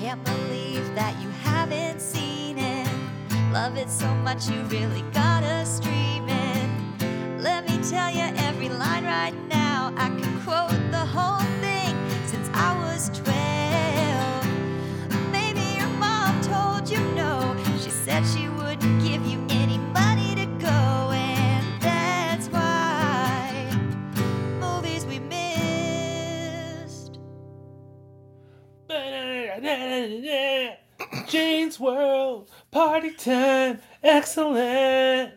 Can't believe that you haven't seen it. Love it so much you really gotta stream it. Let me tell you every line right now. I can quote the whole thing since I was 12. Jane's World, party time, excellent.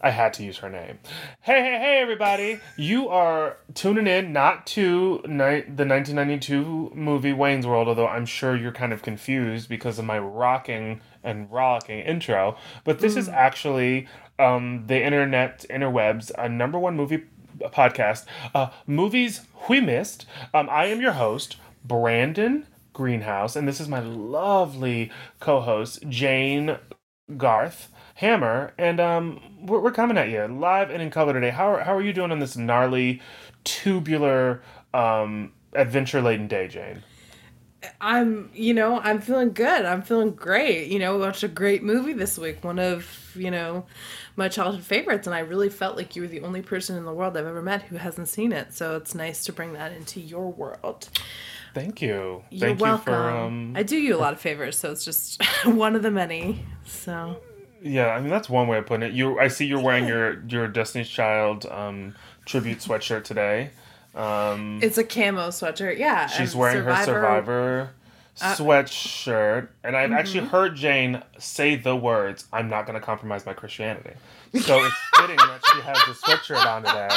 I had to use her name. Hey, hey, hey, everybody. You are tuning in not to ni- the 1992 movie Wayne's World, although I'm sure you're kind of confused because of my rocking and rollicking intro. But this is actually um, the internet, interwebs, a number one movie podcast, uh, Movies We Missed. Um, I am your host, Brandon Greenhouse, and this is my lovely co host, Jane Garth Hammer, and um, we're, we're coming at you live and in color today. How are, how are you doing on this gnarly, tubular, um, adventure laden day, Jane? I'm, you know, I'm feeling good. I'm feeling great. You know, we watched a great movie this week, one of, you know, my childhood favorites, and I really felt like you were the only person in the world I've ever met who hasn't seen it. So it's nice to bring that into your world. Thank you. You're Thank welcome. you for um, I do you a lot of favors, so it's just one of the many. So Yeah, I mean that's one way of putting it. You, I see you're wearing your your Destiny's Child um, tribute sweatshirt today. Um, it's a camo sweatshirt. Yeah, she's wearing her Survivor sweatshirt, and I've actually heard Jane say the words, "I'm not going to compromise my Christianity." So it's fitting that she has the sweatshirt on today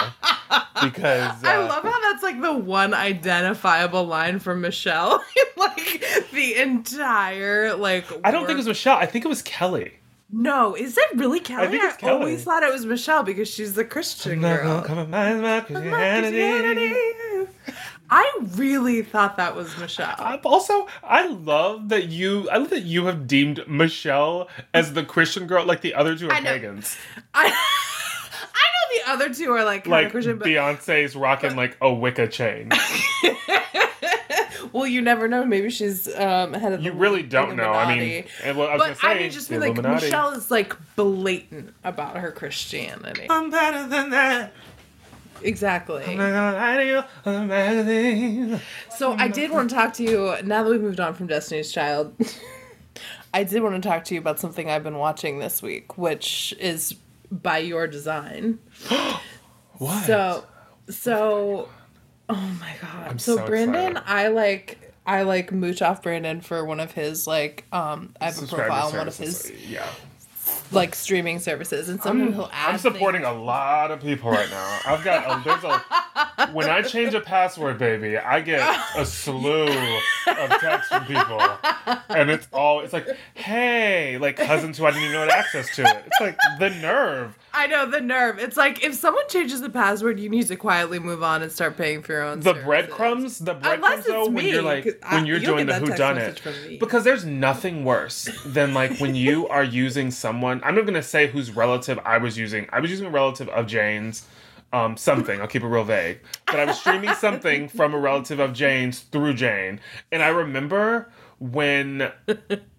because uh, I love how that's like the one identifiable line from Michelle. like the entire like. I don't think it was Michelle. I think it was Kelly. No, is it really Kelly? I, think it's Kelly. always thought it was Michelle because she's the Christian girl. gonna compromise my Christianity. I really thought that was Michelle. I- Also, I love that you. I love that you have deemed Michelle as the Christian girl, like the other two are I know. pagans. I, I know the other two are like Like Christian, but Beyonce's rocking like a Wicca chain. well, you never know. Maybe she's um, head of the You really don't know. I mean, and what I was but say, I mean, just the mean like Illuminati. Michelle is like blatant about her Christianity. I'm better than that. Exactly. I'm not gonna lie to you on the magazine. So I did want to talk to you now that we've moved on from Destiny's Child. I did want to talk to you about something I've been watching this week, which is by your design. What? So, so, oh my god! I'm so, so Brandon, excited. I like I like mooch off Brandon for one of his like um I have a profile on one of his Yeah. Like streaming services, and someone I'm, add. I'm supporting a lot of people right now. I've got a, there's a when I change a password, baby, I get a slew of texts from people, and it's all it's like, hey, like cousins who I didn't even know had access to it. It's like the nerve. I know the nerve. It's like if someone changes the password, you need to quietly move on and start paying for your own. The services. breadcrumbs, the breadcrumbs though, when you're like I- when you're doing the who done it, me. because there's nothing worse than like when you are using someone. I'm not gonna say whose relative I was using. I was using a relative of Jane's. Um, something. I'll keep it real vague. But I was streaming something from a relative of Jane's through Jane, and I remember when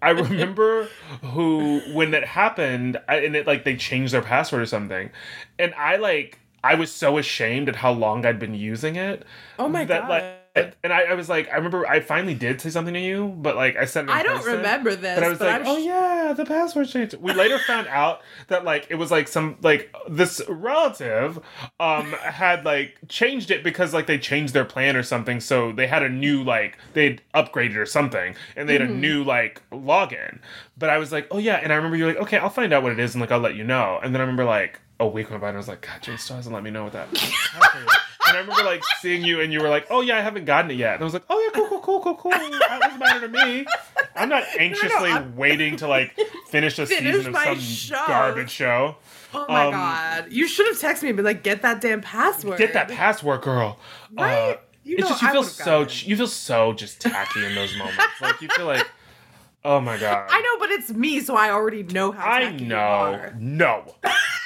I remember who when that happened, I, and it like they changed their password or something, and I like I was so ashamed at how long I'd been using it. Oh my that, God. Like, and I, I was like, I remember I finally did say something to you, but like I said, I don't person, remember this, But I was but like, I'm oh sh- yeah, the password changed. We later found out that like it was like some like this relative um had like changed it because like they changed their plan or something, so they had a new like they'd upgraded or something, and they had Mm-hmm. a new like login. But I was like, oh yeah, and I remember you're like, okay, I'll find out what it is, and like I'll let you know. And then I remember like a week went by, and I was like, God, Jane still hasn't let me know what that. password is." And I remember like seeing you, and you were like, "Oh yeah, I haven't gotten it yet." And I was like, "Oh yeah, cool, cool, cool, cool, cool. That doesn't matter to me. I'm not anxiously I'm- waiting to like finish a Finish season of some show. garbage show. Oh my Um, god! You should have texted me and been like, "Get that damn password." Get that password, girl." Uh, You it's just you I feel so ch- you feel so just tacky in those moments. Like you feel like, oh my god. I know, but it's me, so I already know how. I know. No.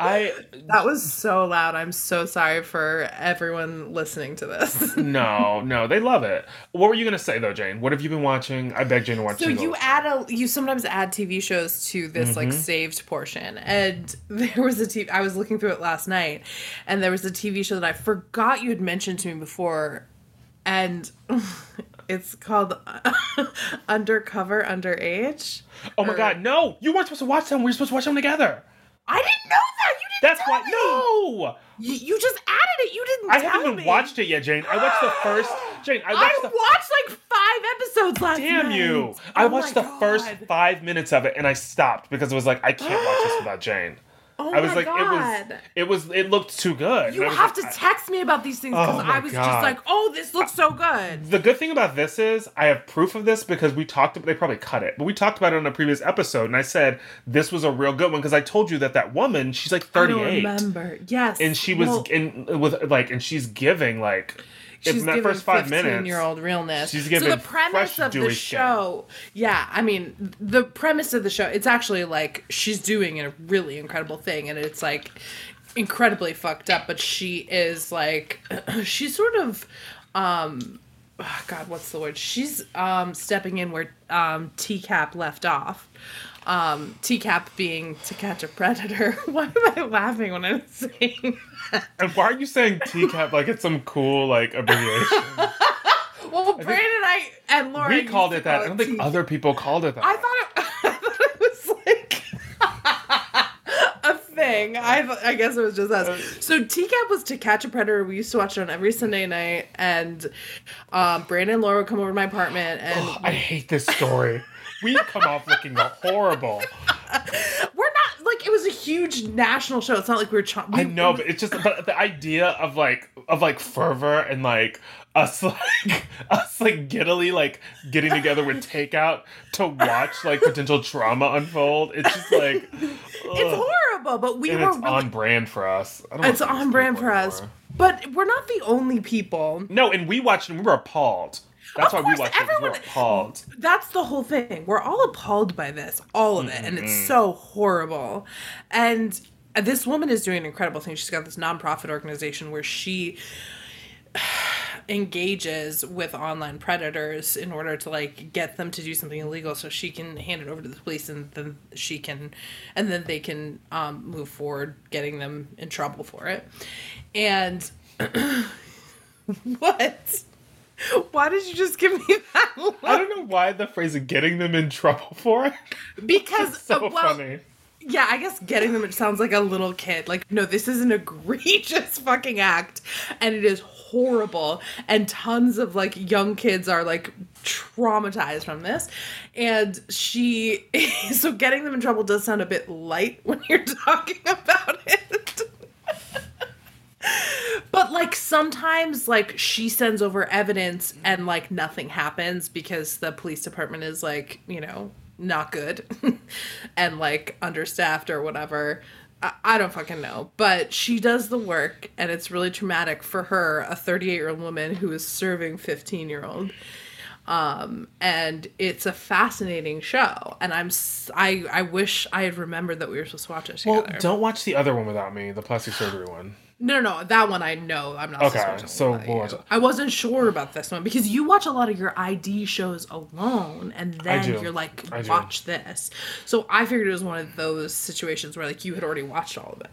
I That was so loud. I'm so sorry for everyone listening to this. no, no, they love it. What were you gonna say though, Jane? What have you been watching? I beg Jane to watch. So you add a you sometimes add TV shows to this like Mm-hmm. saved portion, and there was a TV. I was looking through it last night, and there was a TV show that I forgot you had mentioned to me before, and it's called Undercover Underage. oh my god, no! You weren't supposed to watch them. We were supposed to watch them together. I didn't know that. You didn't. That's tell why. me. No, You, you just added it. You didn't. I haven't even me. watched it yet, Jane. I watched the first. Jane, I I watched the. watched like five episodes last Damn night. you! I Oh watched the first five minutes of it and I stopped because it was like I can't watch this without Jane. Oh I was my like, God. it was, it was, it looked too good. You And I was have like, to text me about these things because Oh I was God. just like, oh, this looks so good. The good thing about this is I have proof of this because we talked. About they probably cut it, but we talked about it on a previous episode, and I said this was a real good one because I told you that that woman, she's like I thirty don't remember. Yes. and she was Well, in with like, and she's giving like she's in that first five minutes. year old realness. she's so the premise of the dewy skin. show, yeah, I mean, the premise of the show, it's actually like she's doing a really incredible thing, and it's like incredibly fucked up, but she is like, she's sort of, um, oh God, what's the word? She's um stepping in where um TCAP left off. Um, TCAP being to catch a predator. Why am I laughing when I'm saying that? And why are you saying TCAP like it's some cool like abbreviation? Well, Brandon and I and Laura. we called it that. I don't think other people called it that. I thought it, I thought it was like a thing. I I guess it was just us. So TCAP was to catch a predator. We used to watch it on every Sunday night, and um, Brandon and Laura would come over to my apartment, and Oh, I hate this story. We come off looking horrible. we're not like it was a huge national show. It's not like we were. Ch- we, I know, but it's just but the idea of like of like fervor and like us like us like giddily like getting together with takeout to watch like potential trauma unfold. It's just like it's horrible, but we and were it's really, on brand for us. It's wanna see these on brand for us. But we're not the only people. No, and we watched and we were appalled. That's Of why we course, watched it. 'cause We were everyone- appalled. that's the whole thing. We're all appalled by this, all of it, and it's so horrible. And this woman is doing an incredible thing. She's got this nonprofit organization where she engages with online predators in order to like get them to do something illegal so she can hand it over to the police and then she can and then they can um, move forward getting them in trouble for it and what why did you just give me that look? I don't know why the phrase of getting them in trouble for it. because so uh, well, funny. yeah i guess getting them it sounds like a little kid like no this is an egregious fucking act and it is horrible and tons of like young kids are like traumatized from this and she so getting them in trouble does sound a bit light when you're talking about it but like sometimes like she sends over evidence and like nothing happens because the police department is like you know not good and like understaffed or whatever I, I don't fucking know but she does the work and it's really traumatic for her a 38 year old woman who is serving 15 year old um and it's a fascinating show and i'm s- i i wish i had remembered that we were supposed to watch it together. Well, don't watch the other one without me, the plastic surgery one. No, no, no, that one I know. I'm not. Okay, so we'll you. watch it. I wasn't sure about this one because you watch a lot of your ID shows alone, and then you're like, watch this. So I figured it was one of those situations where like you had already watched all of it.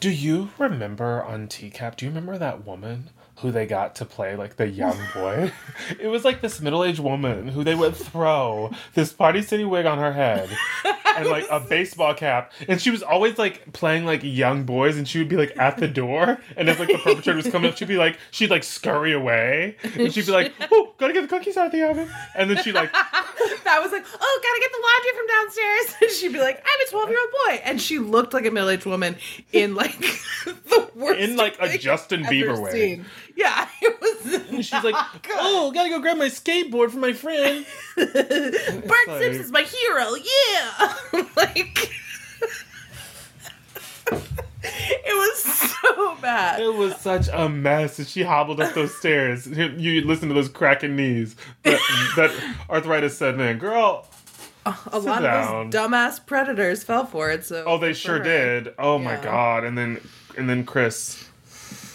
Do you remember on TCAP? Do you remember that woman who they got to play like the young boy? it was like this middle aged woman who they would throw this Party City wig on her head and like a baseball cap, and she was always like playing like young boys, and she would be like at the door, and as like the perpetrator was coming up, she'd be like she'd like scurry away, and she'd be like, "Oh, gotta get the cookies out of the oven," and then she'd like. that was like, oh, gotta get the laundry from downstairs. And she'd be like, I'm a 12 year old boy, and she looked like a middle aged woman in like the worst In, like, a Justin Bieber way. seen. Yeah, it was. She's like, good. "Oh, gotta go grab my skateboard for my friend." Bart like- Simpson's my hero. Yeah, like it was so bad. It was such a mess. And she hobbled up those stairs. You listen to those cracking knees. That, that arthritis said, "Man, girl, a lot down. of those dumbass predators fell for it. So Oh, they sure alright. did. Oh my god! And then and then Chris,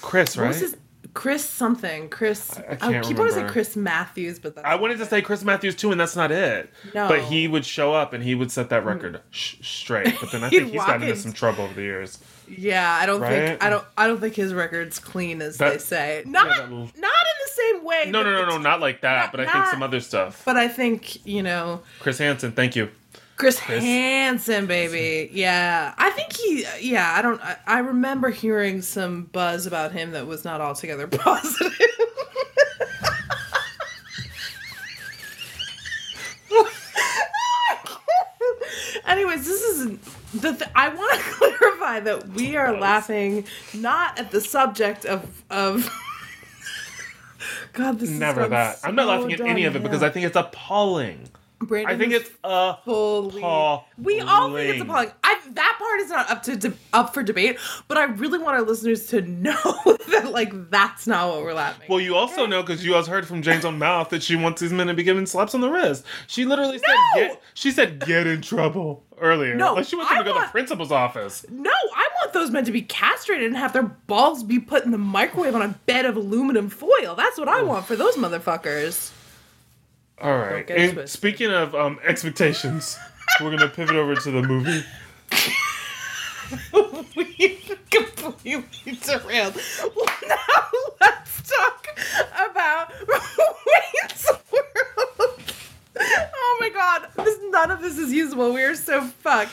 Chris, What right? was his Chris something? Chris. I I, can't keep wanting to say. Chris Matthews, but that's I wanted to say Chris Matthews too, and that's not it. No. But he would show up and he would set that mm. record sh- straight. But then I think he's gotten into some trouble over the years. Yeah, I don't Right? think I don't I don't think his record's clean as That- they say. Not that- not in the same way. No, no, no, no, not like that. But I think not- some other stuff. But I think you know Chris Hansen, thank you. Chris, Chris- Hansen, baby. Yeah, I think he. Yeah, I don't. I, I remember hearing some buzz about him that was not altogether positive. Anyways, this is the. Th- I want to clarify that we are laughing not at the subject of of. God, this Never that. I'm not laughing at any of it because I think it's appalling. Brandon I think it's uh. Appalling. We all think it's appalling. I, that part is not up to de- up for debate, but I really want our listeners to know that like that's not what we're laughing. Well, you also know because you also heard from Jane's own mouth that she wants these men to be given slaps on the wrist. She literally said, No! "Get." She said, "Get in trouble." Earlier, No, like she wants them to go to the principal's office. no, I want those men to be castrated and have their balls be put in the microwave on a bed of aluminum foil. That's what I want for those motherfuckers. All right. And twisted. speaking of um, expectations, we're gonna pivot over to the movie. we completely derailed. Well, now let's talk about Wayne's World. Oh my god, this, none of this is usable. We are so fucked.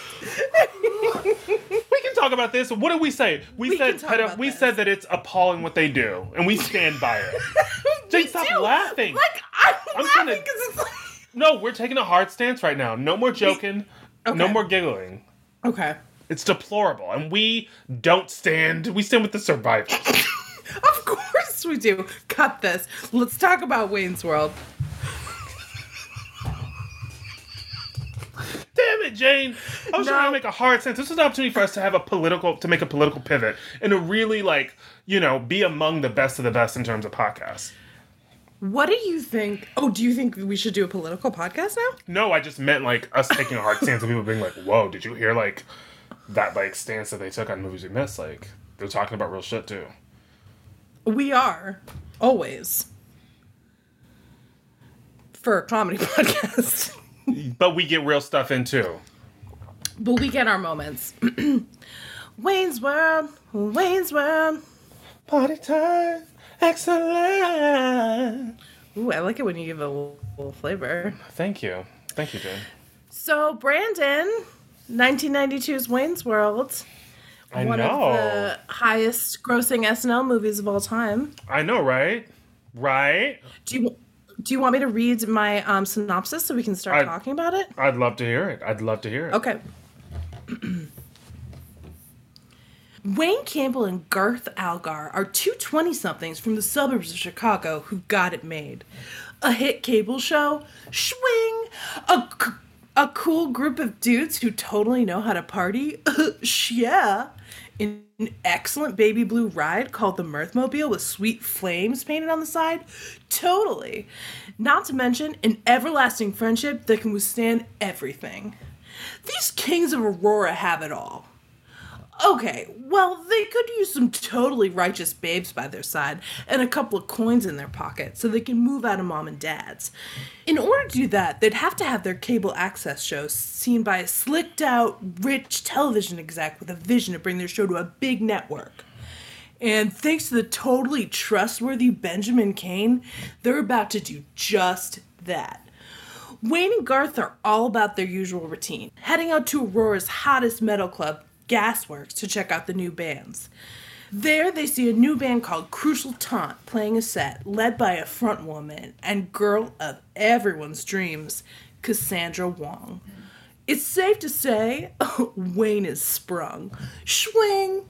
We can talk about this. What did we say? We, We said can talk pedo- about we this. said that it's appalling what they do, and we stand by it. Jane, Me stop too. laughing. Like I'm, I'm laughing because it's like. No, we're taking a hard stance right now. No more joking. Okay. No more giggling. Okay. It's deplorable, and we don't stand. We stand with the survivors. Of course we do. Cut this. Let's talk about Wayne's World. Damn it, Jane! I was No. trying to make a hard sense. This is an opportunity for us to have a political, to make a political pivot, and to really like, you know, be among the best of the best in terms of podcasts. What do you think? Oh, do you think we should do a political podcast now? No, I just meant like us taking a hard stance and people being like, "Whoa, did you hear like that like stance that they took on movies we missed?" Like they're talking about real shit too. We are always for a comedy podcast. But we get real stuff in too. but we get our moments. Wayne's World, Wayne's World. Party time, excellent. Ooh, I like it when you give a little, little flavor. Thank you, thank you, Jen. So, Brandon, 1992's Wayne's World, I one know, of the highest grossing SNL movies of all time. I know, right? Right? Do you do you want me to read my um, synopsis so we can start I- talking about it? I'd love to hear it. I'd love to hear it. Okay. Wayne Campbell and Garth Algar are two 20 somethings from the suburbs of Chicago who got it made. A hit cable show, swing, a, c- a cool group of dudes who totally know how to party, yeah. An excellent baby blue ride called the Mirthmobile with sweet flames painted on the side, totally. Not to mention an everlasting friendship that can withstand everything. These kings of Aurora have it all. Okay, well, they could use some totally righteous babes by their side and a couple of coins in their pocket so they can move out of mom and dad's. In order to do that, they'd have to have their cable access show seen by a slicked out, rich television exec with a vision to bring their show to a big network. And thanks to the totally trustworthy Benjamin Kane, they're about to do just that. Wayne and Garth are all about their usual routine, heading out to Aurora's hottest metal club, Gasworks, to check out the new bands. There, they see a new band called Crucial Taunt playing a set led by a front woman and girl of everyone's dreams, Cassandra Wong. It's safe to say Wayne is sprung. Swing!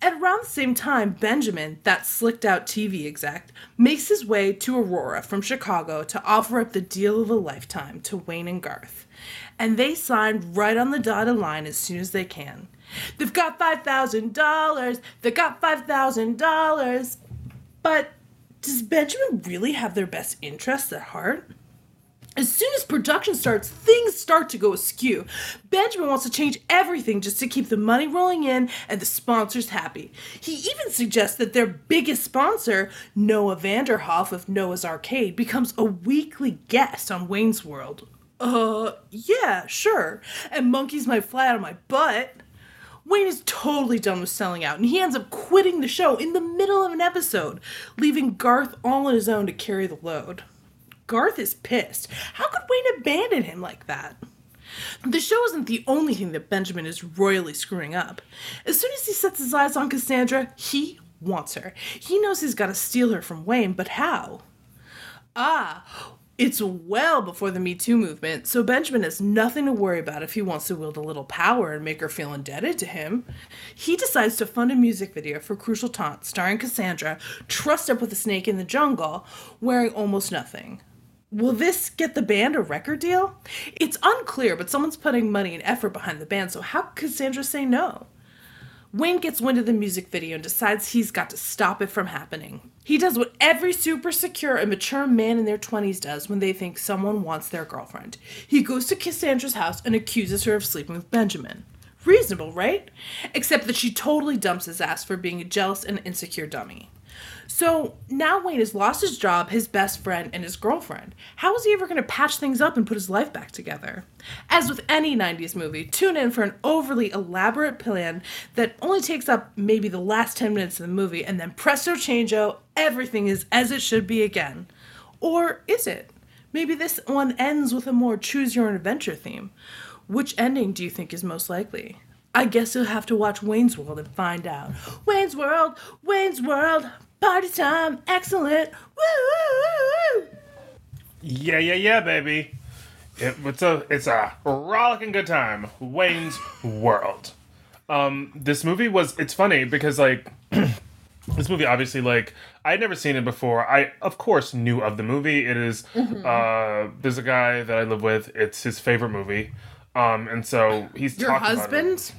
At around the same time, Benjamin, that slicked out TV exec, makes his way to Aurora from Chicago to offer up the deal of a lifetime to Wayne and Garth. And they signed right on the dotted line as soon as they can. They've got $5,000! They've got $5,000! But does Benjamin really have their best interests at heart? As soon as production starts, things start to go askew. Benjamin wants to change everything just to keep the money rolling in and the sponsors happy. He even suggests that their biggest sponsor, Noah Vanderhoff of Noah's Arcade, becomes a weekly guest on Wayne's World. Uh, yeah, sure. And monkeys might fly out of my butt. Wayne is totally done with selling out, and he ends up quitting the show in the middle of an episode, leaving Garth all on his own to carry the load. Garth is pissed. How could Wayne abandon him like that? The show isn't the only thing that Benjamin is royally screwing up. As soon as he sets his eyes on Cassandra, he wants her. He knows he's got to steal her from Wayne, but how? Ah, it's well before the Me Too movement, so Benjamin has nothing to worry about if he wants to wield a little power and make her feel indebted to him. He decides to fund a music video for Crucial Taunt starring Cassandra, trussed up with a snake in the jungle, wearing almost nothing. Will this get the band a record deal? It's unclear, but someone's putting money and effort behind the band, so how could Cassandra say no? Wayne gets wind of the music video and decides he's got to stop it from happening. He does what every super secure and mature man in their 20s does when they think someone wants their girlfriend. He goes to Cassandra's house and accuses her of sleeping with Benjamin. Reasonable, right? Except that she totally dumps his ass for being a jealous and insecure dummy. So now Wayne has lost his job, his best friend, and his girlfriend. How is he ever going to patch things up and put his life back together? As with any 90s movie, tune in for an overly elaborate plan that only takes up maybe the last 10 minutes of the movie, and then presto changeo, everything is as it should be again. Or is it? Maybe this one ends with a more choose your own adventure theme. Which ending do you think is most likely? I guess you'll have to watch Wayne's World and find out. Wayne's World, Wayne's World, party time, excellent. Woo! Yeah, yeah, yeah, baby. It, it's a it's a rollicking good time. Wayne's World. Um, this movie was it's funny because like this movie obviously like I had never seen it before. I of course knew of the movie. It is, uh there's a guy that I live with. It's his favorite movie. Um, and so he's Your talked about it. husband?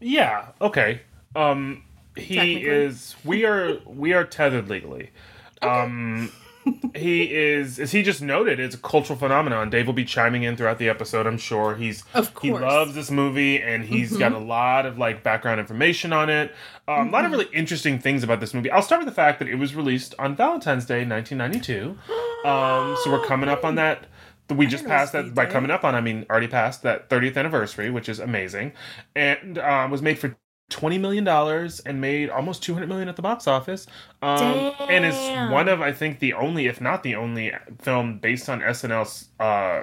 Yeah. Okay. Um, he is. We are. We are tethered legally. Um, he is. As he just noted, it's a cultural phenomenon. Dave will be chiming in throughout the episode. I'm sure he's. Of He course. Mm-hmm. loves this movie, and he's got a lot of like background information on it. Um, A lot of really interesting things about this movie. I'll start with the fact that it was released on Valentine's Day, 1992. Um, so we're coming up on that. We just didn't know it was passed that by coming up on. I mean, already passed that 30th anniversary, which is amazing, and um, was made for twenty million dollars and made almost two hundred million at the box office. Um, and is Damn. one of I think the only, if not the only, film based on SNL's uh,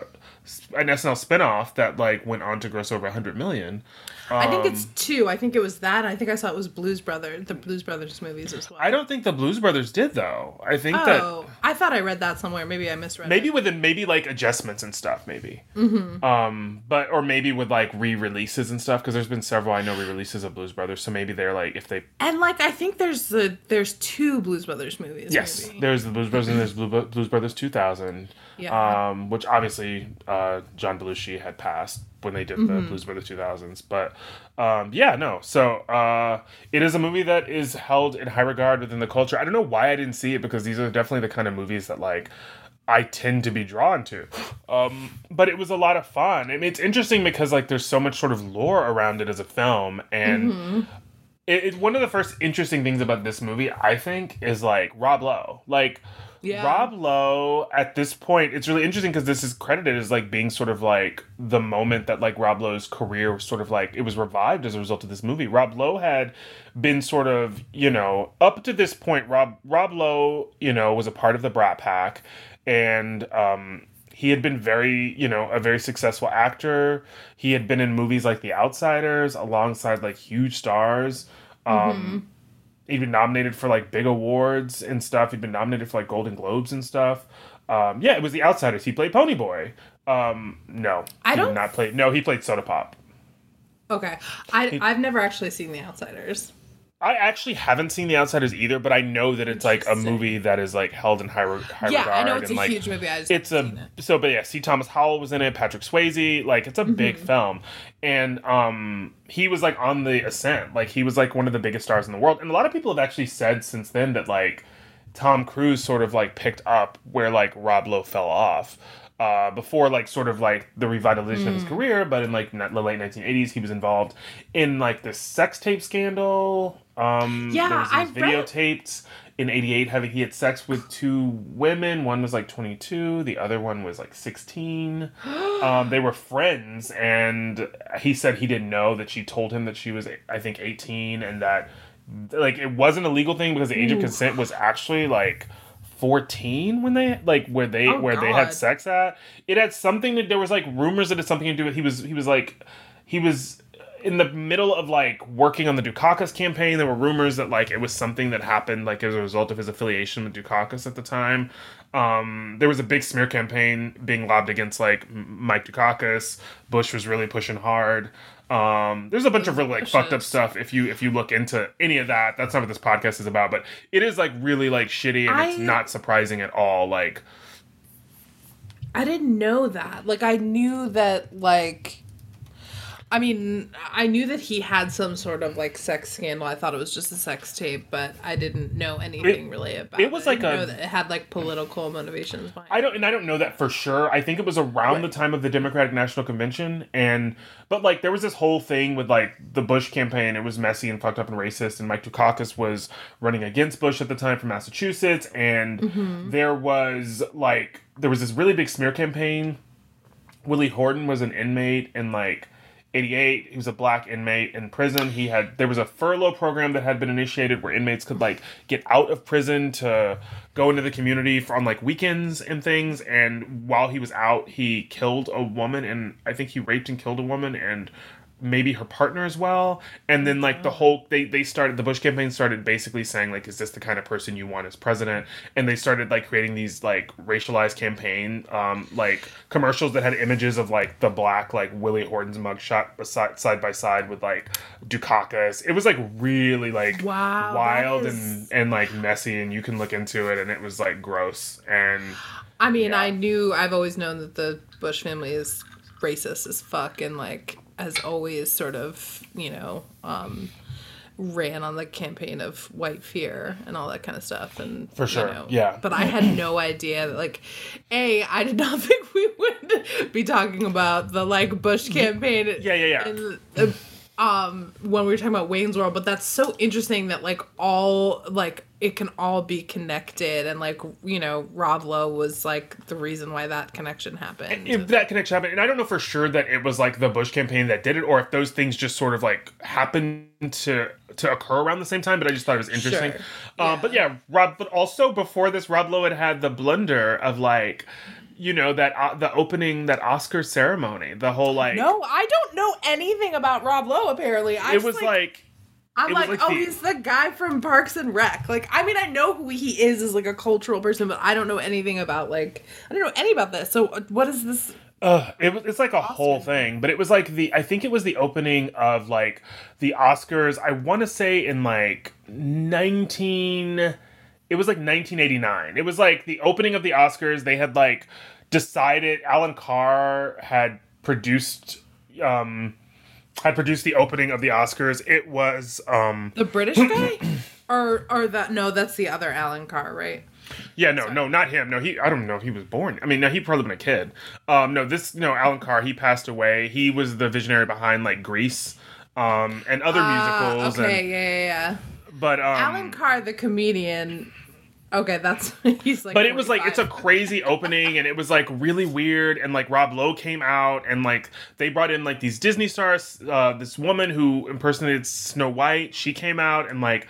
an SNL spinoff that like went on to gross over hundred million. I think Um, it's two. I think it was that. I think I saw it was Blues Brother, the Blues Brothers movies as well. I don't think the Blues Brothers did though. I think oh, that I thought I read that somewhere. Maybe I misread maybe it. within maybe like adjustments and stuff maybe mm-hmm. um but or maybe with like re-releases and stuff because there's been several i know re-releases of blues brothers so maybe they're like if they And like I think there's the there's two Blues Brothers movies. yes maybe. there's the blues brothers and there's Blue, blues brothers 2000 Yeah. um which obviously uh john belushi had passed when they did the Mm-hmm. blues brothers 2000s but um yeah no so uh it is a movie that is held in high regard within the culture i don't know why i didn't see it because these are definitely the kind of movies that like I tend to be drawn to. Um, but it was a lot of fun. I mean, it's interesting because like there's so much sort of lore around it as a film, and Mm-hmm. it, it, one of the first interesting things about this movie, I think, is like Rob Lowe. Like Yeah. Rob Lowe at this point, it's really interesting because this is credited as like being sort of like the moment that like Rob Lowe's career was sort of like it was revived as a result of this movie. Rob Lowe had been sort of, you know, up to this point, Rob Rob Lowe, you know, was a part of the Brat Pack and um he had been very, you know, a very successful actor. He had been in movies like The Outsiders alongside like huge stars. Um he'd been nominated for like big awards and stuff. He'd been nominated for like Golden Globes and stuff. Um, yeah, it was The Outsiders. He played Pony Boy. Um, no, I he don't- did not play. No, he played Soda Pop. Okay. I I've never actually seen The Outsiders. I actually haven't seen The Outsiders either, but I know that it's like a movie that is like held in high, re- high Yeah, regard. I know it's a like, huge movie. I just it's a it. so but yeah C. Thomas Howell was in it patrick swayze like it's a big Mm-hmm. film and um he was like on the ascent like he was like one of the biggest stars in the world and a lot of people have actually said since then that like Tom Cruise sort of like picked up where like Rob Lowe fell off. Uh, before like sort of like the revitalization of his career, but in like the late 1980s, he was involved in like the sex tape scandal. Um, Yeah, there was I these read- in 88 having he had sex with two women. One was like 22, the other one was like 16. um, they were friends, and he said he didn't know that she told him that she was, I think, 18, and that like it wasn't a legal thing because the age of consent was actually like 14 when they like where they Oh, where they had sex at. It had something that there was like rumors that it's something to do with he was he was like he was in the middle of like working on the Dukakis campaign. There were rumors that like it was something that happened like as a result of his affiliation with Dukakis at the time. Um there was a big smear campaign being lobbed against like Mike Dukakis. Bush was really pushing hard um there's a bunch of really like fucked up stuff if you if you look into any of that that's not what this podcast is about but it is like really like shitty and it's not surprising at all like I didn't know that. Like I knew that like I mean, I knew that he had some sort of like sex scandal. I thought it was just a sex tape, but I didn't know anything really about it. it was like a- know that it had like political motivations behind. I don't, and I don't know that for sure. I think it was around the time of the Democratic National Convention, and but like there was this whole thing with like the Bush campaign. It was messy and fucked up and racist, and Mike Dukakis was running against Bush at the time from Massachusetts, and Mm-hmm. there was like there was this really big smear campaign. Willie Horton was an inmate and like 88 he was a black inmate in prison. He had there was a furlough program that had been initiated where inmates could like get out of prison to go into the community for, on like weekends and things. And while he was out he killed a woman and i think he raped and killed a woman and maybe her partner as well. And then like the whole they they started the bush campaign started basically saying like is this the kind of person you want as president? And they started like creating these like racialized campaign um like commercials that had images of like the black like willie horton's mugshot beside side by side with like dukakis. It was like really like Wow, wild is- and and like messy and you can look into it and it was like gross. And I mean, Yeah. I knew I've always known that the Bush family is racist as fuck and like has always sort of, you know, um ran on the campaign of white fear and all that kind of stuff and For sure, you know, yeah. but i had no idea that like a i did not think we would be talking about the like bush campaign Yeah, yeah, yeah. and, uh, um when we were talking about wayne's world but that's so interesting that like all like it can all be connected and like you know rob lowe was like the reason why that connection happened if that connection happened and i don't know for sure that it was like the bush campaign that did it or if those things just sort of like happened to to occur around the same time but i just thought it was interesting Sure. Uh, Yeah. but yeah rob but also before this rob lowe had had the blunder of like you know that uh, the opening that oscar ceremony the whole like no i don't know anything about rob lowe apparently I it was like I'm like, like oh, the- he's the guy from Parks and Rec. Like, I mean, I know who he is as like a cultural person, but I don't know anything about like I don't know any about this. So, uh, what is this? Ugh, it was it's like a whole thing, but it was like the I think it was the opening of like the Oscars. I want to say in like nineteen, it was like nineteen eighty nine. It was like the opening of the Oscars. They had like decided Allan Carr had produced um had produced the opening of the Oscars. It was um The British guy, or or that? No, that's the other Alan Carr, right? Yeah, no, no, not him. No, he. I don't know if he was born. I mean, no, he probably been a kid. Um, no, this, no, Allan Carr. He passed away. He was the visionary behind like Grease, um, and other Ah, musicals. okay, And, yeah, yeah, yeah. But um, Alan Carr, the comedian. Okay, that's he's like. but it was like it's a crazy opening, and it was like really weird. And like Rob Lowe came out, and like they brought in like these Disney stars. Uh, this woman who impersonated Snow White, she came out, and like.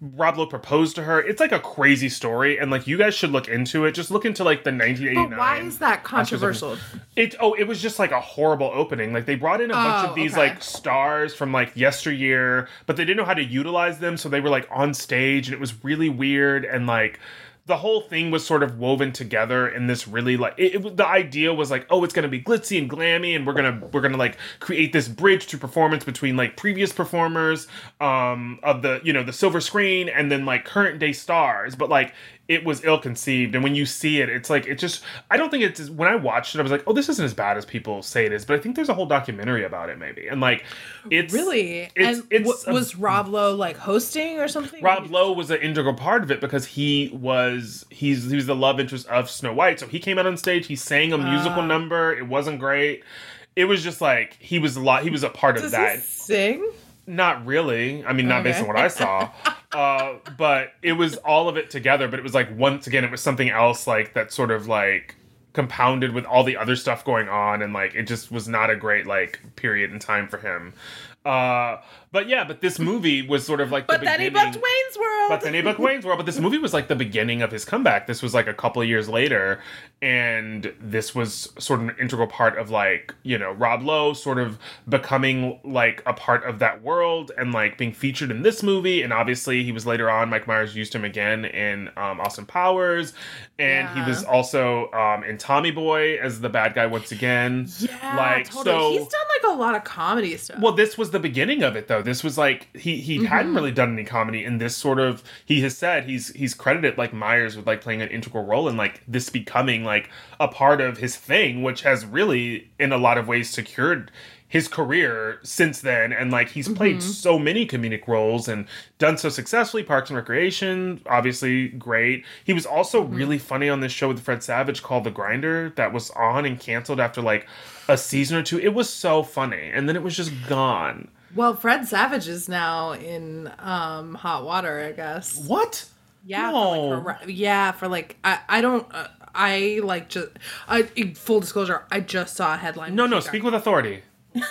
Rob Lowe proposed to her. It's like a crazy story, and like you guys should look into it. Just look into like the 1989. But why is that controversial? It oh, it was just like a horrible opening. Like they brought in a bunch Oh, of these okay. like stars from like yesteryear, but they didn't know how to utilize them, so they were like on stage, and it was really weird. And like the whole thing was sort of woven together in this really like it, it the idea was like oh it's gonna be glitzy and glammy and we're gonna we're gonna like create this bridge to performance between like previous performers um of the you know the silver screen and then like current day stars. But like it was ill conceived. And when you see it, it's like it just. I don't think it's when I watched it, I was like, oh, this isn't as bad as people say it is. But I think there's a whole documentary about it, maybe. And like, it's Really? It's and it's w- was Rob Lowe like hosting or something? Rob Lowe was an integral part of it because he was he's he was the love interest of Snow White. So he came out on stage, he sang a musical Ah. number. It wasn't great. It was just like he was a lot. He was a part of that. he sing? Not really. I mean, not based on what I saw. uh, but it was all of it together. But it was like once again, it was something else like that sort of like compounded with all the other stuff going on, and like it just was not a great like period in time for him. Uh, but yeah, but this movie was sort of like But the then he beginning. booked Wayne's World. But then he booked Wayne's World. But this movie was like the beginning of his comeback. This was like a couple of years later, and this was sort of an integral part of like you know Rob Lowe sort of becoming like a part of that world and like being featured in this movie. And obviously, he was later on. Mike Myers used him again in um, Austin Powers, and he was also um, in Tommy Boy as the bad guy once again. yeah, like, totally. so- he's done like a lot of comedy stuff. Well, this was the beginning of it, though. This was like he he Mm-hmm. hadn't really done any comedy, and this sort of he has said he's he's credited like Myers with like playing an integral role in like this becoming like a part of his thing, which has really in a lot of ways secured his career since then and like he's played Mm-hmm. so many comedic roles and done so successfully parks and recreation obviously great he was also Mm-hmm. really funny on this show with fred savage called the grinder that was on and canceled after like a season or two it was so funny and then it was just gone well, Fred Savage is now in um, Hot Water, I guess. what Yeah, No. for like, yeah, for like I I don't uh, I like just I full disclosure I just saw a headline. no no got- speak with authority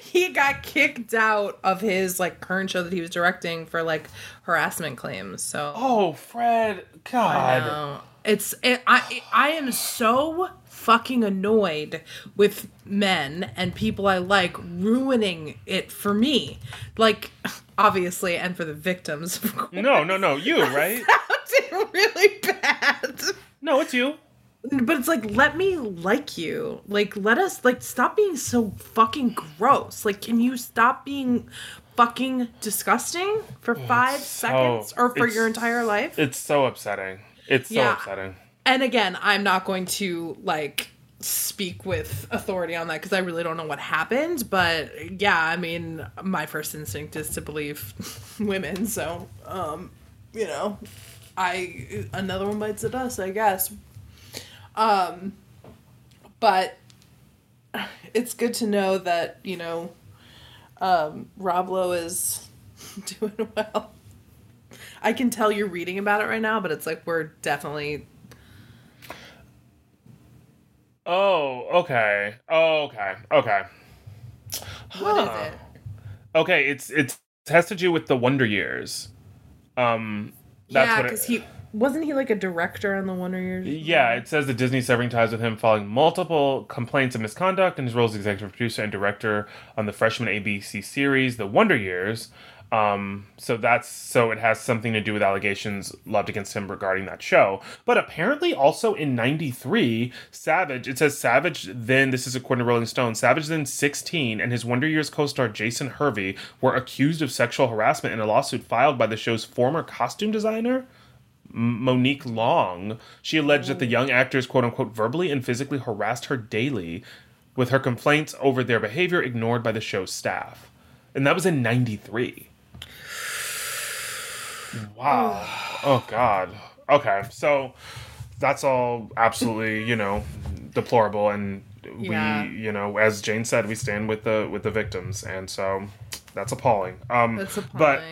he got kicked out of his like current show that he was directing for like harassment claims. So oh fred god it's it, I I am so fucking annoyed with men and people I like ruining it for me. Like obviously and for the victims of course. no no no you right Sounded really bad. No it's you But it's like let me like you. Like let us like stop being so fucking gross. Like can you stop being fucking disgusting for 5 seconds or for your entire life? it's so upsetting it's so Yeah. upsetting and again, I'm not going to like speak with authority on that because I really don't know what happened. But yeah, I mean, my first instinct is to believe women. So, um, you know, I another one bites the dust, I guess. Um, but it's good to know that you know, um, Rob Lowe is doing well. I can tell you're reading about it right now, but it's like we're definitely Oh, okay. Oh, okay. Okay. What is Huh. it? Okay, it's it's it has to do with the Wonder Years. Um that's yeah, because he wasn't he like a director on the Wonder Years. Yeah, it says that Disney severing ties with him following multiple complaints of misconduct in his role as executive producer and director on the freshman ABC series, The Wonder Years. Um, so that's so it has something to do with allegations lodged against him regarding that show. But apparently, also in '93, Savage. It says Savage then. This is according to Rolling Stone. Savage then 16 and his Wonder Years co-star Jason Hervey were accused of sexual harassment in a lawsuit filed by the show's former costume designer. Monique Long. She alleged that the young actors, quote unquote, verbally and physically harassed her daily, with her complaints over their behavior ignored by the show's staff. And that was in 93. Wow. oh, God. Okay. So that's all absolutely, you know, deplorable. And Yeah. we, you know, as Jane said, we stand with the with the victims. And so that's appalling. Um, That's But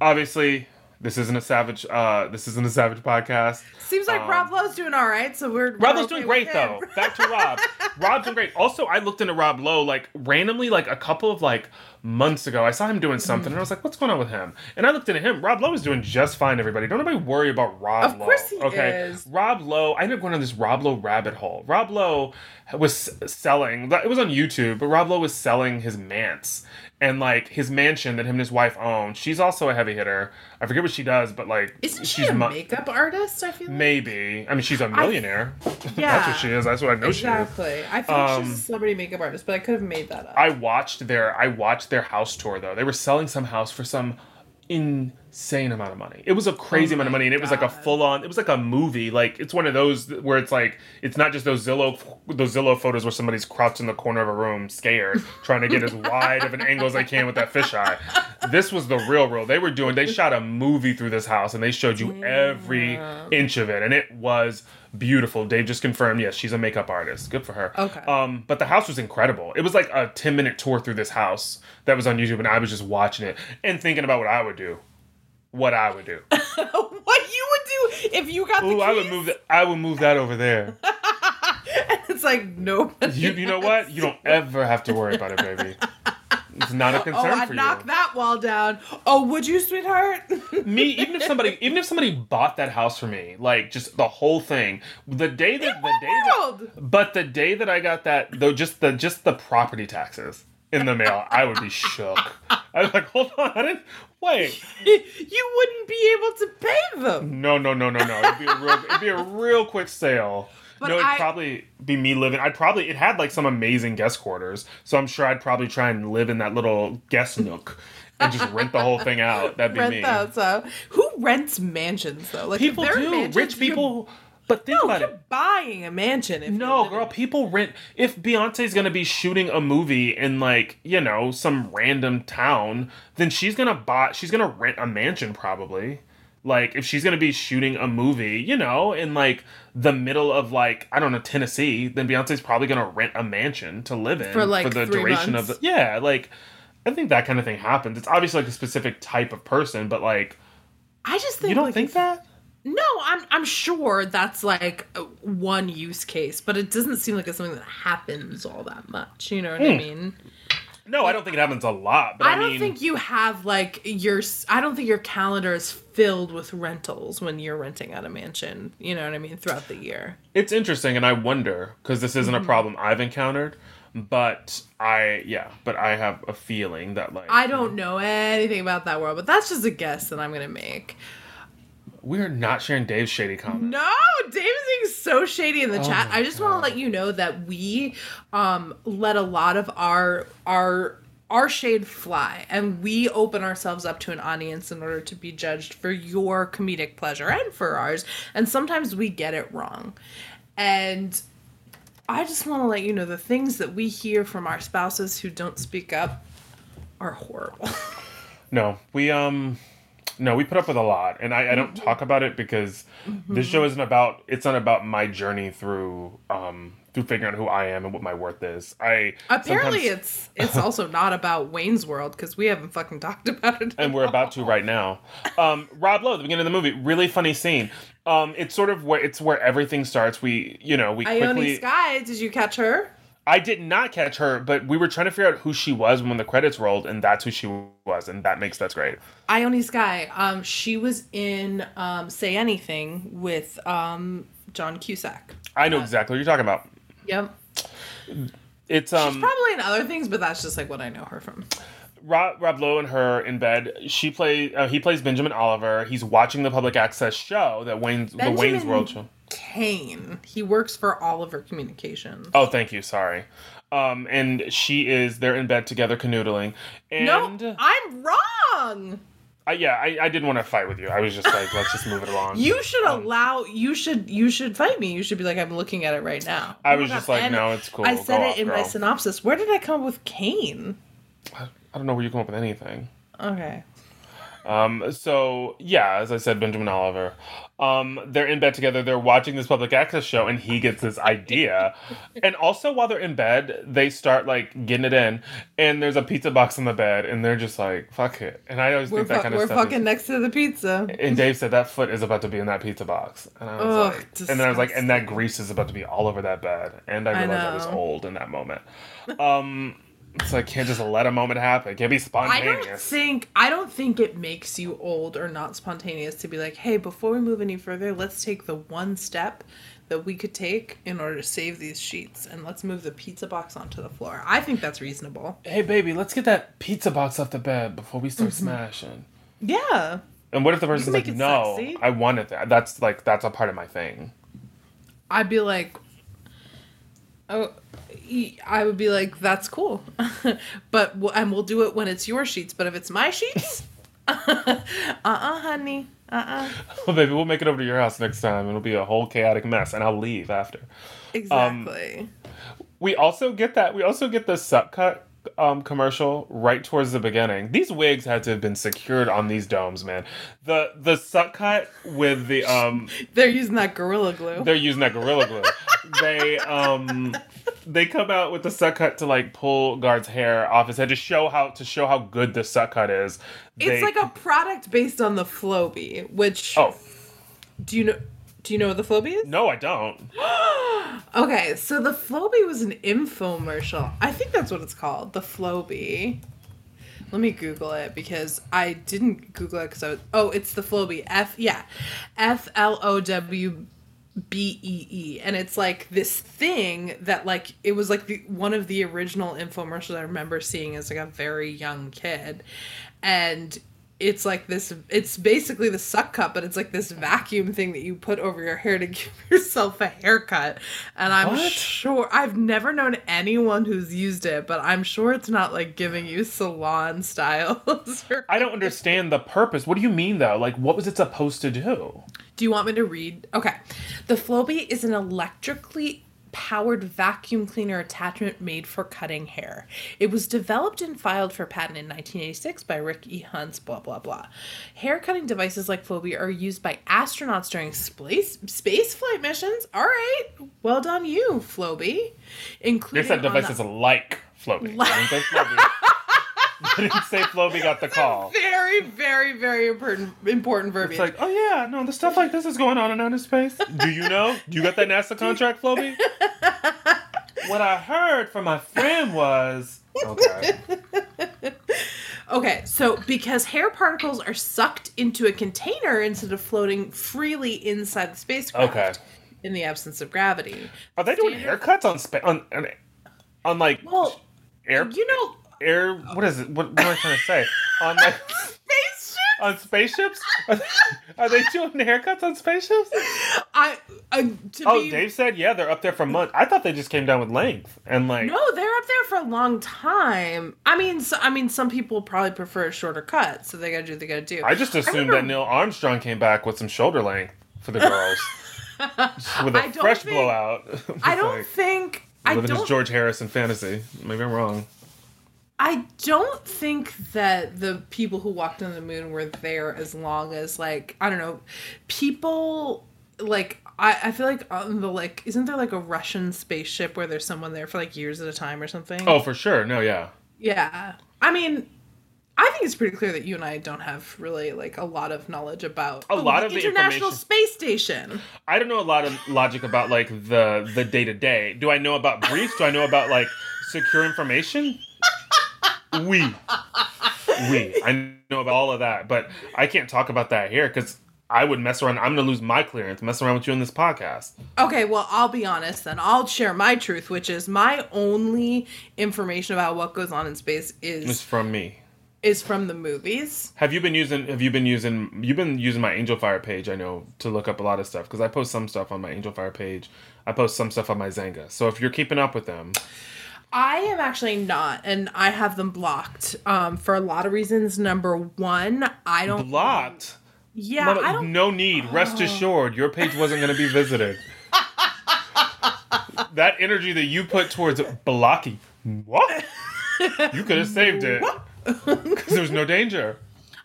obviously this isn't a savage uh this isn't a savage podcast. Seems like um, Rob Lowe's doing all right, so we're rob lowe's okay doing great though. back to rob. Rob's doing great. Also i looked into rob lowe like randomly like a couple of like months ago. I saw him doing something and i was like what's going on with him? And i looked into him. Rob lowe is doing just fine everybody. Don't nobody worry about rob Of lowe course he okay? is. rob lowe i ended up going on this rob lowe rabbit hole. Rob lowe was selling it was on youtube but rob lowe was selling his manse and like his mansion that him and his wife own she's also a heavy hitter i forget what she does but like Isn't she she's a mu- makeup artist? I feel like. Maybe. I mean, she's a millionaire. That's Yeah. what she is. That's what I know she is. exactly. I think like she's Um, a celebrity makeup artist, but I could have made that up. I watched their I watched their house tour though. They were selling some house for some insane amount of money. It was a crazy Oh amount of money, and it was like a full on. It was like a movie. Like it's one of those where it's like it's not just those Zillow those Zillow photos where somebody's crouched in the corner of a room, scared, trying to get as wide of an angle as they can with that fisheye. This was the real, real. They were doing. They shot a movie through this house, and they showed you every inch of it, and it was beautiful. Dave just confirmed. Yes, she's a makeup artist. Good for her. Okay. Um, but the house was incredible. It was like a ten minute tour through this house that was on YouTube, and I was just watching it and thinking about what I would do. What I would do. what you would do if you got the Ooh? I would move that. I would move that over there. it's like nobody. You, you know what? You don't ever have to worry about it, baby. It's not a oh, concern Oh, I'd for knock you. that wall down. Oh, would you, sweetheart? me, even if somebody, even if somebody bought that house for me, like just the whole thing, the day that the day that, but the day that I got that, though, just the just the property taxes in the mail, I would be shook. I was like, hold on, I didn't wait. you wouldn't be able to pay them. No, no, no, no, no. It'd be a real, it'd be a real quick sale. But no, it'd I- probably be me living. I'd probably it had like some amazing guest quarters, so I'm sure I'd probably try and live in that little guest nook and just rent the whole thing out. That'd be Rent me. those out. Who rents mansions though? Like People do. mansions, Rich people. But think No, about you're it. buying a mansion. If you're No, girl, people rent. If Beyonce's gonna be shooting a movie in like you know some random town, then she's gonna buy. She's gonna rent a mansion probably. Like if she's gonna be shooting a movie, you know, in like the middle of like I don't know Tennessee, then Beyonce's probably gonna rent a mansion to live in For, like, the three duration months. of the yeah. Like I think that kind of thing happens. It's obviously like a specific type of person, but like I just think you don't like, think that. No, I'm I'm sure that's like one use case, but it doesn't seem like it's something that happens all that much. You know what I Hmm. mean? No, I don't think it happens a lot. But I, I don't mean, think you have like your. I don't think your calendar is filled with rentals when you're renting out a mansion. You know what I mean? Throughout the year. It's interesting, and I wonder because this isn't Mm-hmm. a problem I've encountered, but I yeah, but I have a feeling that like I don't know anything about that world, but that's just a guess that I'm gonna make. we're not sharing Dave's shady comment. No, Dave is being so shady in the chat. Oh my I just want to let you know that we um let a lot of our our our shade fly and we open ourselves up to an audience in order to be judged for your comedic pleasure and for ours. And sometimes we get it wrong. And I just want to let you know the things that we hear from our spouses who don't speak up are horrible. No, we um, no, we put up with a lot, and I, I don't Mm-hmm. talk about it because this show isn't about. It's not about my journey through um through figuring out who I am and what my worth is. I Apparently, it's it's also not about Wayne's World because we haven't fucking talked about it. and we're about to right now. Um, Rob Lowe, the beginning of the movie, really funny scene. Um, it's sort of where it's where everything starts. We, you know, we Ione quickly. Skye, did you catch her? I did not catch her, but we were trying to figure out who she was when the credits rolled, and that's who she was, and that makes that's great. Ione Skye. Um, she was in um, Say Anything with um, John Cusack. I know exactly what you're talking about. Yep. It's She's um probably in other things, but that's just like what I know her from. Rob, Rob Lowe and her in bed. She play uh, he plays Benjamin Oliver. He's watching the public access show that Wayne's the Wayne's World show. Kane. He works for Oliver Communications. Oh, thank you. Sorry. Um, and she is they're in bed together canoodling. And no, I'm wrong. I, yeah, I, I didn't want to fight with you. I was just like, let's just move it along. You should Um, allow. You should. You should fight me. You should be like, I'm looking at it right now. I Oh my was God, just like, and no, it's cool. I Go said it off, in my synopsis. Where did I come up with Kane? I don't know where you come up with anything. Okay. Um, so yeah, as I said, Benjamin Oliver. Um, they're in bed together. They're watching this public access show, and he gets this idea. and also, while they're in bed, they start like getting it in. And there's a pizza box on the bed, and they're just like, "Fuck it." And I always We're, think that fu- kind of we're stuff. fucking Is, next to the pizza. and Dave said that foot is about to be in that pizza box, and I was Ugh, like, and then I was like, and that grease is about to be all over that bed, and I I realized I, was old in that moment. Um, so I can't just let a moment happen. It can't be spontaneous. I don't think I don't think it makes you old or not spontaneous to be like, hey, before we move any further, let's take the one step that we could take in order to save these sheets and let's move the pizza box onto the floor. I think that's reasonable. hey baby, let's get that pizza box off the bed before we start Mm-hmm. smashing. Yeah. And what if the person's like, no, sexy. I wanted that. That's like that's a part of my thing. I'd be like, oh, I would be like, that's cool, but and we'll do it when it's your sheets. But if it's my sheets, uh-uh, honey. Uh-uh. Well, baby, we'll make it over to your house next time. It'll be a whole chaotic mess, and I'll leave after. Exactly. We also get that. We also get the Suck Kut um, commercial right towards the beginning. These wigs had to have been secured on these domes, man. The the Suck Kut with the um, They're using that gorilla glue. they're using that gorilla glue. they um, they come out with the Suck Kut to like pull Garth's hair off his head to show how to show how good the Suck Kut is. It's like a product based on the Flowbee, which oh do you know do you know what the Flowbee is? no, I don't. Okay, so the Flowbee was an infomercial. I think that's what it's called, the Flowbee. Let me Google it because I didn't Google it because I was. Oh, it's the Flowbee. F yeah, F L O W B E E, and it's like this thing that like it was like the one of the original infomercials I remember seeing as like a very young kid, and it's like this it's basically the suck cup but it's like this vacuum thing that you put over your hair to give yourself a haircut and i'm What? sure i've never known anyone who's used it but i'm sure it's not like giving you salon styles or- I don't understand the purpose. What do you mean though? Like, what was it supposed to do? Do you want me to read okay the flowbee is an electrically powered vacuum cleaner attachment made for cutting hair. It was developed and filed for patent in 1986 by Rick E. Hunts, blah, blah, blah. Hair cutting devices like Flowbee are used by astronauts during space, space flight missions. All right. Well done, you, Flowbee. They Including said devices the- like Flowbee. They didn't say Flowbee. didn't say Flowbee got the call. Very, very, very important, important verbiage. It's like, oh yeah, no, the stuff like this is going on in outer space. Do you know? Do you got that NASA contract, Flowbee? what I heard from my friend was okay. Okay, so because hair particles are sucked into a container instead of floating freely inside the spacecraft Okay. in the absence of gravity. Are they doing Standard- haircuts on spa- on, on on like Well, air you know, air? What is it? What, what am I trying to say? On like spaceship. on spaceships? Are they, are they doing haircuts on spaceships? I, uh, to Oh, be, Dave said yeah, they're up there for months. I thought they just came down with length and like. No, they're up there for a long time. I mean, so, I mean, some people probably prefer a shorter cut, so they gotta do what they gotta do. I just assumed remember- that Neil Armstrong came back with some shoulder length for the girls, with a fresh think- blowout. I don't Like, think. I living his don't. George Harrison fantasy. Maybe I'm wrong. I don't think that the people who walked on the moon were there as long as like I don't know, people like I, I feel like on the like isn't there like a Russian spaceship where there's someone there for like years at a time or something? Oh, for sure. No, yeah. yeah. I mean, I think it's pretty clear that you and I don't have really like a lot of knowledge about A lot of the International Space Station. I don't know a lot of logic about like the the day to day. Do I know about briefs? Do I know about like secure information? We, we. I know about all of that, but I can't talk about that here because I would mess around. I'm gonna lose my clearance. Mess around with you in this podcast. Okay, well, I'll be honest then. I'll share my truth, which is my only information about what goes on in space It's is from me. is from the movies. Have you been using? Have you been using? You've been using my Angelfire page. I know to look up a lot of stuff because I post some stuff on my Angelfire page. I post some stuff on my Xanga. So if you're keeping up with them, I am actually not, and I have them blocked um, for a lot of reasons. Number one, I don't. blocked. Yeah, Mama, I don't. no need. Rest assured, your page wasn't going to be visited. that energy that you put towards blocking, what? You could have saved it because there's no danger.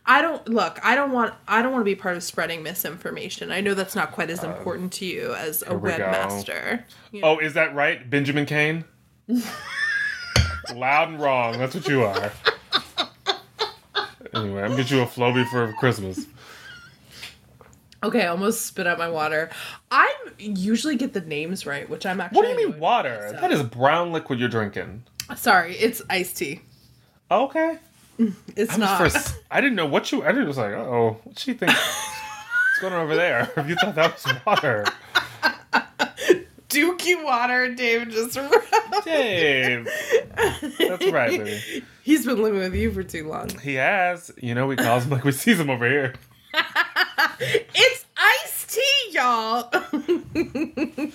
I don't look. I don't want. I don't want to be part of spreading misinformation. I know that's not quite as important to you as a Uh, we webmaster. You know? Oh, is that right, Benjamin Kane? Loud and wrong. That's what you are. Anyway, I'm gonna get you a Flowbee for Christmas. Okay, I almost spit out my water. I usually get the names right, which I'm actually. What do you mean water? myself. That is brown liquid you're drinking. Sorry, it's iced tea. Okay. Mm, it's I'm not. first. I didn't know what you. I was like, oh, what she think? What's going on over there? If you thought that was water, Dookie water, Dave just. Dave. That's right, baby. He's been living with you for too long. He has. You know, we calls him like we sees him over here. It's iced tea, y'all.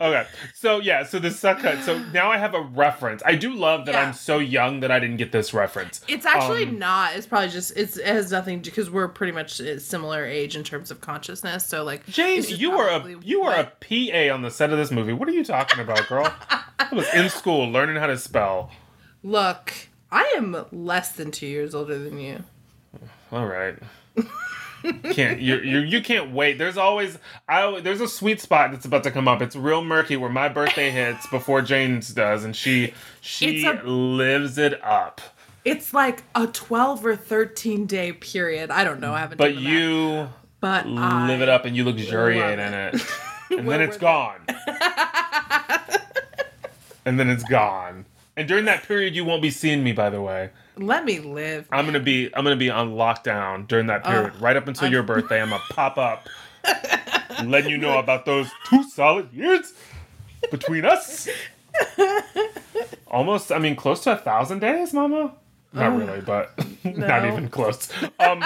Okay, so yeah, so the Suck Kut. So now I have a reference. I do love that Yeah. I'm so young that I didn't get this reference. It's actually Um, not. It's probably just. It's it has nothing because we're pretty much a similar age in terms of consciousness. So like, James, you were a you were a PA on the set of this movie. What are you talking about, girl? I was in school learning how to spell. Look, I am less than two years older than you. All right. Can't you you you can't wait. There's always I there's a sweet spot that's about to come up. It's real murky where my birthday hits before Jane's does, and she she a- lives it up. It's like a twelve or thirteen day period. I don't know. I haven't. But done the math. you but live I, it up and you luxuriate love in it. it, and then it's gone. and then it's gone. And during that period, you won't be seeing me. By the way, Let me live. I'm gonna be I'm gonna be on lockdown during that period, right up until your birthday. I'm gonna pop up, letting you know about those two solid years between us. Almost, I mean, close to a thousand days, Mama. Not really, but not even close. Um,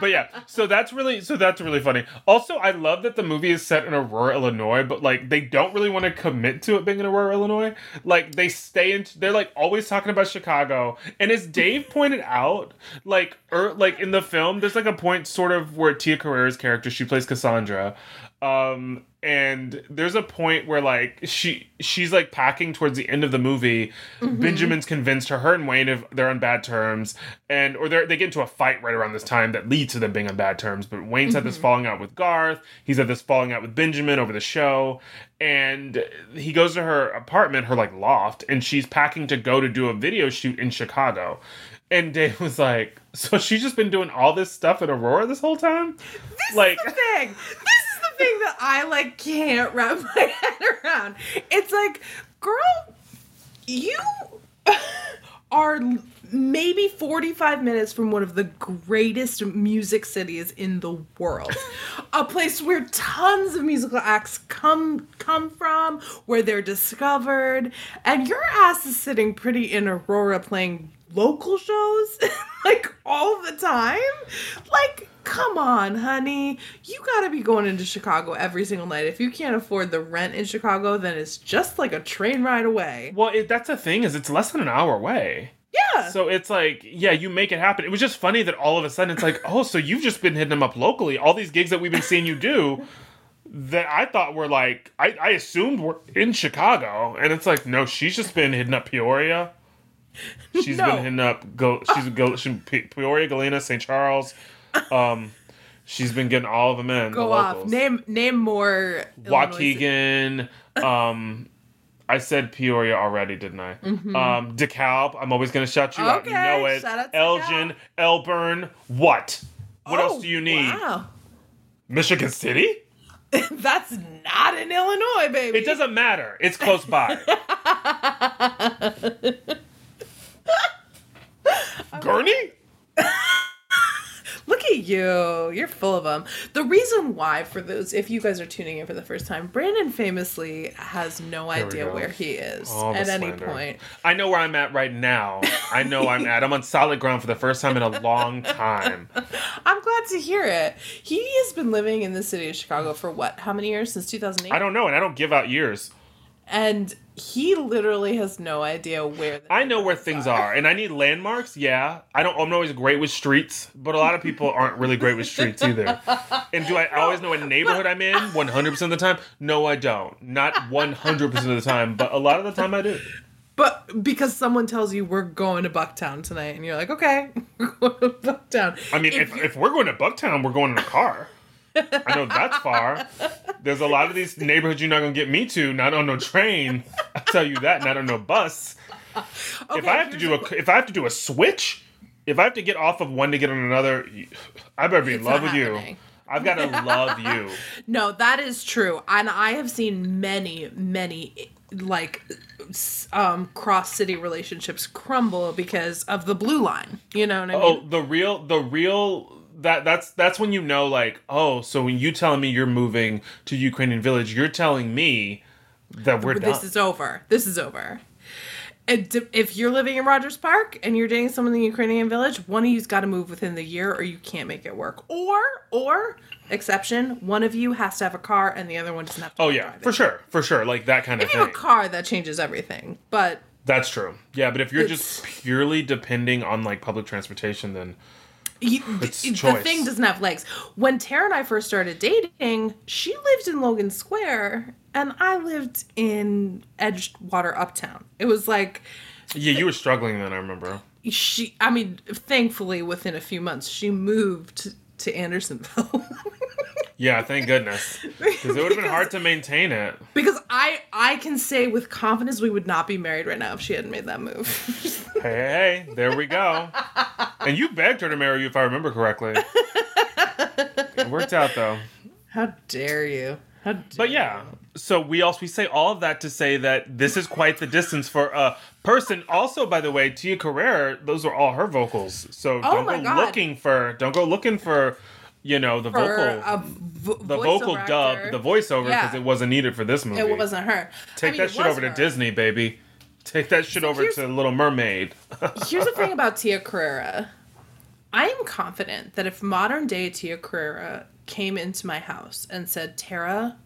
but yeah, so that's really so that's really funny. Also, I love that the movie is set in Aurora, Illinois, but like they don't really want to commit to it being in Aurora, Illinois. Like they stay in, they're like always talking about Chicago. And as Dave pointed out, like er, like in the film, there's like a point sort of where Tia Carrere's character, she plays Cassandra. Um, and there's a point where like she she's like packing towards the end of the movie. Mm-hmm. Benjamin's convinced her, her and Wayne if they're on bad terms, and or they they get into a fight right around this time that leads to them being on bad terms. But Wayne's had this mm-hmm. falling out with Garth. He's had this falling out with Benjamin over the show, and he goes to her apartment, her like loft, and she's packing to go to do a video shoot in Chicago. And Dave was like, "So she's just been doing all this stuff in Aurora this whole time?" like, the thing. This is thing that I like can't wrap my head around. It's like, girl, you are maybe 45 minutes from one of the greatest music cities in the world. a place where tons of musical acts come come from, where they're discovered, and your ass is sitting pretty in Aurora playing local shows like all the time. Like come on, honey. You gotta be going into Chicago every single night. If you can't afford the rent in Chicago, then it's just like a train ride away. Well, it, that's the thing is it's less than an hour away. Yeah. So it's like, yeah, you make it happen. It was just funny that all of a sudden it's like, oh, so you've just been hitting them up locally. All these gigs that we've been seeing you do that I thought were like, I, I assumed were in Chicago. And it's like, no, she's just been hitting up Peoria. She's No. been hitting up, go, she's go, she, Peoria, Galena, St. Charles. Um, she's been getting all of them in. Go the off. Name name more Waukegan. um, I said Peoria already, didn't I? Um, DeKalb. I'm always gonna shout you out. You Mm-hmm. Know it. shout out to Elgin, Elburn. What? What Oh, else do you need? Wow. Michigan City? That's not in Illinois, baby. It doesn't matter. It's close by. Gurnee? Look at you. You're full of them. The reason why, for those, if you guys are tuning in for the first time, Brandon famously has no idea where he is the at any point. I know where I'm at right now. I know I'm at. I'm on solid ground for the first time in a long time. I'm glad to hear it. He has been living in the city of Chicago for what? How many years? Since 2008? I don't know, and I don't give out years. And he literally has no idea where. The I know where things are, and I need landmarks. Yeah, I don't. I'm always great with streets, but a lot of people aren't really great with streets either. And do I always know what neighborhood I'm in? 100 percent of the time? No, I don't. Not 100 percent of the time, but a lot of the time I do. But because someone tells you we're going to Bucktown tonight, and you're like, okay, we're going to Bucktown. I mean, if, if we're going to Bucktown, we're going in a car. I know that's far. There's a lot of these neighborhoods you're not gonna get me to, not on no train. I tell you that, not on no bus. if I have to do a, if I have to do a switch, if I have to get off of one to get on another, I better be in It's love with you. I've got to love you. No, that is true. And I have seen many, many like um cross city relationships crumble because of the blue line. You know what I mean? Oh, the real, the real. That that's that's when you know, like, oh, so when you telling me you're moving to Ukrainian village, you're telling me that we're this done. is over. This is over. it d- if you're living in Rogers Park and you're dating someone in the Ukrainian village, one of you's got to move within the year, or you can't make it work. Or, or exception, one of you has to have a car and the other one doesn't have to. Oh yeah, driving. for sure, for sure, like that kind of If you have a car, that changes everything. But That's true. Yeah, but if you're just purely depending on like public transportation, then you, the thing doesn't have legs. When Tara and I first started dating, she lived in Logan Square and I lived in Edgewater Uptown. It was like yeah, you were struggling then. I remember. she I mean, thankfully within a few months she moved to Andersonville. Yeah, thank goodness, because it would have been hard to maintain it. because I I can say with confidence we would not be married right now if she hadn't made that move. Hey, hey, hey, there we go. And you begged her to marry you, if I remember correctly. It worked out though. How dare you? How dare But yeah, so we also we say all of that to say that this is quite the distance for a person. Also, by the way, Tia Carrere, those are all her vocals. So oh don't Oh go God. looking for don't go looking for you know the for vocal vo- the vocal dub actor, the voiceover because Yeah. it wasn't needed for this movie. It wasn't her. Take I mean, that shit over to. Disney, baby. Take that shit over to Little Mermaid. Here's the thing about Tia Carrere. I am confident that if modern day Tia Carrere came into my house and said, Tara,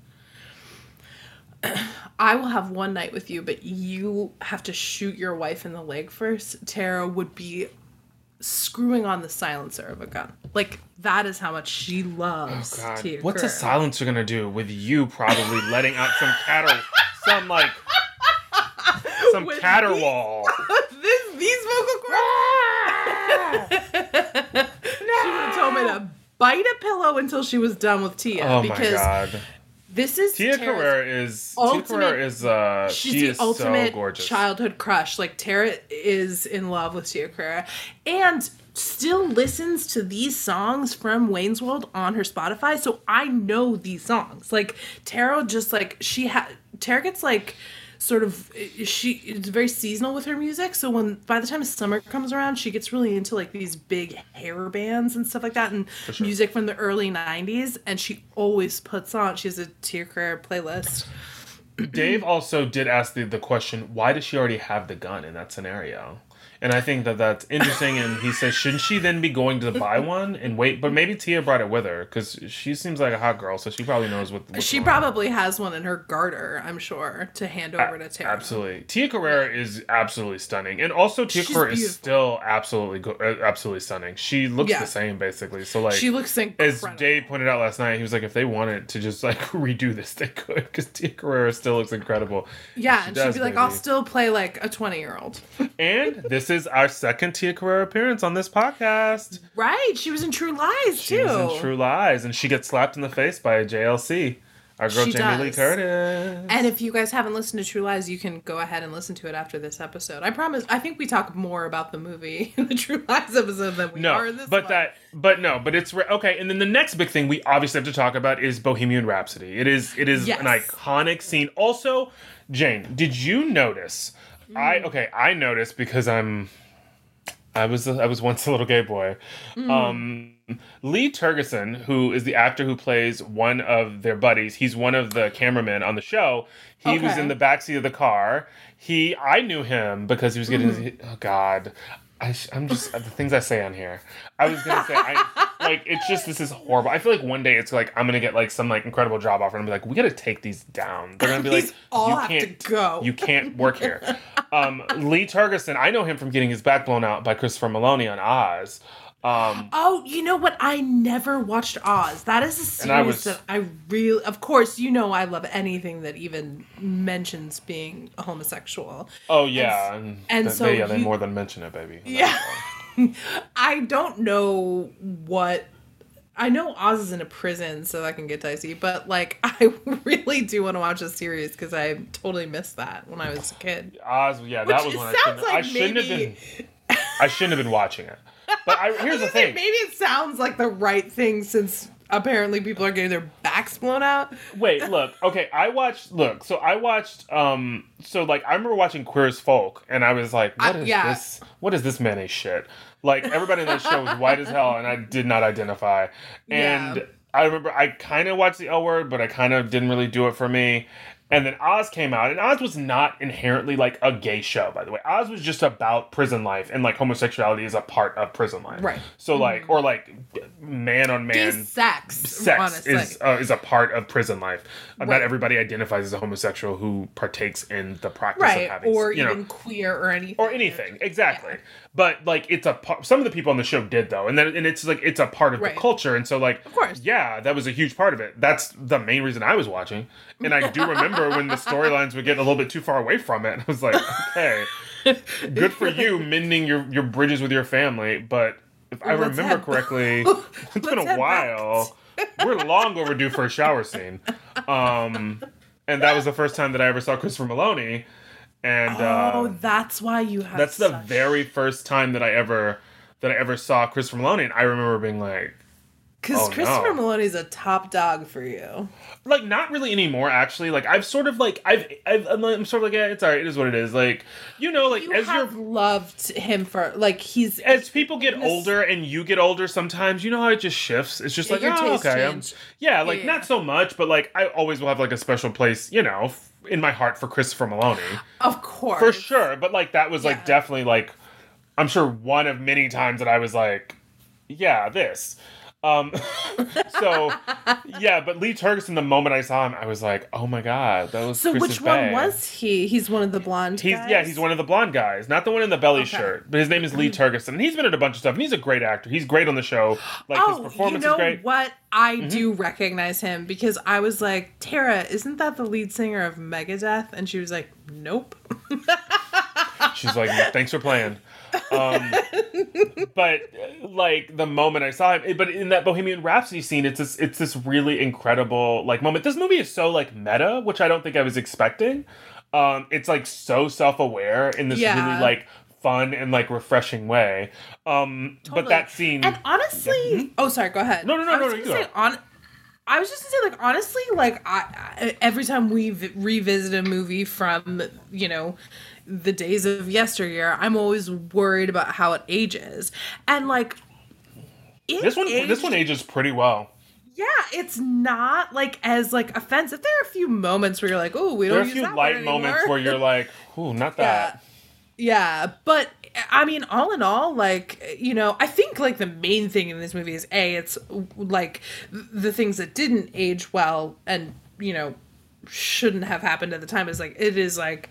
I will have one night with you, but you have to shoot your wife in the leg first, Tara would be screwing on the silencer of a gun. Like, that is how much she loves Oh, God, Tia what's a silencer gonna do with you probably letting out some cattle, some like some With caterwaul? this, these vocal cords. Ah! she would have told me to bite a pillow until she was done with Tia Oh my because god. This is Tia Tara's- Carrere is Tia ultimate- Carrere is uh She's she the is ultimate so gorgeous. childhood crush. Like Tara is in love with Tia Carrere, and still listens to these songs from Wayne's World on her Spotify. So I know these songs. Like Tara, just like she had Tara gets like sort of she it's very seasonal with her music so when by the time summer comes around she gets really into like these big hair bands and stuff like that and sure. music from the early 90s and she always puts on she has a Tia Carrere playlist Dave also did ask the, the question, why does she already have the gun in that scenario? And I think that that's interesting. And he says, shouldn't she then be going to buy one and wait? But maybe Tia brought it with her because she seems like a hot girl, so she probably knows what. She going on. probably has one in her garter, I'm sure, to hand over to Tara. Absolutely, Tia Carrere is absolutely stunning, and also Tia She's Carrere is still absolutely go- uh, absolutely stunning. She looks Yeah. the same basically. So like, She looks incredible. as. Dave pointed out last night, he was like, if they wanted to just like redo this, they could because Tia Carrere still looks incredible. yeah, She and does, she'd be like, I'll still play like a 20 year old. And this is our second Tia Carrere appearance on this podcast. right. She was in True Lies, She too. was in True Lies, and she gets slapped in the face by a JLC. Our girl She Jamie Lee does. Curtis. And if you guys haven't listened to True Lies, you can go ahead and listen to it after this episode. I promise. I think we talk more about the movie in the True Lies episode than we are no, in this but one. that, but no, but it's re- okay. And then the next big thing we obviously have to talk about is Bohemian Rhapsody. It is, it is Yes. an iconic scene. Also, Jane, did you notice? Mm. I okay, I noticed because I'm, I was I was once a little gay boy. Mm. Um, Lee Tergesen, who is the actor who plays one of their buddies, he's one of the cameramen on the show. He was in the backseat of the car. He, I knew him because he was getting. Mm. Oh God, I, sh- I'm just the things I say on here. I was gonna say, I, like, it's just this is horrible. I feel like one day it's like I'm gonna get like some like incredible job offer, and I'm be like, we gotta take these down. They're gonna be like, all you have can't go." You can't work here. Um, Lee Tergesen, I know him from getting his back blown out by Christopher Meloni on Oz. Um, Oh, you know what? I never watched Oz. That is a series I was- that I really, of course, you know, I love anything that even mentions being a homosexual. oh yeah, and, and th- so they, yeah, they you- more than mention it, baby. Yeah. I don't know what. I know Oz is in a prison, so that can get dicey. But like, I really do want to watch a series because I totally missed that when I was a kid. Oz, yeah, that was when I shouldn't, I like shouldn't maybe- have been. I shouldn't have been watching it. But I, here's the thing. Maybe it sounds like the right thing since apparently people are getting their backs blown out. Wait, look. Okay, I watched. Look, so I watched. Um, so like I remember watching Queer as Folk, and I was like, "What I- is yeah. this? What is this mayonnaise shit?" Like everybody in that show was white as hell, and I did not identify. And Yeah. I remember I kind of watched the L Word, but I kind of didn't really do it for me. And then Oz came out, and Oz was not inherently like a gay show, by the way. Oz was just about prison life, and like homosexuality is a part of prison life. Right. So like, or like, man on Gay man sex. sex honestly. is uh, is a part of prison life. Uh, Not everybody identifies as a homosexual who partakes in the practice right. of having, Or you know, even queer or anything. or anything exactly but like it's a part some of the people on the show did though and then and it's like it's a part of Right. the culture and so like of course. yeah that was a huge part of it that's the main reason i was watching and i do remember when the storylines would get a little bit too far away from it. I was like okay good for you mending your your bridges with your family. But if i remember correctly it's been a while. We're long overdue for a shower scene. Um and that was the first time that i ever saw christopher meloni. And uh, Oh, that's why you have. that's the very first time that I ever that I ever saw Christopher Meloni, and I remember being like, Because Oh, Christopher no. Meloni's a top dog for you. like not really anymore. Actually, like I've sort of like I've, I've I'm, sort of like yeah, it's alright. It is what it is. Like you know, like You as you're loved him for like he's as people get Yes. older and you get older, sometimes you know how it just shifts. It's just like your oh, okay, I'm- yeah, like Yeah. not so much, but like I always will have like a special place, you know, f- in my heart for Christopher Meloni. of course for sure but like that was like Yeah. definitely like i'm sure one of many times that i was like yeah this um so yeah but lee turgis the moment i saw him i was like oh my god that was So Chris's which one was he? He's one of the blonde. He's guys? yeah, he's one of the blonde guys, not the one in the belly Okay. shirt, but his name is Lee Mm-hmm. Turgis, and he's been in a bunch of stuff. And he's a great actor. He's great on the show. Like his Oh, performance you know is great. Mm-hmm. what? I do recognize him because I was like, Tara, isn't that the lead singer of Megadeth? And she was like, Nope. She's like, thanks for playing. Um, but like the moment I saw him, but in that Bohemian Rhapsody scene, it's this, it's this really incredible like moment. This movie is so like meta, which I don't think I was expecting. Um, it's like so self aware in this Yeah. really like fun and like refreshing way. Um, but that scene, And honestly, oh, sorry, go ahead. No, no, no, I no, no, say go. on. I was just gonna say, like, honestly, like, I, I every time we v- revisit a movie from, you know, the days of yesteryear, I'm always worried about how it ages, and like, this one this one ages pretty well. Yeah, it's not like as like offensive. There are a few moments where you're like, "Oh, we don't." There are a few light moments where you're like, "Ooh, not yeah, that." yeah, but I mean, all in all, like you know, I think like the main thing in this movie is a it's like the things that didn't age well and you know shouldn't have happened at the time is like it is like.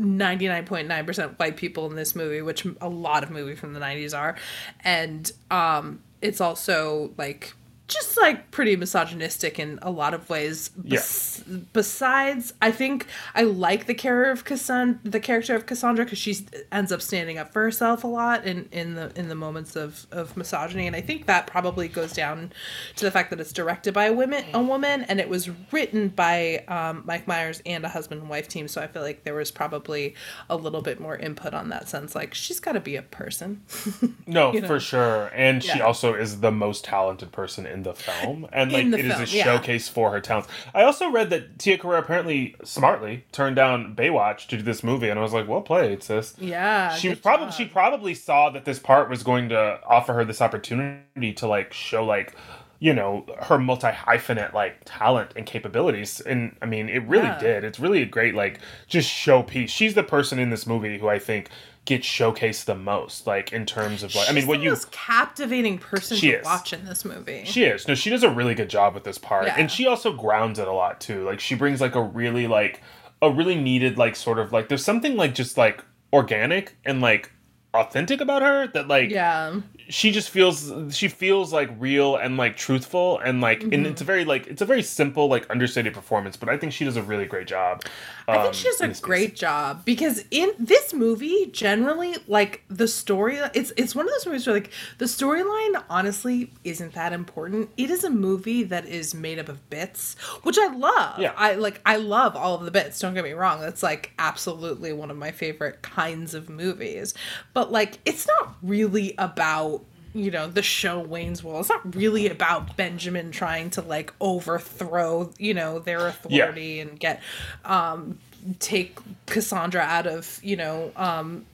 99.9% white people in this movie which a lot of movies from the 90s are. And um it's also like just like pretty misogynistic in a lot of ways Bes- besides i think i like the character of Cassan- the character of cassandra because she ends up standing up for herself a lot in in the in the moments of of misogyny and i think that probably goes down to the fact that it's directed by a woman a woman and it was written by um, mike myers and a husband and wife team so i feel like there was probably a little bit more input on that sense like she's got to be a person No, you know? for sure. And she also is the most talented person in the film. And like In it is a yeah. showcase for her talents. I also read that Tia Carrere apparently smartly turned down Baywatch to do this movie and I was like, Well played, sis. yeah She was probably job. she probably saw that this part was going to offer her this opportunity to like show like you know her multi hyphenate like talent and capabilities and i mean it really Yeah. did it's really a great like just showpiece she's the person in this movie who i think gets showcased the most like in terms of like i mean what you most captivating person She to is. watch in this movie. she is. No, she does a really good job with this part. Yeah. And she also grounds it a lot too. Like she brings like a really like a really needed like sort of like there's something like just like organic and like authentic about her that like yeah, she just feels she feels like real and like truthful and like Mm-hmm. and it's a very like it's a very simple like understated performance but i think she does a really great job I um, think she does a great job because in this movie, generally, like the story, it's it's one of those movies where like the storyline honestly isn't that important. It is a movie that is made up of bits, which I love. Yeah. I like I love all of the bits. Don't get me wrong. That's like absolutely one of my favorite kinds of movies. But like, it's not really about you know the show Wayne's World. It's not really about Benjamin trying to like overthrow you know their authority and get um take Cassandra out of you know um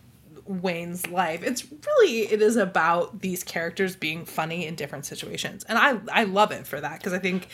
Wayne's life. It's really it is about these characters being funny in different situations. And I I love it for that because I think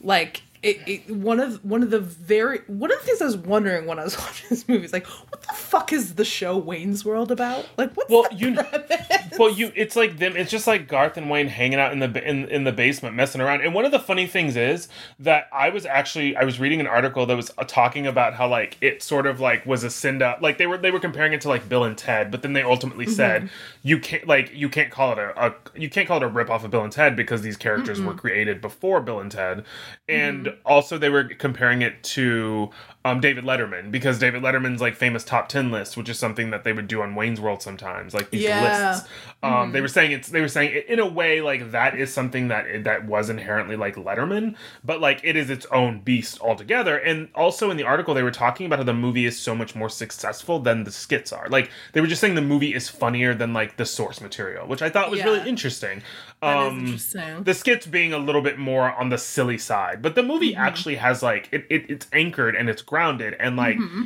like it, it, one of one of the very one of the things I was wondering when I was watching this movie is like, what the fuck is the show Wayne's World about? Like, what's Well, the you- premise? well, you it's like them. It's just like Garth and Wayne hanging out in the in, in the basement, messing around. And one of the funny things is that I was actually I was reading an article that was uh, talking about how like it sort of like was a send up. Like they were they were comparing it to like Bill and Ted, but then they ultimately said you can't like you can't call it a, a you can't call it a rip off of Bill and Ted because these characters were created before Bill and Ted, and also they were comparing it to um, David Letterman because David Letterman's like famous top ten list, which is something that they would do on Wayne's World sometimes, like these Yeah. lists. Um, They were saying it's they were saying it, in a way like that is something that that was inherently like Letterman, but like it is its own beast altogether. And also in the article they were talking about how the movie is so much more successful than the skits are. Like they were just saying the movie is funnier than like the source material, which I thought was Yeah. really interesting. Um, interesting. the skits being a little bit more on the silly side but the movie Mm-hmm. actually has like it, it it's anchored and it's grounded and like Mm-hmm.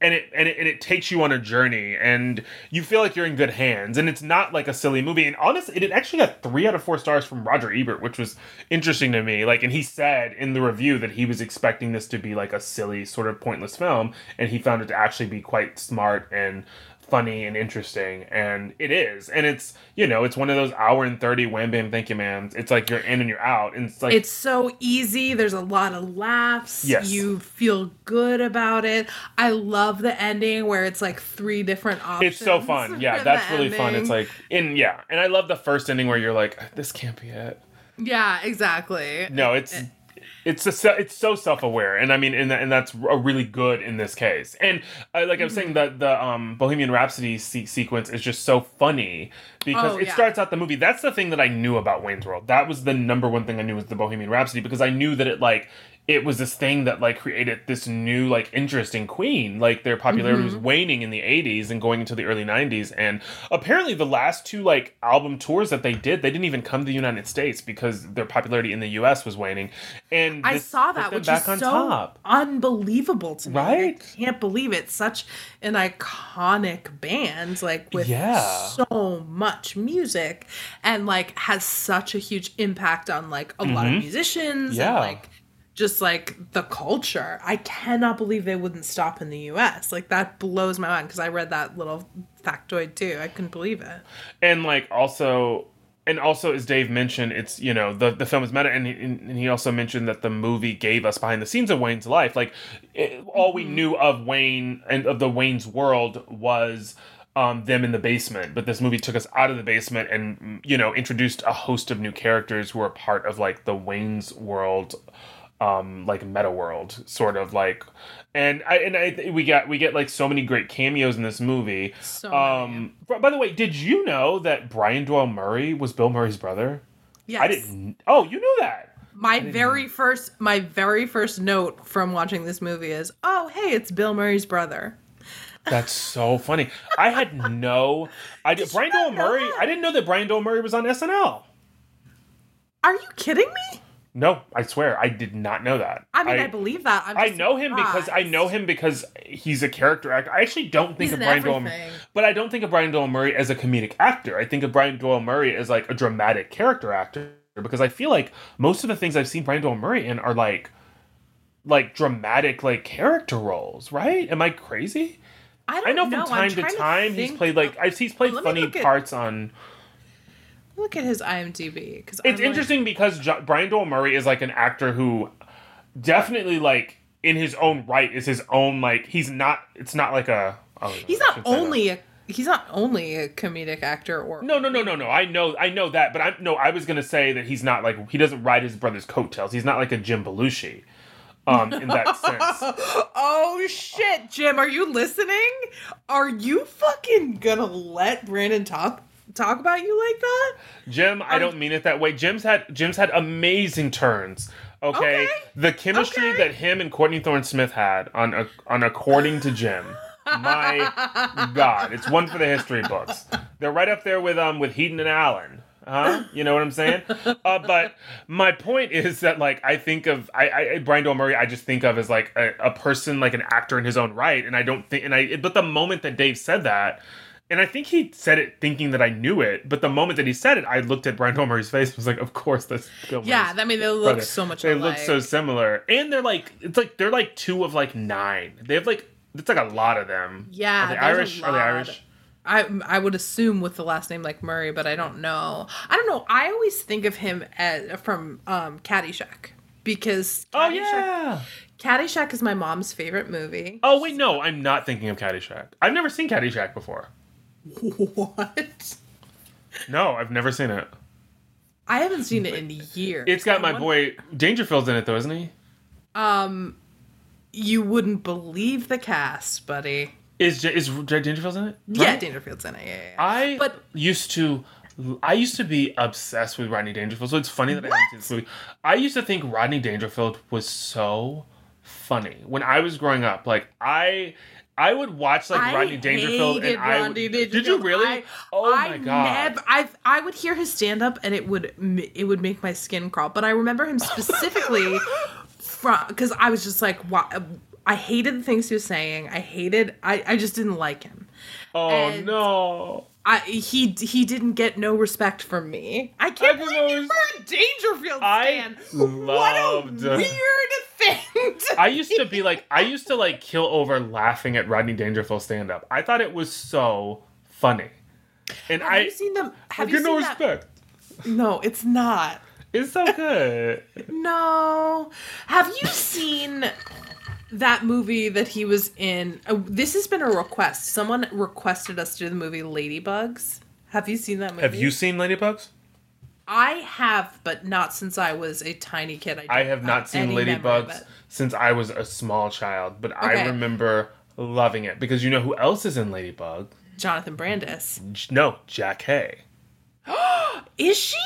and it, and it and it takes you on a journey and you feel like you're in good hands. And it's not like a silly movie. And honestly it actually got three out of four stars from roger ebert which was interesting to me. Like and he said in the review that he was expecting this to be like a silly sort of pointless film. And he found it to actually be quite smart and funny and interesting and it is and it's you know it's one of those hour and 30 wham bam thank you man it's like you're in and you're out and it's like it's so easy. There's a lot of laughs. Yes. You feel good about it. I love the ending where it's like three different options. it's so fun yeah that's really fun it's like in yeah and i love the first ending where you're like this can't be it Yeah, exactly. no it's it's a, it's so self-aware and i mean and, and that's a really good in this case. And uh, like i was saying the the um bohemian rhapsody se- sequence is just so funny because Oh, it yeah. starts out the movie. That's the thing that i knew about wayne's world. That was the number one thing i knew was the bohemian rhapsody because i knew that it like it was this thing that like created this new like interest in queen like their popularity Mm-hmm. was waning in the 80s and going into the early 90s and apparently the last two like album tours that they did they didn't even come to the united states because their popularity in the us was waning and I saw that, which back is on so top. unbelievable to me. Right? I can't believe it. Such an iconic band, like with Yeah. so much music, and like has such a huge impact on like a lot of musicians. Mm-hmm. Yeah. And, like just like the culture. I cannot believe they wouldn't stop in the U.S. Like that blows my mind because I read that little factoid too. I couldn't believe it. and like also and also as dave mentioned it's you know the, the film is meta and he, and he also mentioned that the movie gave us behind the scenes of wayne's life like it, all we knew of wayne and of the wayne's world was um, them in the basement but this movie took us out of the basement and you know introduced a host of new characters who are part of like the wayne's world um like meta world sort of like and i and i we got we get like so many great cameos in this movie So um b- by the way did you know that brian doyle murray was bill murray's brother Yes. i didn't oh you knew that My very first my very first note from watching this movie is, "Oh, hey, it's Bill Murray's brother." that's so funny i had no i did brian doyle murray that? i didn't know that brian doyle murray was on snl Are you kidding me? No i swear i did not know that I mean, I, believe that. I'm I know him because I know him because he's a character actor. I actually don't think He's of Brian Doyle, but I don't think of Brian Doyle Murray as a comedic actor. I think of Brian Doyle Murray as like a dramatic character actor because I feel like most of the things I've seen Brian Doyle Murray in are like like dramatic like character roles. Right? Am I crazy? I, don't I know from I'm time to time he's played like I've he's played funny parts on. Look at his IMDb because It's interesting because jo- Brian Doyle Murray is like an actor who definitely like in his own right is his own like he's not it's not like a oh, He's not shouldn't say that. only a he's not only a comedic actor or no no no no no I know I know that but I no I was gonna say that he's not like he doesn't ride his brother's coattails he's not like a Jim Belushi um in that sense Oh shit, Jim, are you listening? Are you fucking gonna let Brandon talk talk about you like that? Jim I don't mean it that way Jim's had Jim's had amazing turns okay, Okay. the chemistry Okay. that him and Courtney Thorne Smith had on a, on according to Jim my God, it's one for the history books. They're right up there with um with Heaton and Allen. Huh? You know what I'm saying? Uh, but my point is that like I think of I, I Brian Doyle Murray I just think of as like a, a person like an actor in his own right, and I don't think and I but the moment that Dave said that, and I think he said it thinking that I knew it, but the moment that he said it, I looked at Brian O'Murray's face and was like, of course that's Bill Yeah, I mean they look brother. so much They alike. look so similar, and they're like it's like they're like two of like nine. They have like it's like a lot of them. Yeah, are they Irish? Are they. Irish? I I would assume with the last name like Murray, but I don't know. I don't know. I always think of him as from um, Caddyshack because Oh yeah. Caddyshack is my mom's favorite movie. Oh wait, no, I'm not thinking of Caddyshack. I've never seen Caddyshack before. What? No, I've never seen it. I haven't seen it in years. It's got I my wonder- boy Dangerfield's in it though, isn't he? Um, you wouldn't believe the cast, buddy. Is J- is J- Dangerfield's in it? Yeah, Right? Dangerfield's in it. Yeah, yeah, yeah. I But- used to I used to be obsessed with Rodney Dangerfield. So it's funny that I haven't seen this movie. I used to think Rodney Dangerfield was so funny when I was growing up. Like I I would watch like I Rodney Dangerfield and I would, Rodney Did you really? I- oh I my god. Never, I I would hear his stand up and it would it would make my skin crawl. But I remember him specifically from because I was just like, why? I hated the things he was saying. I hated. I I just didn't like him. oh and- no. I he he didn't get no respect from me. I I can't can believe you were a Dangerfield I fan. loved- What a weird thing. I used to be like I used to like kill over laughing at Rodney Dangerfield stand up. I thought it was so funny. And Have I you seen them? I Have you get no seen that? respect. No, it's not. It's so good. No. Have you seen that movie that he was in? Uh, this has been a request. Someone requested us to do the movie Ladybugs. Have you seen that movie? Have you seen Ladybugs? I have, but not since I was a tiny kid. I, I have not seen any memory of Ladybugs since I was a small child, but I remember loving it because you know who else is in Ladybug? Jonathan Brandis. No, Jackée. Is she?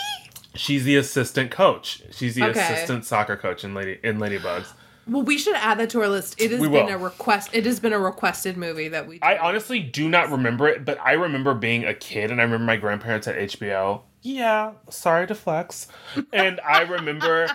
She's the assistant coach. She's the Okay. assistant soccer coach in Lady in Ladybugs. Well, we should add that to our list. It has We been will. a request. It has been a requested movie that we. I honestly do not remember it, but I remember being a kid and I remember my grandparents at HBO. Yeah, sorry to flex. And I remember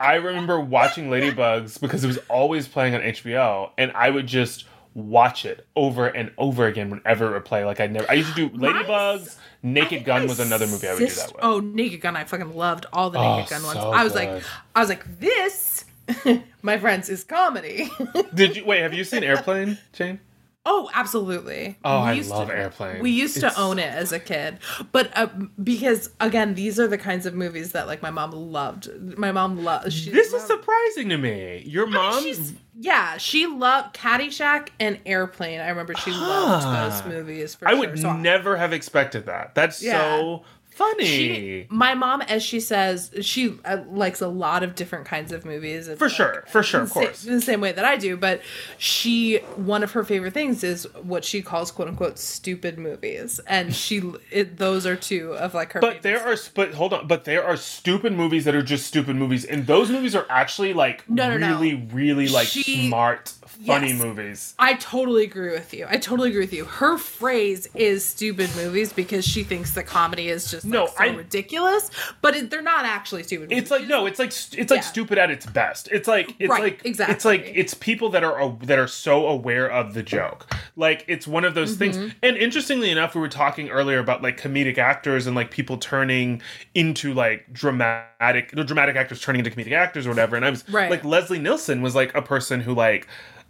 I remember watching Ladybugs because it was always playing on HBO and I would just watch it over and over again whenever it would play. Like I never I used to do Ladybugs, Naked Gun was another movie I would do that with. Oh, Naked Gun! I fucking loved all the Oh, Naked Gun ones. so I was good. like, I was like, this, my friends, is comedy. Did you wait, have you seen Airplane, Jane? oh, absolutely. Oh, We I used love to- Airplane. We used It's- to own it as a kid, but uh, because again, these are the kinds of movies that like my mom loved. My mom loved. She This is surprising to me. Your mom She's, yeah, she loved Caddyshack and Airplane. I remember she loved those movies. For I sure. would So never have expected that. That's Yeah. so funny. She, my mom, as she says, she uh, likes a lot of different kinds of movies. It's For like- sure, for sure, of the sa- course. in the same way that I do. But she, one of her favorite things is what she calls "quote unquote" stupid movies, and she, it, those are two of like her. But there are, but hold on, but there are stupid movies that are just stupid movies, and those movies are actually like No, no, no. really, really like She- smart, funny Yes. movies. I totally agree with you. I totally agree with you. Her phrase is "stupid movies" because she thinks the comedy is just like, No, so I- ridiculous. But it, they're not actually stupid. Movies. It's like no, it's like it's like Yeah. stupid at its best. It's like it's Right, like exactly. it's like it's people that are that are so aware of the joke. Like it's one of those things. Mm-hmm. And interestingly enough, we were talking earlier about like comedic actors and like people turning into like dramatic, the dramatic actors turning into comedic actors or whatever. And I was Right. like Leslie Nielsen was like a person who like.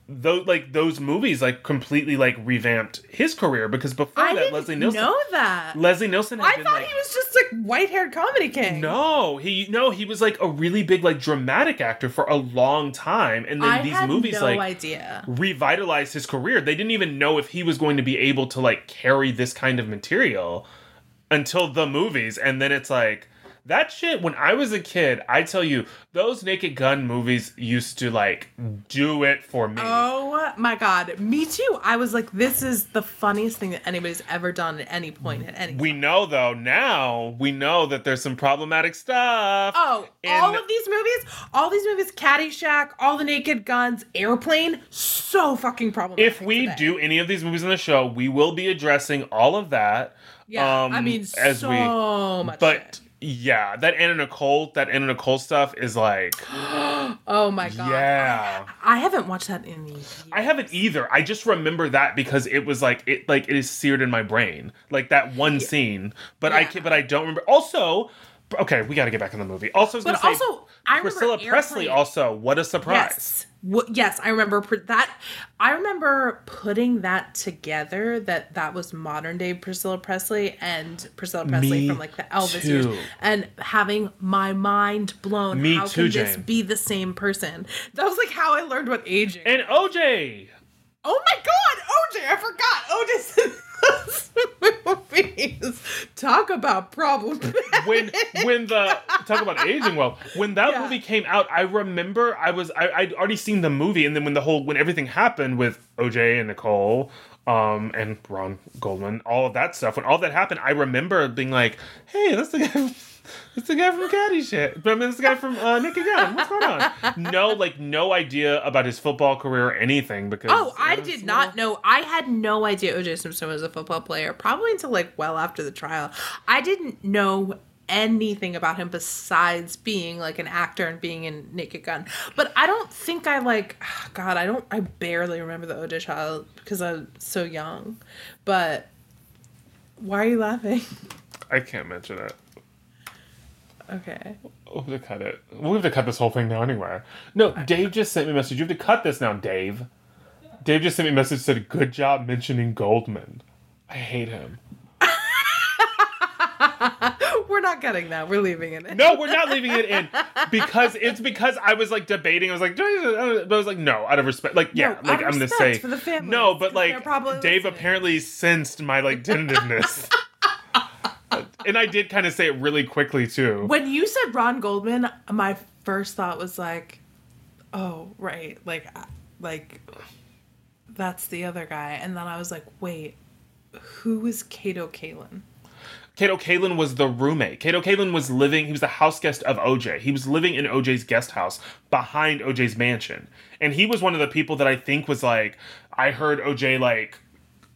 Those like those movies like completely like revamped his career because before I that Leslie Nielsen know that. Leslie Nielsen had I been thought like he was just like white-haired comedy king. no, he no, he was like a really big like dramatic actor for a long time, and then I these had movies no like idea. revitalized his career. They didn't even know if he was going to be able to like carry this kind of material until the movies, and then it's like that shit. When I was a kid, I tell you, those Naked Gun movies used to like do it for me. Oh my god, me too. I was like, this is the funniest thing that anybody's ever done at any point at any. we know though now we know that there's some problematic stuff. Oh, in- all of these movies, all these movies, Caddyshack, all the Naked Guns, Airplane, so fucking problematic. if we today. do any of these movies on the show, we will be addressing all of that. yeah, um, I mean, as so we- much. But shit. Yeah, that Anna Nicole, that Anna Nicole stuff is like, Oh my god. yeah. I haven't watched that in years. I haven't either. I just remember that because it was like it like it is seared in my brain, like that one scene. But I Yeah. can, but I don't remember. Also, okay, we got to get back in the movie. Also, I But say, also, I Priscilla Presley. Also, what a surprise! Yes. Wh- yes, I remember pr- that. I remember putting that together. That that was modern day Priscilla Presley and Priscilla Presley Me from like the Elvis too. years, and having my mind blown. Me how too, can this be the same person? That was like how I learned what aging. And OJ. oh my god, OJ! I forgot those movies. Talk about problem. when when the talk about aging well when that Yeah. movie came out i remember i was I, i'd already seen the movie and then when the whole when everything happened with oj and nicole um and ron goldman all of that stuff when all that happened i remember being like hey that's the guy it's the guy from Caddyshack. But I mean, it's the guy from uh, Gunn. What's going on? No, like, no idea about his football career or anything because. Oh, I did not know. I had no idea OJ Simpson was a football player, probably until like well after the trial. I didn't know anything about him besides being like an actor and being in Naked Gun. But I don't think I like God, I don't I barely remember the OJ trial because I'm so young. But why are you laughing? I can't mention it. Okay. We'll have to cut it. We'll have to cut this whole thing now anyway. No, Dave just sent me a message. You have to cut this now, Dave. Dave just sent me a message said, "Good job mentioning Goldman." I hate him. We're not cutting that. We're leaving it in. No, we're not leaving it in because it's because I was like debating. I was like, I-" but I was like, no, out of respect. Like, yeah, No, like I'm gonna say for the families, no, but like Dave listening. apparently sensed my like tentativeness, and I did kind of say it really quickly too. When you said Ron Goldman, my first thought was like, "Oh, right, like, uh, like that's the other guy." And then I was like, "Wait, who is Kato Kaelin?" Kato Kaelin was the roommate. Kato Kaelin was living, he was the house guest of OJ. He was living in OJ's guest house behind OJ's mansion. And he was one of the people that I think was like, I heard OJ like,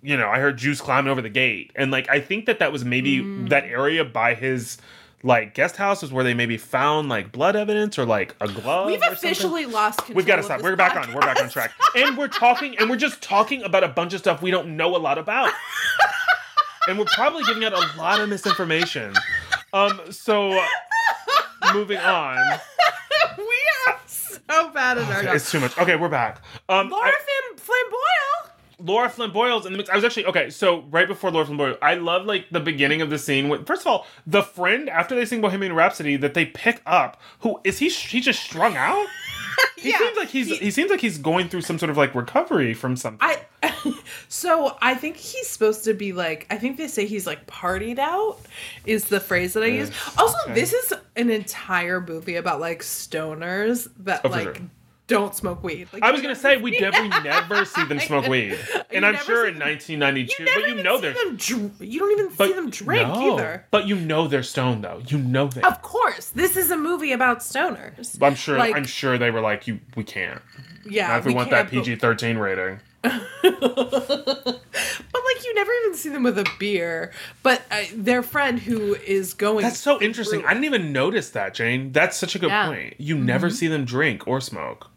you know, I heard Juice climbing over the gate. And like, I think that that was maybe that area by his like guest house was where they maybe found like blood evidence or like a glove. We've or something. officially lost control. We've got to stop. We're back on. We're back on track. And we're talking, and we're just talking about a bunch of stuff we don't know a lot about. and we're probably giving out a lot of misinformation. Um, so moving on. we are so bad at our It's too much. Okay, we're back. Um, Laura I- Flam- Flamboyant. Laura Flynn Boyle's in the mix. I was actually okay. So right before Laura Flynn Boyle, I love like the beginning of the scene. When, first of all, the friend after they sing Bohemian Rhapsody that they pick up, who is he? He just strung out. He Yeah, seems like he's he- he, seems like he's going through some sort of like recovery from something. I so I think he's supposed to be like I think they say he's like partied out is the phrase that I mm. use. Also, okay. this is an entire movie about like stoners that Oh, like sure. Don't smoke weed. Like, I was gonna say we definitely never see them smoke weed, and I'm sure in 1992, you but you know they're dr- you don't even but see them drink no. either. But you know they're stoned though. You know they. Of course, this is a movie about stoners. I'm sure. like- I'm sure they were like, you. We can't. Yeah, Not if we, want that can't, but- PG-13 rating. But like you never even see them with a beer. But uh, their friend who is going. That's so interesting. through- I didn't even notice that, Jane. That's such a good Yeah. Mm-hmm. point. You never see them drink or smoke.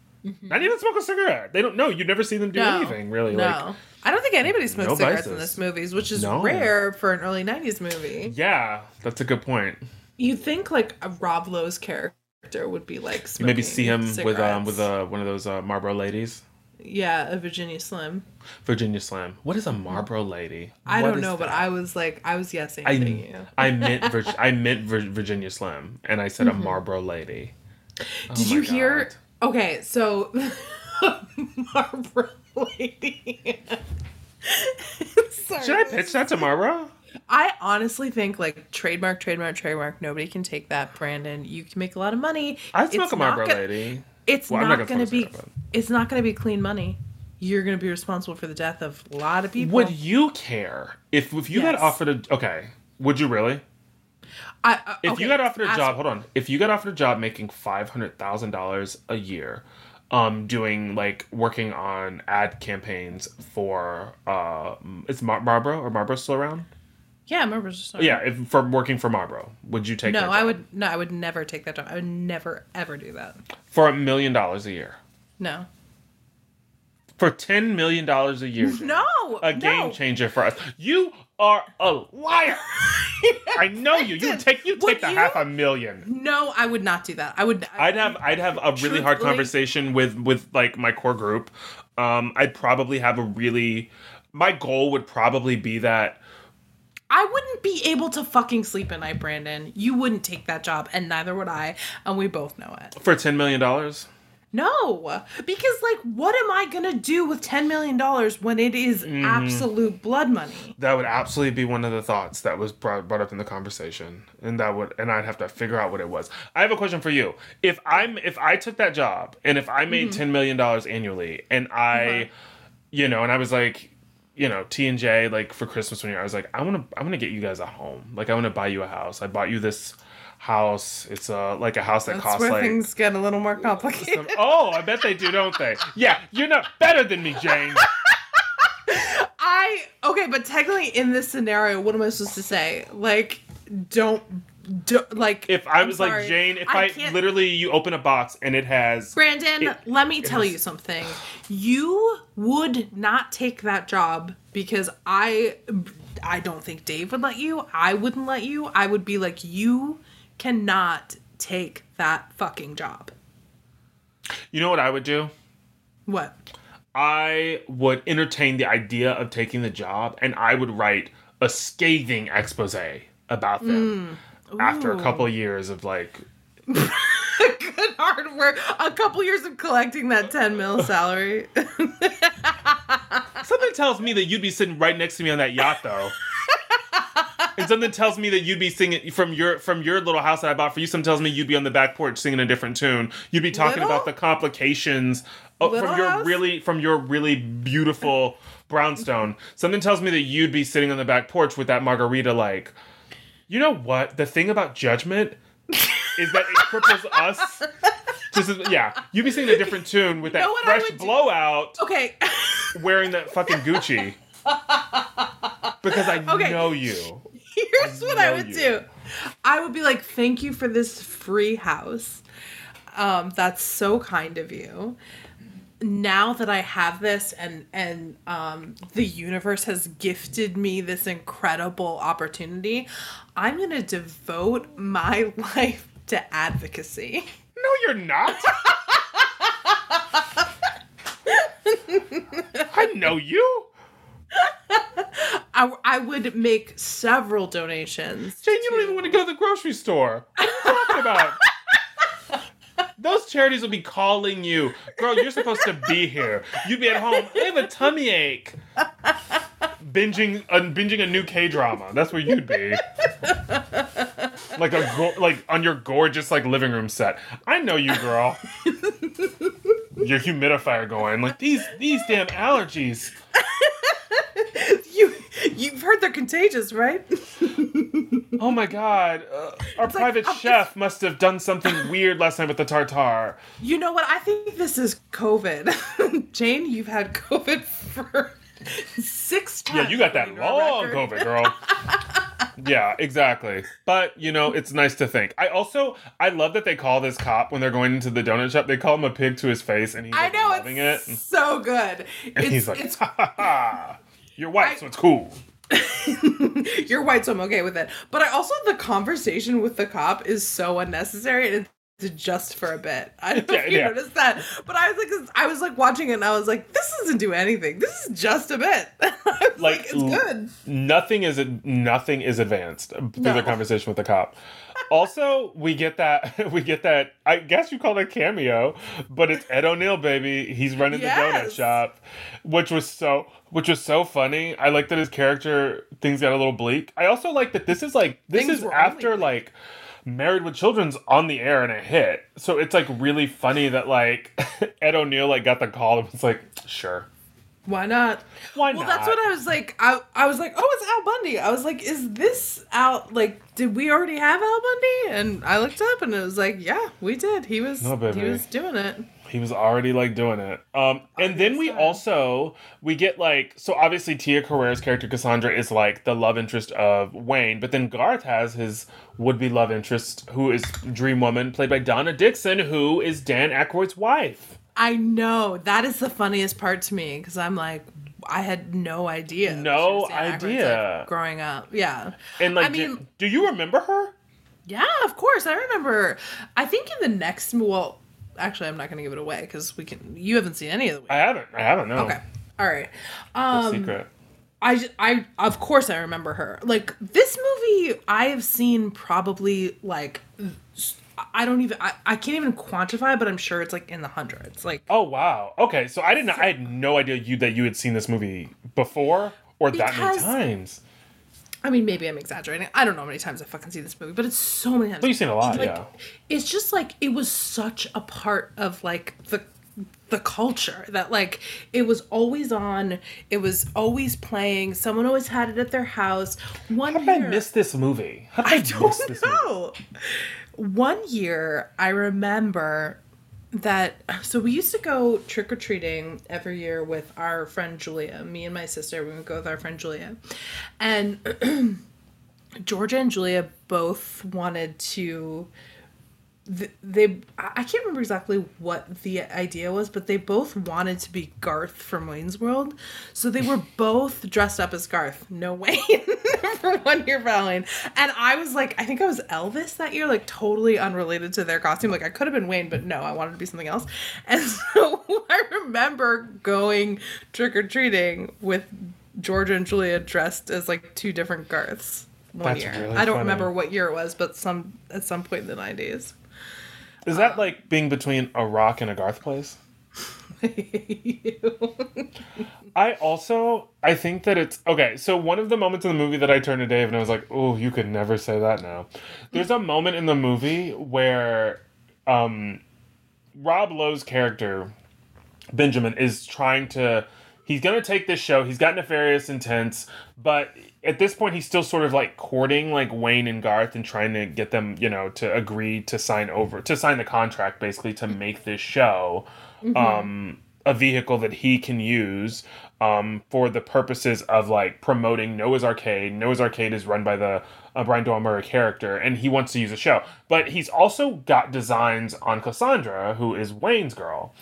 Not even smoke a cigarette. They don't know. You never see them do No. anything really. No. Like, I don't think anybody smokes No cigarettes in this movies, which is No. rare for an early '90s movie. yeah, that's a good point. You'd think like a Rob Lowe's character would be like maybe see him with um with uh, one of those uh, Marlboro ladies. yeah, a Virginia Slim. Virginia Slim. What is a Marlboro lady? I What don't know, but? I was like, I was yesing I, you. I meant Vir- I meant Vir- Virginia Slim, and I said a Marlboro lady. Oh Mm-hmm. Did you hear? Okay, so Marlboro lady. Should I pitch that to Marlboro? I honestly think like trademark, trademark, trademark. Nobody can take that, Brandon. You can make a lot of money. I'd smoke It's a not Marlboro gonna- lady. It's Well, not, not going gonna be. It's not going to be clean money. You're going to be responsible for the death of a lot of people. Would you care if if you got offered a okay? Would you really? I, uh, If okay, you got offered a job, hold on. If you got offered a job making five hundred thousand dollars a year, um, doing like working on ad campaigns for uh, is Mar- Marlboro or Marlboro still around? Yeah, I remember. Sorry. Yeah, if for working for Marlboro, would you take? No, that I would. No, I would never take that job. I would never ever do that. for a million dollars a year. No. For ten million dollars a year. No. a game no. changer for us. You are a liar. I know you. You would take you Would take the you? half a million. No, I would not do that. I would. I, I'd have I'd have a really hard conversation with with like my core group. Um, I'd probably have a really. My goal would probably be that I wouldn't be able to fucking sleep at night, Brandon. You wouldn't take that job, and neither would I, and we both know it. for ten million dollars. No, because like, what am I gonna do with ten million dollars when it is Mm-hmm. absolute blood money? That would absolutely be one of the thoughts that was brought, brought up in the conversation, and that would, and I'd have to figure out what it was. I have a question for you. If I'm, if I took that job, and if I made ten million dollars annually, and I, you know, and I was like, you know, T and J, like for Christmas one year, I was like, I want to, I want to get you guys a home. Like, I want to buy you a house. I bought you this house. It's a like a house that That's costs where like. things get a little more complicated. Oh, I bet they do, don't they? Yeah, you're not better than me, Jane. I okay, but technically in this scenario, what am I supposed to say? Like, don't, do, like. If I I'm was like Jane, if I, can't- literally you open a box and it has Brandon, It- let me tell is- you something. You would not take that job because I I don't think Dave would let you. I wouldn't let you. I would be like you cannot take that fucking job. You know what I would do? What? I would entertain the idea of taking the job and I would write a scathing expose about them mm. after a couple of years of like Good hard work. A couple years of collecting that 10 mil salary. something tells me that you'd be sitting right next to me on that yacht though. and something tells me that you'd be singing from your from your little house that I bought for you. Something tells me you'd be on the back porch singing a different tune. You'd be talking Little? about the complications oh, of, Little from your house? really from your really beautiful brownstone. Something tells me that you'd be sitting on the back porch with that margarita like you know what? The thing about judgment is that it cripples us. Just as, yeah, you'd be singing a different tune with that know fresh would do? blowout okay. wearing that fucking Gucci. because I Okay. know you. Here's what I would you. do. I would be like, "Thank you for this free house. Um, that's so kind of you. Now that I have this, and and um, the universe has gifted me this incredible opportunity, I'm gonna devote my life to advocacy. No, you're not. I know you. I, I would make several donations. Jane, you don't even want to go to the grocery store. What are you talking about? Those charities will be calling you. Girl, you're supposed to be here. You'd be at home. I have a tummy ache. Binging uh, binging a new K drama. That's where you'd be. Like a like on your gorgeous like living room set. I know you, girl. Your humidifier going like these these damn allergies. You you've heard they're contagious, right? Oh my god, uh, our like, private um, chef must have done something weird last night with the tartar. You know what? I think this is COVID. Jane, you've had COVID for six times. Yeah, you got that long record. COVID, girl. yeah, exactly. But you know, it's nice to think. I also I love that they call this cop when they're going into the donut shop. They call him a pig to his face, and he's like, I know loving it's it. so good. And It's, he's like, it's ha ha ha. You're white, I- so it's cool. you're white, so I'm okay with it. But I also the conversation with the cop is so unnecessary and it's just for a bit. I don't know Yeah, if you yeah. noticed that. But I was like I was like watching it and I was like, this doesn't do anything. This is just a bit. Like, Like, it's good. Nothing is nothing is advanced through No. the conversation with the cop. Also, we get that we get that. I guess you call it a cameo, but it's Ed O'Neill, baby. He's running the donut shop, which was so which was so funny. I like that his character things got a little bleak. I also like that this is like this Things is after bleak. Married with Children's on the air and it hit. So it's like really funny that like Ed O'Neill like got the call and was like, sure. Why not? Why well, not? that's what I was like. I I was like, oh, it's Al Bundy. I was like, is this Al? Like, did we already have Al Bundy? And I looked up, and it was like, yeah, we did. He was No, he was doing it. He was already like doing it. Um, and then we also we get like so obviously Tia Carrere's character Cassandra is like the love interest of Wayne, but then Garth has his would be love interest who is Dream Woman, played by Donna Dixon, who is Dan Aykroyd's wife. I know that is the funniest part to me because I'm like, I had no idea. No she was Dan Aykroyd's, idea. like, growing up. Yeah, And like, I mean, do, do you remember her? yeah, of course. I remember. I think in the next, well, actually, I'm not going to give it away because we can. You haven't seen any of the. I haven't. I haven't. No. Okay. All right. The Um, secret. I, I, of course, I remember her. Like this movie, I have seen probably like, I don't even, I, I can't even quantify, but I'm sure it's like in the hundreds. Like, Oh wow. Okay, so I didn't. I had no idea you that you had seen this movie before or that many times. I mean, maybe I'm exaggerating. I don't know how many times I fucking see this movie, but it's so many times. But you've seen a lot, Like, yeah. It's just like it was such a part of like the the culture that like it was always on. It was always playing. Someone always had it at their house. One How did I miss this movie? How did I I, don't know. One year, I remember that. So we used to go trick or treating every year with our friend Julia. Me and my sister, we would go with our friend Julia, and Georgia and Julia both wanted to. Th- They, I can't remember exactly what the idea was, but they both wanted to be Garth from Wayne's World. So they were both dressed up as Garth, no Wayne, for one year for Halloween. And I was like, I think I was Elvis that year, like totally unrelated to their costume. Like I could have been Wayne, but no, I wanted to be something else. And so I remember going trick or treating with Georgia and Julia dressed as like two different Garths one That's year. really I don't funny. remember what year it was, but some at some point in the nineties. Is that like being between a rock and a Garth place? I also I think that it's okay. So one of the moments in the movie that I turned to Dave and I was like, "Oh, you could never say that now." There's a moment in the movie where um, Rob Lowe's character Benjamin is trying to. He's gonna take this show. He's got nefarious intents, but at this point, he's still sort of like courting like Wayne and Garth and trying to get them, you know, to agree to sign over to sign the contract, basically to make this show um, a vehicle that he can use um, for the purposes of like promoting Noah's Arcade. Noah's Arcade is run by the uh, Brian Doyle Murray character, and he wants to use a show. But he's also got designs on Cassandra, who is Wayne's girl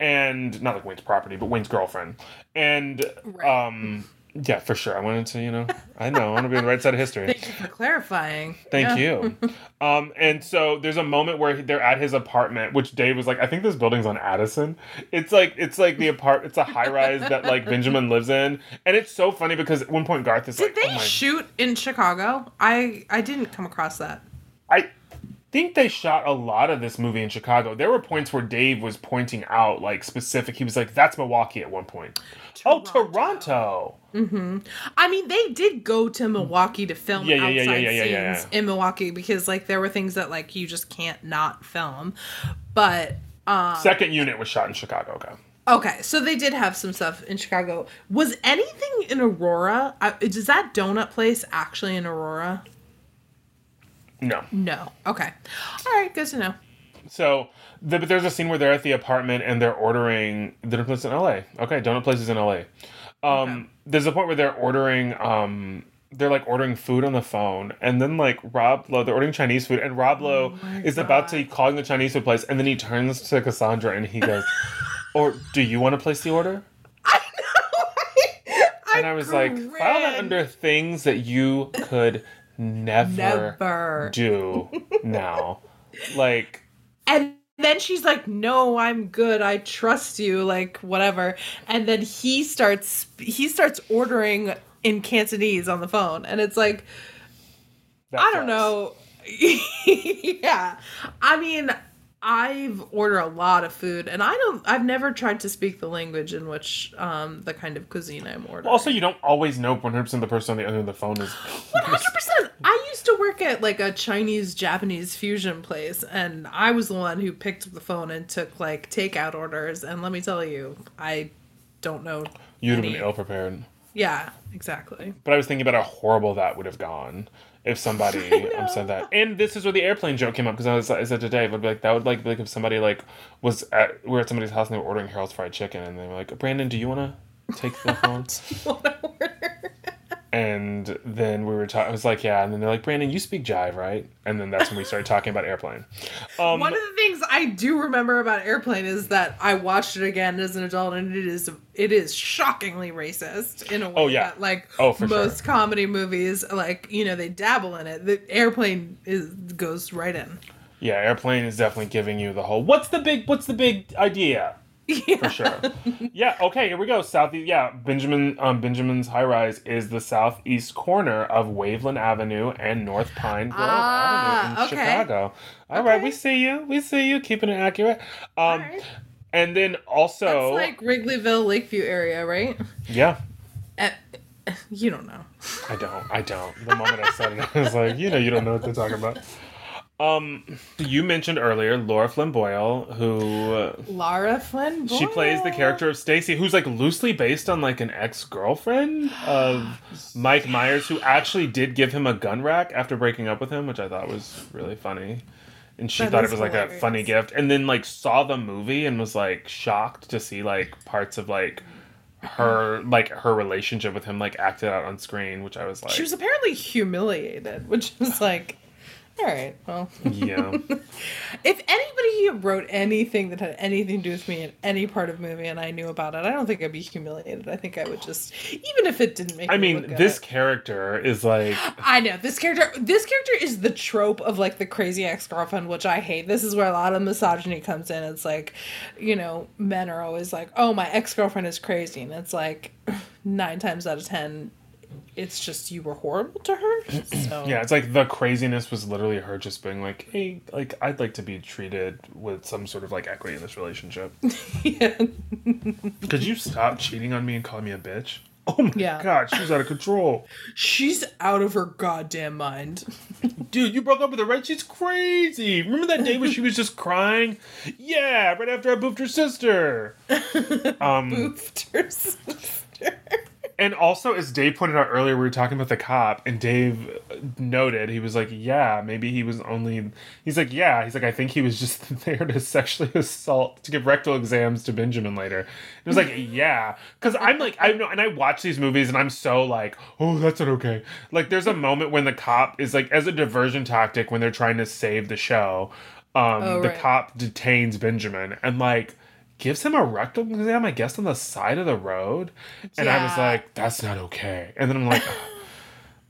and not like Wayne's property, but Wayne's girlfriend. And Right. um yeah, for sure. I wanted to, you know, I know, I want to be on the right side of history. Thank you for clarifying. Thank Yeah. you. Um, and so there's a moment where they're at his apartment, which Dave was like, I think this building's on Addison. It's like it's like the apart, it's a high rise that like Benjamin lives in, and it's so funny because at one point Garth is Did like, Did they oh shoot in Chicago? I I didn't come across that. I think they shot a lot of this movie in Chicago. There were points where Dave was pointing out like specific. He was like, "That's Milwaukee" at one point. Oh, Toronto. Mm-hmm. I mean, they did go to Milwaukee to film Yeah, yeah, outside yeah, yeah, scenes yeah. in Milwaukee because like there were things that like you just can't not film. But um Second unit was shot in Chicago. Okay. okay, so they did have some stuff in Chicago. Was anything in Aurora? Uh, is that donut place actually in Aurora? No. No. Okay. All right, good to know. So, the, but there's a scene where they're at the apartment and they're ordering donut place in L.A. Okay, donut places in L.A. Um, Okay. there's a point where they're ordering um. They're like ordering food on the phone, and then like Rob Lowe, they're ordering Chinese food, and Rob Lowe Oh is about to God. calling the Chinese food place, and then he turns to Cassandra and he goes, "Or do you want to place the order?" I know. And I was like, "File that under things that you could never, Never. do now." Like, And then she's like, "No, I'm good. I trust you." Like whatever. And then he starts he starts ordering in Cantonese on the phone, and it's like I don't know. yeah, I mean, I've ordered a lot of food, and I don't. I've never tried to speak the language in which um the kind of cuisine I'm ordering. Also, you don't always know 100% the person on the other end of the phone is. One hundred percent. I used to work at like a Chinese Japanese fusion place, and I was the one who picked up the phone and took like takeout orders. And let me tell you, I don't know. You'd have been ill prepared. Yeah, exactly. But I was thinking about how horrible that would have gone if somebody um, said that. And this is where the airplane joke came up because I was I said today, I'd be like, that would like be like if somebody like was at we were at somebody's house and they were ordering Harold's fried chicken and they were like, Brandon, do you want to take the phone? And then we were talking. I was like, yeah. And then they're like, Brandon, you speak jive, right? And then that's when we started talking about airplane. Um, One of the things I do remember about Airplane is that I watched it again as an adult, and it is it is shockingly racist in a way Oh, yeah. that like Oh, for most sure. comedy movies, like you know, they dabble in it. The Airplane is goes right in. yeah, airplane is definitely giving you the whole. What's the big? What's the big idea? Yeah. For sure. yeah. Okay. Here we go. Southeast. Yeah. Benjamin. Um. Benjamin's high rise is the southeast corner of Waveland Avenue and North Pine Grove Ah, Avenue in okay. Chicago. All right. Okay. We see you. We see you. Keeping it accurate. Um. Alright. And then also. That's like Wrigleyville, Lakeview area, right? yeah. Eh, you don't know. I don't. I don't. The moment I said it, I was like, you know, you don't know what they're talking about. Um, you mentioned earlier Laura Flynn Boyle, who uh, Lara Flynn. she plays the character of Stacy, who's like loosely based on like an ex girlfriend of Mike Myers, who actually did give him a gun rack after breaking up with him, which I thought was really funny. And she That thought it was like a funny gift, and then like saw the movie and was like shocked to see like parts of like her like her relationship with him like acted out on screen, which I was like, She was apparently humiliated, which was like, all right, well. yeah. If anybody wrote anything that had anything to do with me in any part of the movie and I knew about it, I don't think I'd be humiliated. I think I would just, even if it didn't make I me mean, this good. character is like I know this character. This character is the trope of like the crazy ex girlfriend, which I hate. This is where a lot of misogyny comes in. It's like, you know, men are always like, "Oh, my ex girlfriend is crazy," and it's like nine times out of ten, it's just you were horrible to her. So yeah, it's like the craziness was literally her just being like, "Hey, like I'd like to be treated with some sort of like equity in this relationship. yeah. Could you stop cheating on me and call me a bitch?" Oh my Yeah. god, she's out of control. she's out of her goddamn mind. Dude, you broke up with her, right? She's crazy. Remember that day when she was just crying? Yeah, right after I boofed her sister. Um, Boofed her sister. And also, as Dave pointed out earlier, we were talking about the cop, and Dave noted he was like, "Yeah, maybe he was only." He's like, "Yeah." He's like, "I think he was just there to sexually assault to give rectal exams to Benjamin later." It was like, "Yeah," because I'm like, I know, and I watch these movies, and I'm so like, "Oh, that's not okay." Like, there's a moment when the cop is like, as a diversion tactic, when they're trying to save the show, um, Oh, the cop detains Benjamin and like. Gives him a rectal exam, I guess, on the side of the road. And I was like, that's not okay. And then I'm like,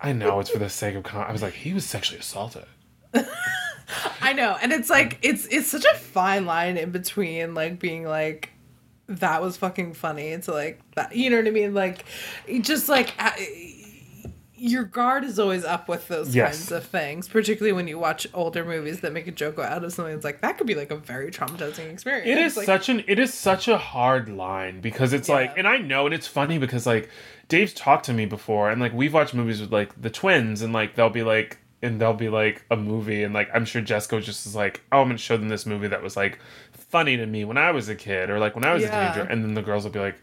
I know it's for the sake of con. I was like, he was sexually assaulted. I know, and it's like it's it's such a fine line in between like being like that was fucking funny to like that you know what I mean like just like uh, your guard is always up with those Yes. kinds of things, particularly when you watch older movies that make a joke out of something. It's like that could be like a very traumatizing experience. It is like, such an it is such a hard line because it's like and I know and it's funny because like Dave's talked to me before and like we've watched movies with like the twins and like they'll be like and they'll be like a movie and like I'm sure Jessica just is like, Oh, I'm gonna show them this movie that was like funny to me when I was a kid or like when I was Yeah. a teenager and then the girls will be like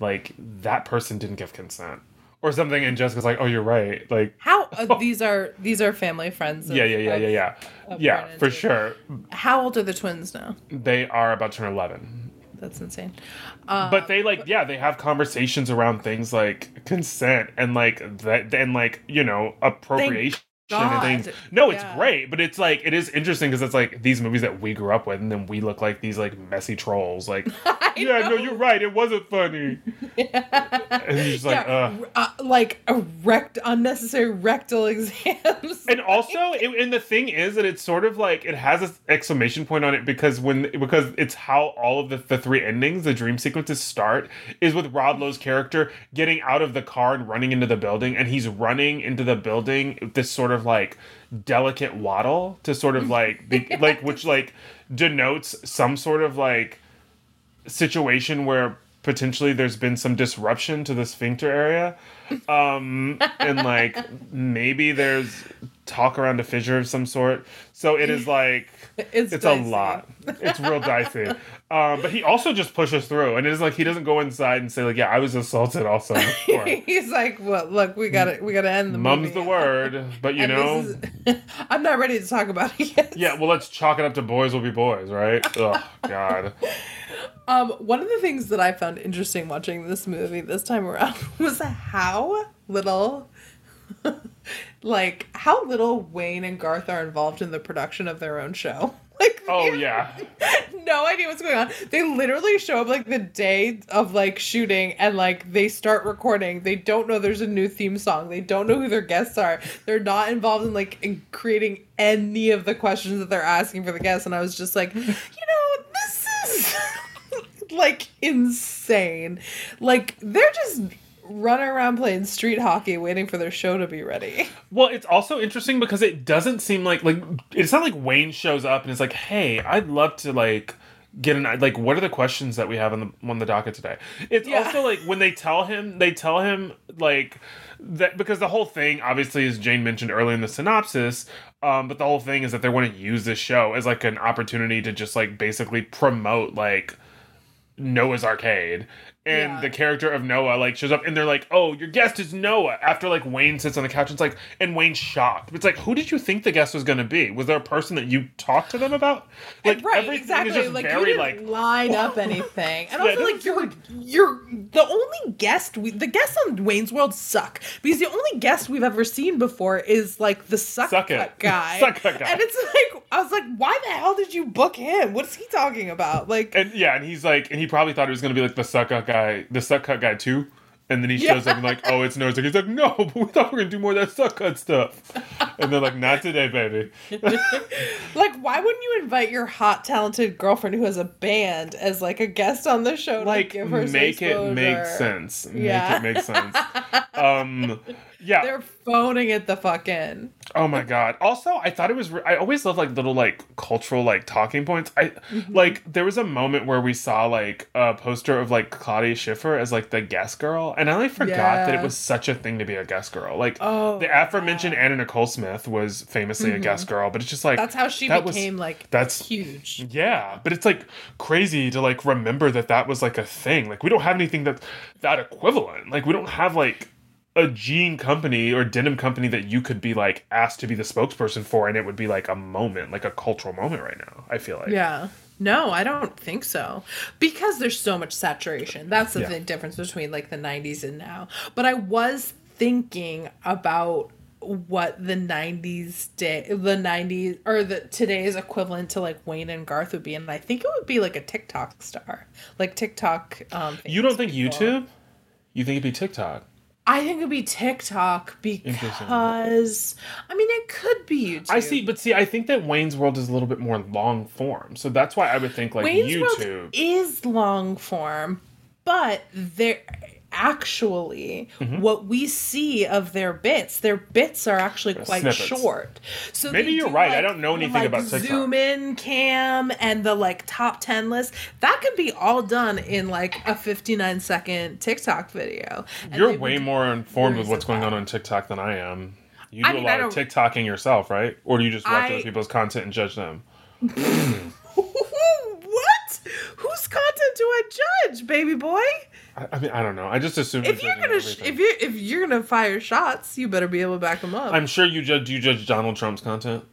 like that person didn't give consent. Or something and Jessica's like, Oh, you're right. Like how uh, these are these are family friends. Of, Yeah, yeah, yeah, of- yeah, yeah. Yeah, for sure. How old are the twins now? They are about to turn 11. That's insane. Um, but they like yeah they have conversations around things like consent and like that and like you know appropriation God. things no it's Yeah. great but it's like it is interesting because it's like these movies that we grew up with and then we look like these like messy trolls like yeah no you're right it wasn't funny and you're just like yeah, uh, like erect unnecessary rectal exams. and also it, and the thing is that it's sort of like it has an exclamation point on it because when because it's how all of the, the three endings the dream sequences start is with rob lowe's character getting out of the car and running into the building and he's running into the building this sort of like delicate waddle to sort of like be, like which like denotes some sort of like situation where potentially there's been some disruption to the sphincter area um and like maybe there's talk around a fissure of some sort. So it is like It's it's, dicey. a lot. It's real dicey. Um, but he also just pushes through, and it is like he doesn't go inside and say like, "Yeah, I was assaulted also." He's like, "Well, look, we gotta, we gotta end the Mum's movie." the word, but you And know, is- I'm not ready to talk about it yet. yeah. Well, let's chalk it up to boys will be boys, right? Oh God. Um, one of the things that I found interesting watching this movie this time around was how little, like, how little Wayne and Garth are involved in the production of their own show. Like, Oh yeah. no idea what's going on. They literally show up like the day of like shooting and like they start recording. They don't know there's a new theme song. They don't know who their guests are. They're not involved in like in creating any of the questions that they're asking for the guests. And I was just like, you know, this is like insane. Like they're just running around playing street hockey waiting for their show to be ready. Well, it's also interesting because it doesn't seem like like it's not like Wayne shows up and is like, "Hey, I'd love to like get an like what are the questions that we have on the on the docket today?" It's Yeah. also like when they tell him, they tell him like that because the whole thing obviously as Jane mentioned earlier in the synopsis, um, but the whole thing is that they want to use this show as like an opportunity to just like basically promote like Noah's Arcade. And Yeah. the character of Noah like shows up and they're like, Oh, your guest is Noah after like Wayne sits on the couch and it's like and Wayne's shocked. It's like, who did you think the guest was gonna be? Was there a person that you talked to them about? Like right, everything exactly. is just like very you didn't like line up anything, and Yeah, also like you're you're the only guest. We, the guests on Wayne's World suck because the only guest we've ever seen before is like the suck, Suck guy. Suck guy. and it's like I was like, why the hell did you book him? What is he talking about? Like, and yeah, and he's like and he probably thought it was gonna be like the Suck Kut guy the Suck Kut guy too. And then he Yeah. shows up and like, oh, it's Noah's. Like, he's like, no, but we thought we were gonna do more of that Suck Kut stuff. And they're like, not today, baby. like why wouldn't you invite your hot, talented girlfriend who has a band as like a guest on the show? To like give her some make it make sense. Yeah. Make it make sense. um yeah. They're phoning it the fuck in. Oh my god. Also, I thought it was re- I always love like little like cultural like talking points. I Mm-hmm. like there was a moment where we saw like a poster of like Claudia Schiffer as like the Guess girl and I like forgot that it was such a thing to be a Guess girl. Like Oh, the aforementioned Anna Nicole Smith was famously a Guess girl, but it's just like That's how she that was- became like that's huge. yeah, but it's like crazy to like remember that that was like a thing. Like we don't have anything that that equivalent. Like we don't have like a jean company or denim company that you could be like asked to be the spokesperson for, and it would be like a moment, like a cultural moment right now. I feel like Yeah. No, I don't think so. Because there's so much saturation. That's the Yeah. thing, difference between like the 90s and now. But I was thinking about what the 90s day the 90s or the today's equivalent to like Wayne and Garth would be and I think it would be like a TikTok star. Like TikTok um you don't think famous YouTube? You think it'd be TikTok? I think it'd be TikTok because I mean it could be YouTube. I see, but see, I think that Wayne's World is a little bit more long form, so that's why I would think like Wayne's YouTube. World is long form, but there actually Mm-hmm. what we see of their bits, their bits are actually quite snippets. short. So Maybe you're right. I don't know anything like, about TikTok. Zoom in cam and the like top ten list. That could be all done in like a 59 second TikTok video. And You're way more informed with what's going on on TikTok than I am. You do I mean, a lot of TikToking yourself, right? Or do you just watch I- other people's content and judge them? what? Whose content do I judge, baby boy? I, I mean, I don't know. I just assume If you're gonna sh- if you if you're gonna fire shots, you better be able to back them up. I'm sure you judge you judge Donald Trump's content.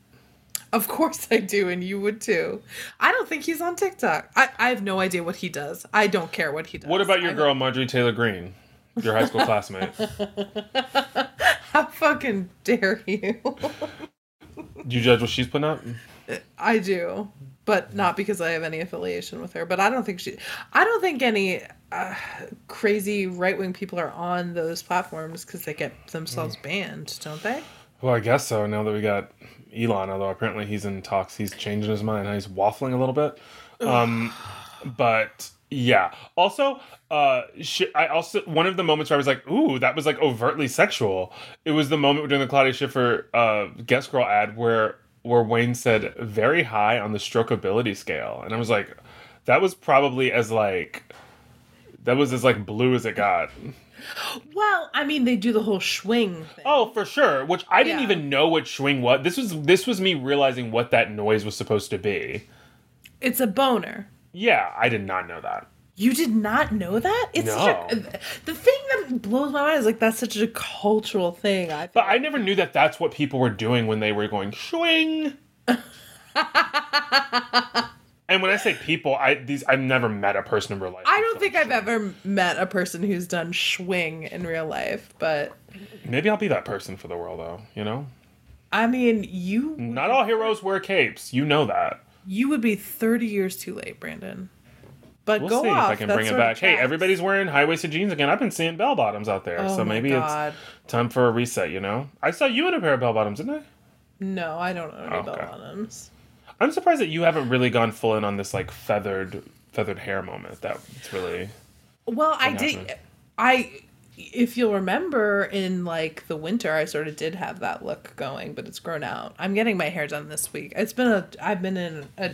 of course I do, and you would too. I don't think he's on TikTok. I, I have no idea what he does. I don't care what he does. What about your I girl Marjorie Taylor Greene, your high school classmate? How fucking dare you? Do you judge what she's putting up? I do, but not because I have any affiliation with her. But I don't think she. I don't think any uh, crazy right wing people are on those platforms because they get Mm. themselves banned, don't they? Well, I guess so. Now that we got Elon, although apparently he's in talks, he's changing his mind. He's waffling a little bit. Um, but yeah. Also, uh, sh- I also one of the moments where I was like, "Ooh, that was like overtly sexual." It was the moment during the Claudia Schiffer uh, Guess girl ad where where Wayne said very high on the strokeability scale, and I was like, that was probably as like that was as like blue as it got. Well, I mean, they do the whole schwing thing. Oh, for sure. Which I didn't Yeah. even know what schwing was. This was this was me realizing what that noise was supposed to be. It's a boner. Yeah, I did not know that. You did not know that? It's such a, No. the thing that blows my mind is like that's such a cultural thing. I But I never knew that that's what people were doing when they were going schwing. and when I say people, I these I've never met a person in real life. I don't think I've ever met a person who's done schwing in real life, but Maybe I'll be that person for the world, though. You know, I mean, you not all heroes wear capes. You know that. you would be 30 years too late, Brandon. But We'll go see off. if I can that bring it back. Hey, everybody's wearing high waisted jeans again. I've been seeing bell bottoms out there, Oh so maybe God. it's time for a reset. You know, I saw you in a pair of bell bottoms, didn't I? No, I don't own any oh, Okay. bell bottoms. I'm surprised that you haven't really gone full in on this like feathered feathered hair moment. That it's really Well, I did. I, if you'll remember, in like the winter, I sort of did have that look going, but it's grown out. I'm getting my hair done this week. It's been a. I've been in a.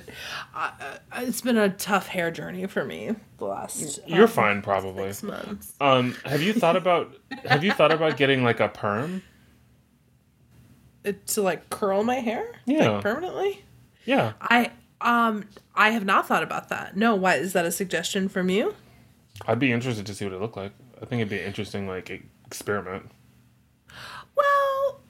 Uh, it's been a tough hair journey for me the last. you're um, fine probably. Six months. Um, have you thought about have you thought about getting like a perm? It, to like curl my hair, Yeah. like permanently. Yeah, I um I have not thought about that. No, what is that a suggestion from you? I'd be interested to see what it looked like. I think it'd be an interesting like experiment. Well,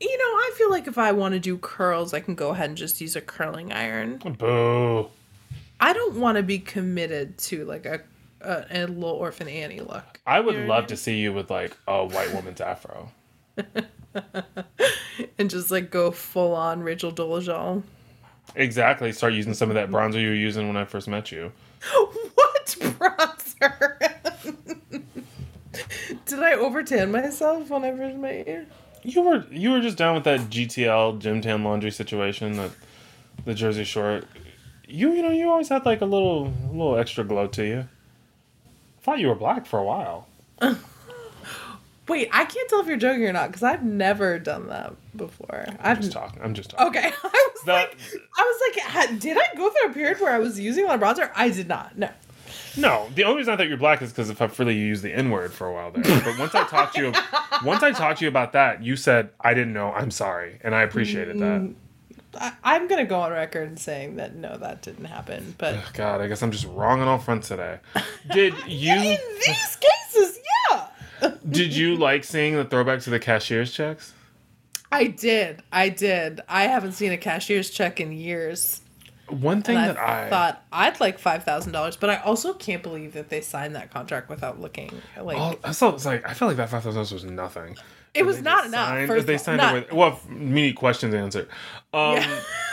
you know, I feel like if I want to do curls, I can go ahead and just use a curling iron. Boo. I don't want to be committed to like a a, a little orphan Annie look. I would You know what I love mean? to see you with like a white woman's afro. and just like go full on Rachel Dolezal. Exactly. Start using some of that bronzer you were using when I first met you. what bronzer? Did I overtan myself when I first met you? You were you were just down with that GTL gym tan laundry situation that the Jersey Shore. You you know you always had like a little little extra glow to you. I thought you were black for a while. Wait, I can't tell if you're joking or not because I've never done that before. I'm I've just talking. I'm just talking. okay. I was That- like, I was like, did I go through a period where I was using a lot of bronzer? I did not. No. No, the only reason I thought you're black is because if I've really used the N word for a while there. But once I talked to you, once I talked to you about that, you said I didn't know. I'm sorry, and I appreciated that. Mm, I, I'm gonna go on record saying that no, that didn't happen. But God, I guess I'm just wrong on all fronts today. Did you in these cases, yeah, did you like seeing the throwback to the cashier's checks? I did. I did. I haven't seen a cashier's check in years. One thing And that I, thought I'd like five thousand dollars, but I also can't believe that they signed that contract without looking. Like Oh, I. It's like I felt like that five thousand dollars was nothing. it was not enough. signed- first they signed Not- it with well, many questions answered. Um,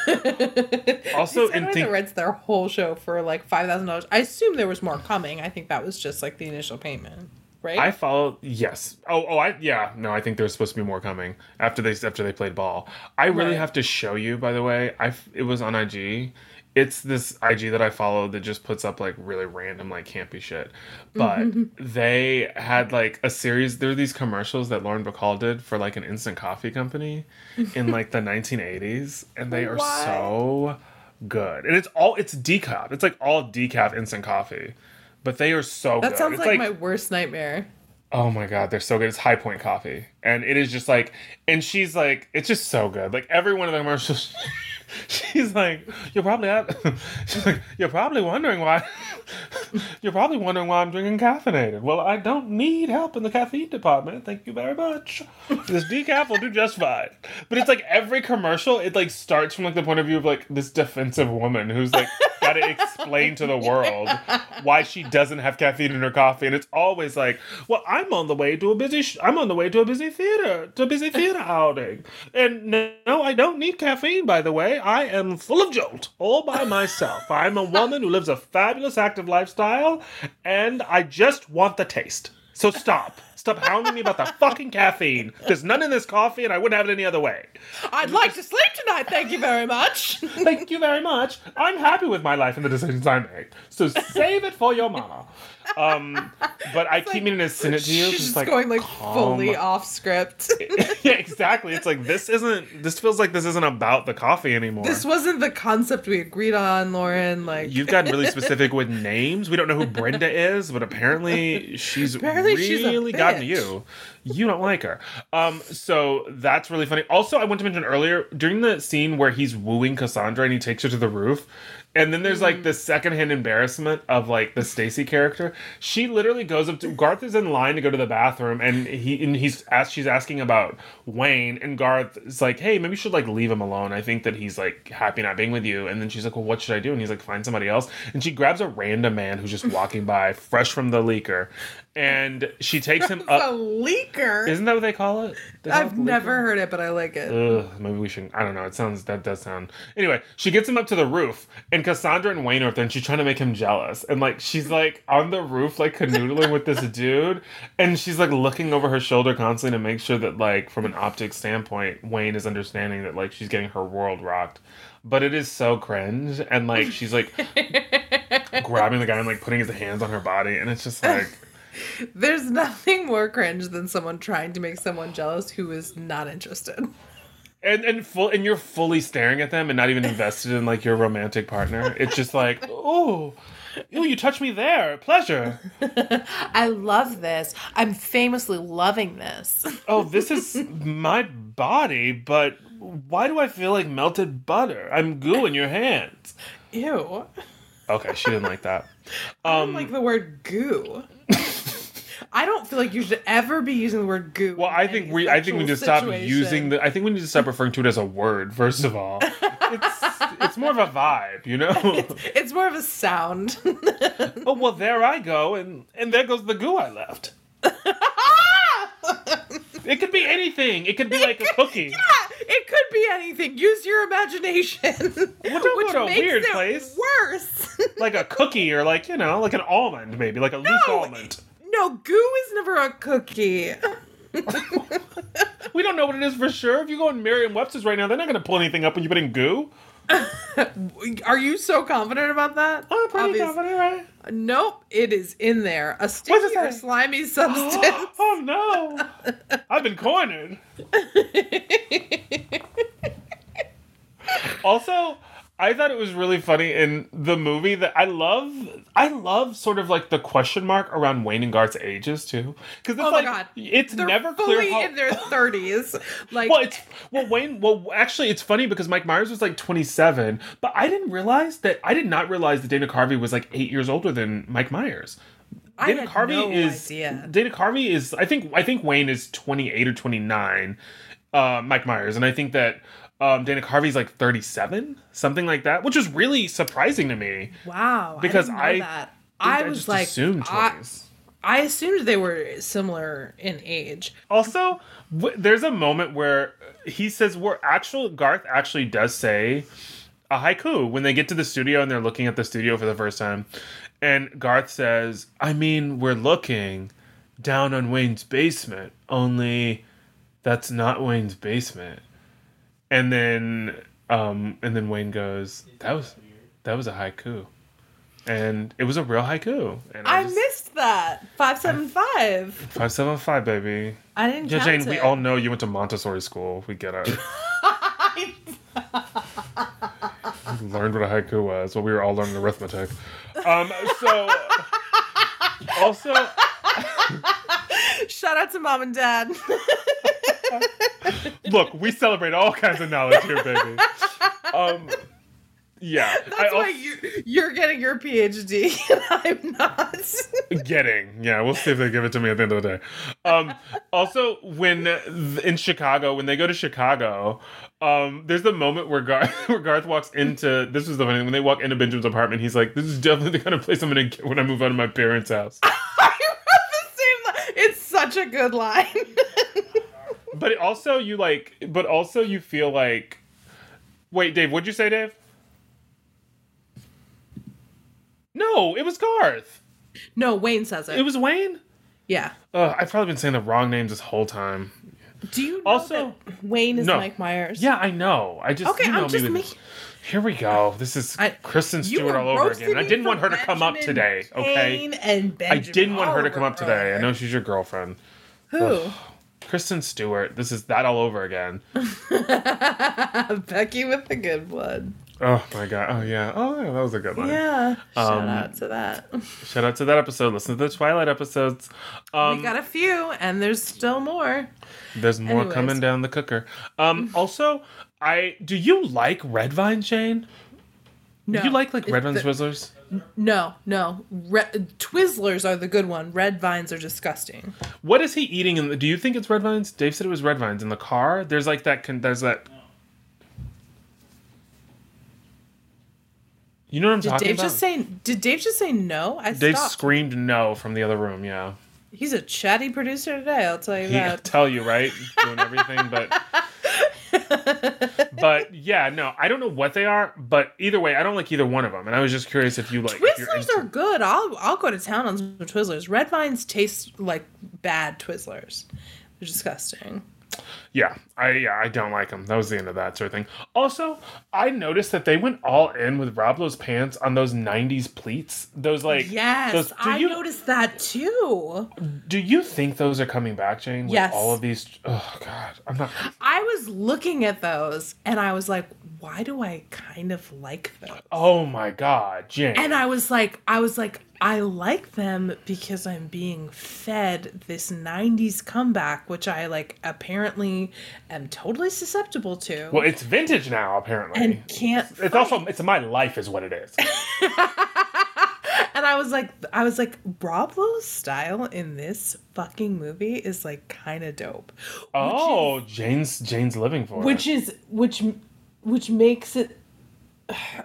also, They in think, the Reds their whole show for like five thousand dollars. I assume there was more coming. I think that was just like the initial payment, right? I follow. Yes. Oh, oh, I yeah. No, I think there's supposed to be more coming after they after they played ball. I really Right. have to show you. By the way, I it was on IG. It's this IG that I follow that just puts up like really random like campy shit. But they had like a series. There were these commercials that Lauren Bacall did for like an instant coffee company in like the 1980s, and they are What? so good. And it's all it's decaf. It's like all decaf instant coffee. But they are so that good. sounds It's like, my worst nightmare. Oh my god, they're so good. It's High Point Coffee, and it is just like, and she's like, it's just so good. Like every one of the commercials, she's like, you're probably at, she's like, you're probably wondering why, you're probably wondering why I'm drinking caffeinated. Well, I don't need help in the caffeine department. Thank you very much. This decaf will do just fine. But it's like every commercial, it like starts from like the point of view of like this defensive woman who's like got to explain to the world why she doesn't have caffeine in her coffee, and it's always like, well, I'm on the way to a busy, sh- I'm on the way to a busy theater, to a busy theater outing, and no, I don't need caffeine. By the way, I am full of jolt all by myself. I'm a woman who lives a fabulous active lifestyle, and I just want the taste. So stop. Stop hounding me about the fucking caffeine. There's none in this coffee, and I wouldn't have it any other way. I'd like to sleep tonight. Thank you very much. Thank you very much. I'm happy with my life and the decisions I make. So save it for your mama. Um, but I keep meaning to send it to you. She's just like going like calm. fully off script. yeah, exactly. It's like this isn't. This feels like this isn't about the coffee anymore. this wasn't the concept we agreed on, Lauren. Like You've gotten really specific with names. We don't know who Brenda is, but apparently she's Apparently she's a gotten to you. You don't like her. Um, so that's really funny. Also, I want to mention earlier during the scene where he's wooing Cassandra and he takes her to the roof. And then there's Mm. like this secondhand embarrassment of like the Stacy character. She literally goes up to Garth is in line to go to the bathroom and he and he's asked she's asking about Wayne and Garth is like, hey, maybe you should like leave him alone. I think that he's like happy not being with you. And then she's like, well, what should I do? And he's like, find somebody else. And she grabs a random man who's just walking by, fresh from the leaker, and she takes him up. a leaker. Isn't that what they call it? They call I've the never heard it, but I like it. Ugh, maybe we should. I don't know. It sounds that does sound. Anyway, she gets him up to the roof, and Cassandra and Wayne are up there, and she's trying to make him jealous. And like she's like on the roof, like canoodling with this dude, and she's like looking over her shoulder constantly to make sure that like from an optic standpoint, Wayne is understanding that like she's getting her world rocked. But it is so cringe, and like she's like grabbing the guy and like putting his hands on her body, and it's just like. There's nothing more cringe than someone trying to make someone jealous who is not interested. and and full and you're fully staring at them and not even invested in like your romantic partner. It's just like, oh, oh, you touch me there, pleasure. I love this. I'm famously loving this. Oh, this is my body, but why do I feel like melted butter? I'm goo in your hands. Ew. Okay, she didn't like that. I Um, don't like the word goo. I don't feel like you should ever be using the word goo. well, I think we I think we need to stop situation. using the I think we need to stop referring to it as a word. First of all, it's it's more of a vibe, you know. It's more of a sound. oh well, there I go, and and there goes the goo I left. It could be anything. It could be like a cookie. Yeah, it could be anything. Use your imagination. Well, don't which go to a weird it place. Worse. Like a cookie or like, you know, like an almond maybe, like a loose No. almond. No, goo is never a cookie. We don't know what it is for sure. If you go in Merriam-Webster's right now, they're not going to pull anything up when you put in goo. Are you so confident about that? Oh, pretty Obvious- confident, right? Nope, it is in there. A sticky or slimy substance. oh no. I've been cornered. also, I thought it was really funny in the movie that I love. I love sort of like the question mark around Wayne and Garth's ages too, because it's Oh my like God. it's They're never clear how. in their thirties. Like well, it's well Wayne. Well, actually, it's funny because Mike Myers was like 27, but I didn't realize that. I did not realize that Dana Carvey was like eight years older than Mike Myers. I Dana had Carvey no is idea. Dana Carvey is I think I think Wayne is 28 or 29 uh Mike Myers and I think that um Dana Carvey's like 37 something like that which is really surprising to me wow. because I, I-. I, I was just like, assumed I, 20s. I assumed they were similar in age. Also, w- there's a moment where he says where actual Garth actually does say a haiku when they get to the studio and they're looking at the studio for the first time. And Garth says, I mean, we're looking down on Wayne's basement, only that's not Wayne's basement. And then um and then Wayne goes, That was that was a haiku. And it was a real haiku. And I just- missed that. Five seven five. 575 baby. I didn't Yeah, Jane, it. we all know you went to Montessori school. We get it. We learned what a haiku was. Well, we were all learning arithmetic. Um, so, also, Shout out to mom and dad. look, we celebrate all kinds of knowledge here, baby. Um, yeah, That's I why you, you're getting your PhD and I'm not. getting. Yeah, we'll see if they give it to me at the end of the day. Um, also, when in Chicago, when they go to Chicago, um, there's the moment where Garth, where Garth walks into. This was the funny when they walk into Benjamin's apartment. He's like, "This is definitely the kind of place I'm gonna get when I move out of my parents' house." I wrote the same line. It's such a good line. But also, you like, but also you feel like. Wait, Dave, what'd you say, Dave? No, it was Garth. no, Wayne says it. It was Wayne. Yeah. Ugh, I've probably been saying the wrong names this whole time. Do you know Also- Wayne is No. Mike Myers? Yeah, I know. I just Okay, you know I'm just making. Here we go. This is I- Kristen Stewart all over again. I didn't want her to come up today. Okay. I didn't want her to come up today. I know she's your girlfriend. Who? Kristen Stewart. This is that all over again. Becky with the good blood. Oh my god. Oh yeah. Oh yeah, that was a good one. Yeah. Shout Um, out to that. Shout out to that episode. Listen to the Twilight episodes. Um, we got a few, and there's still more. there's more anyways. coming down the cooker. Um, also, I do you like red vine, Shane? No, Do you like like red vine the- Twizzlers? No, no. Re- Twizzlers are the good one. Red vines are disgusting. What is he eating? In the, do you think it's red vines? Dave said it was red vines in the car. There's like that. Con, there's that. You know what I'm Did talking Dave about? just say? Did Dave just say no? I Dave stopped. screamed no from the other room. Yeah, He's a chatty producer today. I'll tell you he that. tell you right, doing everything, but but yeah, no, I don't know what they are, but either way, I don't like either one of them, and I was just curious if you like. Twizzlers into- are good. I'll I'll go to town on some Twizzlers. Red vines taste like bad Twizzlers. They're disgusting. Yeah, I yeah, I don't like them. That was the end of that sort of thing. Also, I noticed that they went all in with Rob Lowe's pants on those '90s pleats. Those like Yes, those, do I you, noticed that too. Do you think those are coming back, Jane? Yes. All of these. Oh God, I'm not. I was looking at those and I was like, why do I kind of like those? Oh my God, Jane. And I was like, I was like, I like them because I'm being fed this 90s comeback, which I like apparently am totally susceptible to well, it's vintage now, apparently. and can't. it's also it's my life, is what it is. And I was like, I was like, Lowe's style in this fucking movie is like kind of dope. oh, Jane's Jane's living for it. which it. is which which makes it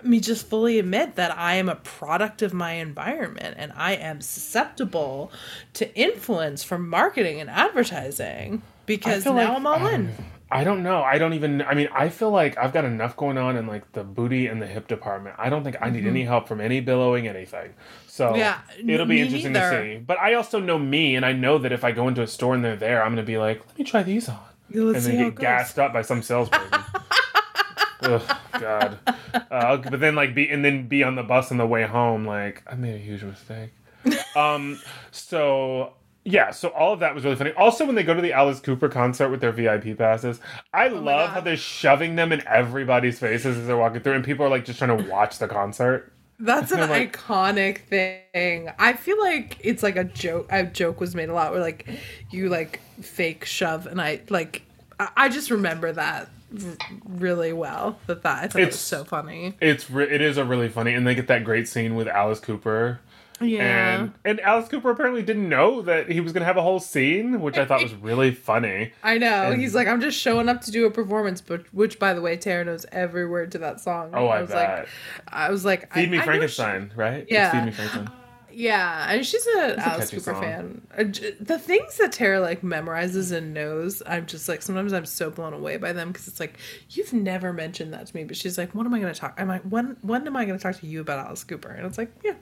me just fully admit that I am a product of my environment and I am susceptible to influence from marketing and advertising because now like- I'm all in. I don't know. I don't even. I mean, I feel like I've got enough going on in like the booty and the hip department. I don't think I need any help from any billowing anything. So Mm-hmm. Yeah, it'll be interesting neither. to see. But I also know me, and I know that if I go into a store and they're there, I'm gonna be like, let me try these on, Let's and then get gassed up by some salesperson. Ugh, God. Uh, but then like be and then be on the bus on the way home like I made a huge mistake. um. So yeah. So all of that was really funny. Also, when they go to the Alice Cooper concert with their VIP passes, I love Oh God. how they're shoving them in everybody's faces as they're walking through, and people are like just trying to watch the concert. That's an like- iconic thing. I feel like it's like a joke. A joke was made a lot where like you like fake shove, and I like I, I just remember that really well. That I thought it was It's- so funny. It's re- it is a really funny, and they get that great scene with Alice Cooper. Yeah. And and Alice Cooper apparently didn't know that he was gonna have a whole scene, which I thought was really funny. I know. And- He's like, I'm just showing up to do a performance, but which, by the way, Tara knows every word to that song. Oh, I was bet. like, I was like, Feed I, Me I Frankenstein, right? It's Yeah. Feed Me Frankenstein. Yeah, and she's a Alice Cooper song. fan. Uh, The things that Tara like memorizes and knows, I'm just like sometimes I'm so blown away by them because it's like you've never mentioned that to me, but she's like, when am I going to talk? Am I when when am I going to talk to you about Alice Cooper? And it's like, yeah,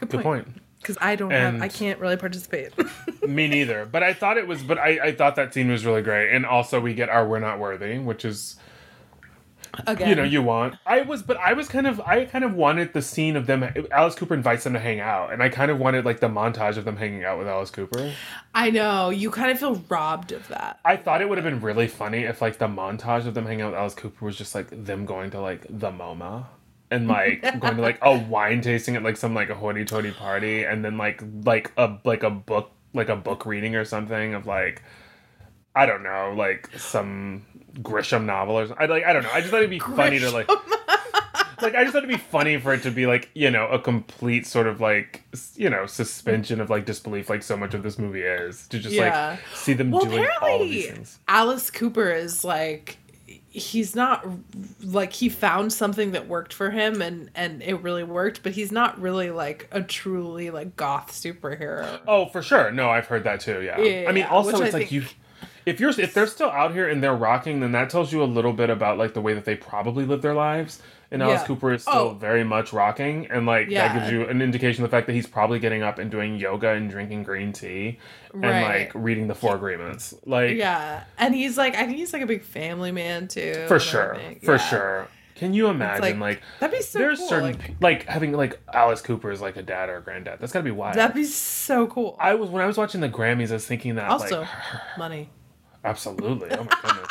good Good point. Because I don't have, I can't really participate. Me neither. But I thought it was. But I, I thought that scene was really great. And also we get our "We're Not Worthy," which is Again, you know you want. I was, but I was kind of. I kind of wanted the scene of them. Alice Cooper invites them to hang out, and I kind of wanted like the montage of them hanging out with Alice Cooper. I know you kind of feel robbed of that. I thought it would have been really funny if like the montage of them hanging out with Alice Cooper was just like them going to like the MoMA and like going to like a wine tasting at like some like a hoity-toity party and then like like a like a book like a book reading or something of like I don't know like some Grisham novel or something. I like I don't know. I just thought it'd be funny to like like I just thought it'd be funny for it to be like you know a complete sort of like you know suspension of like disbelief like so much of this movie is to just Yeah. like see them Well, doing all of these things. Alice Cooper is like he's not like he found something that worked for him and and it really worked but he's not really like a truly like goth superhero Oh, for sure. No, I've heard that too. Yeah. Yeah, I mean, also which I it's like think- you. If you're if they're still out here and they're rocking, then that tells you a little bit about like the way that they probably live their lives. And Alice Yeah. Cooper is still Oh. very much rocking, and like that gives you an indication of the fact that he's probably getting up and doing yoga and drinking green tea, and Right. like reading the Four Agreements. Like Yeah, and he's like, I think he's like a big family man too. for sure, for Yeah. sure. Can you imagine like, that'd be so there's cool. certain like, like having like Alice Cooper as like a dad or a granddad. That's gotta be wild. that'd be so cool. I was when I was watching the Grammys, I was thinking that also, like money. Absolutely. Oh my goodness.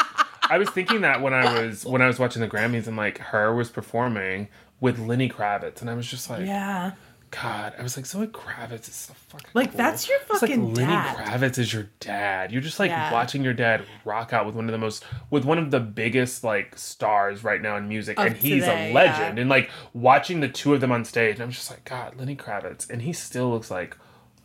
I was thinking that when I was when I was watching the Grammys and like H.E.R. was performing with Lenny Kravitz and I was just like Yeah, God, I was like Zoe Kravitz is so fucking Like, cool. that's your fucking like Lenny. Kravitz is your dad. You're just like Yeah. watching your dad rock out with one of the most with one of the biggest like stars right now in music Of and he's today, a legend yeah. and like watching the two of them on stage I'm just like God, Lenny Kravitz and he still looks like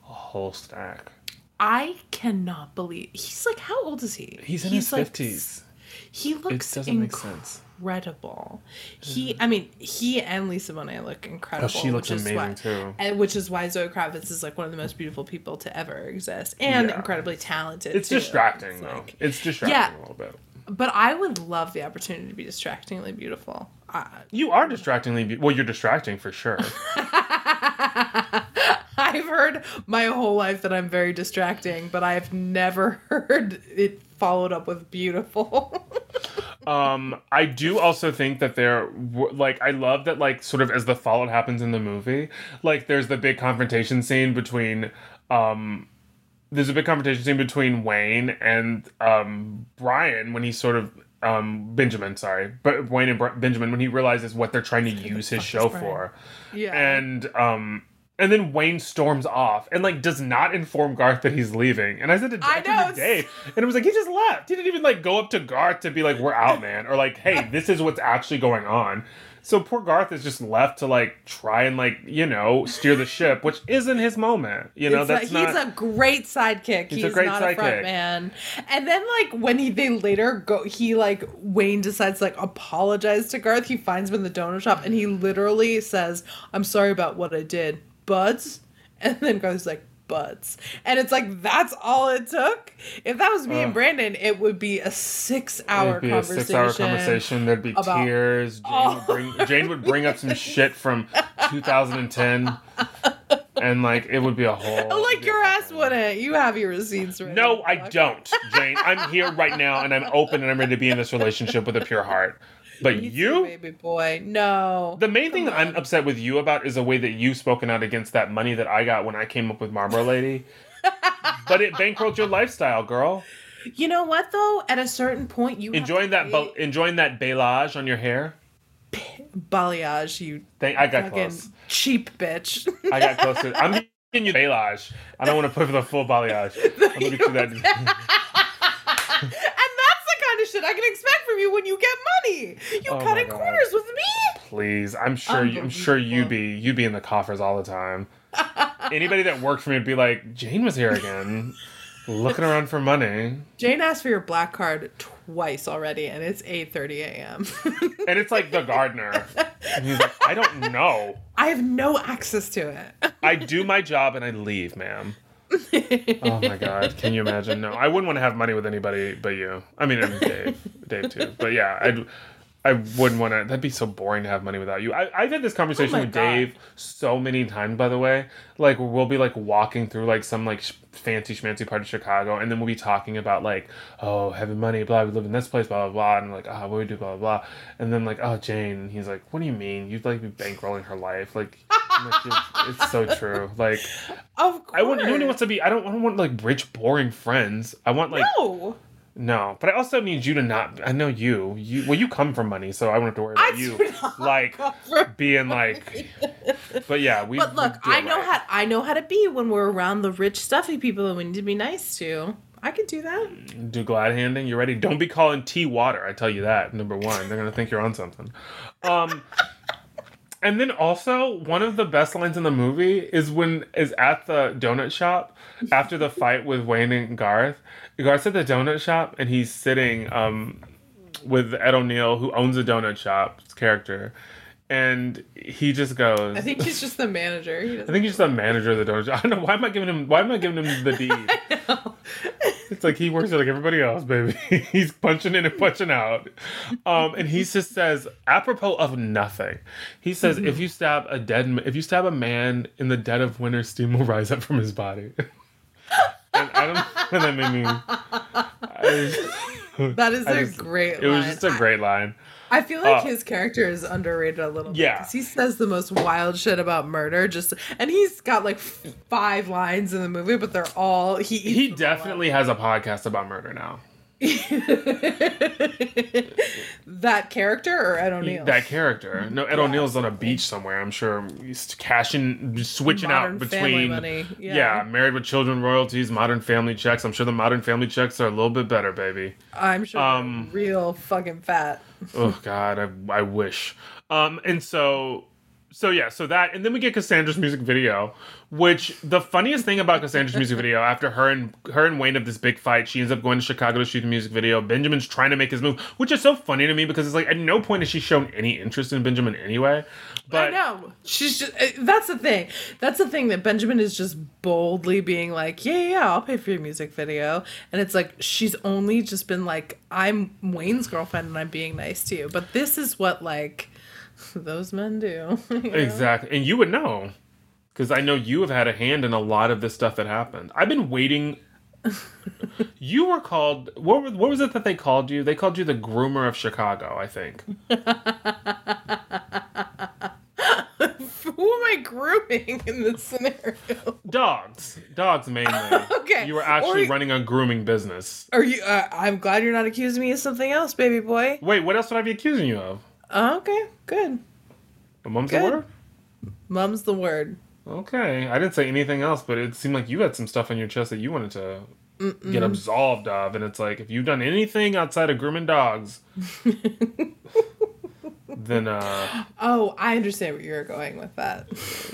a whole stack. I cannot believe he's like. How old is he? He's in his like, 50s. He It looks doesn't make sense. Incredible. He, I mean, he and Lisa Bonet look incredible. Oh, she looks amazing why- too. And which is why Zoe Kravitz is like one of the most beautiful people to ever exist, and Yeah. incredibly talented. It's too. distracting It's though. like- it's distracting Yeah. a little bit. but I would love the opportunity to be distractingly beautiful. I, You are distractingly be- well. You're distracting for sure. I've heard my whole life that I'm very distracting, but I've never heard it followed up with beautiful. um, I do also think that there, like, I love that, like, sort of as the fallout happens in the movie, like, there's the big confrontation scene between, um, there's a big confrontation scene between Wayne and um Brian when he sort of um Benjamin, sorry, but Wayne and Br- Benjamin when he realizes what they're trying to use his show Brian? for. yeah. and um and then Wayne storms off and like does not inform Garth that he's leaving. And I said to, I I know, know, Dave, and it was like he just left. He didn't even like go up to Garth to be like, "We're out, man," or like, "Hey, this is what's actually going on." So poor Garth is just left to like try and like you know steer the ship, which isn't his moment. You know It's that's like- not. he's a great sidekick. He's, He's a great not a front man. And then like when he they later go he like Wayne decides to, like apologize to Garth. He finds him in the donut shop and he literally says, I'm sorry about what I did. Buds? And then Garth's like, Buds. And it's like that's all it took. If that was me and Brandon, it would be a six hour be a conversation. six-hour conversation. There'd be tears. Jane, would bring, Jane would bring up some shit from 2010, and like it would be a whole. Like your ass wouldn't. You have your receipts right. No, I don't, Jane. I'm here right now, and I'm open, and I'm ready to be in this relationship with a pure heart. But You, baby boy. No. the main thing that I'm upset with you about is the way that you've spoken out against that money that I got when I came up with Marlboro Lady. but it bankrolled your lifestyle, girl. You know what though? At a certain point, you Enjoying to that, ba- enjoying that balayage on your hair. balayage. You Thank, I got close. cheap bitch. I got closer. I'm giving you balayage. I don't want to put for the full balayage. I'm gonna get you that. and that's the kind of shit I can expect from you when you get money. You Oh cutting God. corners with me. Please, I'm sure. You, I'm sure you be you be in the coffers all the time. Anybody that worked for me would be like, Jane was here again, looking around for money, Jane asked for your black card twice already, and it's eight thirty a.m. and it's like the gardener. And he's like, I don't know. I have no access to it. I do my job and I leave, ma'am. Oh my god, can you imagine? No, I wouldn't want to have money with anybody but you. I mean, and Dave, Dave too. But yeah, I'd. I wouldn't want to. That'd be so boring to have money without you. I, I've had this conversation Oh with God. Dave so many times. By the way, like we'll be like walking through like some like sh- fancy schmancy part of Chicago, and then we'll be talking about like, oh, having money, blah. We live in this place, blah blah blah, and I'm like, ah, what do we do, blah blah blah, and then like, oh, Jane, and he's like, what do you mean? You'd like be bankrolling her life, like, like, it's so true. Like, Of course. I want nobody wants to be. I don't. I don't want like rich, boring friends. I want like No. No, but I also need you to not. I know you. You well, you come from money, so I don't have to worry about I you. do not Like being like. But yeah, we. But look, I know right. how I know how to be when we're around the rich, stuffy people that we need to be nice to. I could do that. do glad handing. You ready? Don't be calling tea water. I tell you that. Number one, they're gonna think you're on something. Um. And then also one of the best lines in the movie is when is at the donut shop after the fight with Wayne and Garth. Garth's at the donut shop and he's sitting um with Ed O'Neill who owns a donut shop's character. and he just goes. I think he's just the manager. I think he's just the manager of the dojo. I don't know why am I giving him why am I giving him the deed? It's like he works like everybody else, baby. He's punching in and punching out. Um, and he just says, apropos of nothing, he says, if you stab a dead, if you stab a man in the dead of winter, steam will rise up from his body. and I don't know that made me. I, That is I a just- great It was just a great line. I, feel like Oh. his character is underrated a little bit. Yeah. Because he says the most wild shit about murder. Just and he's got like five lines in the movie, but they're all he. He definitely has a podcast about murder now. that character or Ed O'Neill. That character. No, Ed O'Neill's on a beach somewhere. I'm sure he's cashing, switching Modern out between. Yeah. yeah. married with children royalties, modern family checks. I'm sure the modern family checks are a little bit better, baby. I'm sure Um, real fucking fat. oh God, I, I wish. Um, and so, so yeah, so that, and then we get Cassandra's music video, which the funniest thing about Cassandra's music video, after her and her and Wayne have this big fight, she ends up going to Chicago to shoot the music video. Benjamin's trying to make his move, which is so funny to me because it's like at no point has she shown any interest in Benjamin anyway. But I know. She's just uh, that's the thing. That's the thing that Benjamin is just boldly being like, "Yeah, yeah, yeah, I'll pay for your music video." And it's like she's only just been like, "I'm Wayne's girlfriend and I'm being nice to you." But this is what like those men do. you know? Exactly. And you would know. Because I know you have had a hand in a lot of this stuff that happened. I've been waiting. you were called. What, were, what was it that they called you? They called you the groomer of Chicago, I think. Who am I grooming in this scenario? Dogs. Dogs mainly. Okay. You were actually Or- running a grooming business. Are you? Uh, I'm glad you're not accusing me of something else, baby boy. Wait, what else would I be accusing you of? Uh, okay, good. A mum's the word? Mum's the word. Okay. I didn't say anything else, but it seemed like you had some stuff on your chest that you wanted to get absolved of. And it's like, if you've done anything outside of grooming dogs, then, uh, Oh, I understand where you're going with that.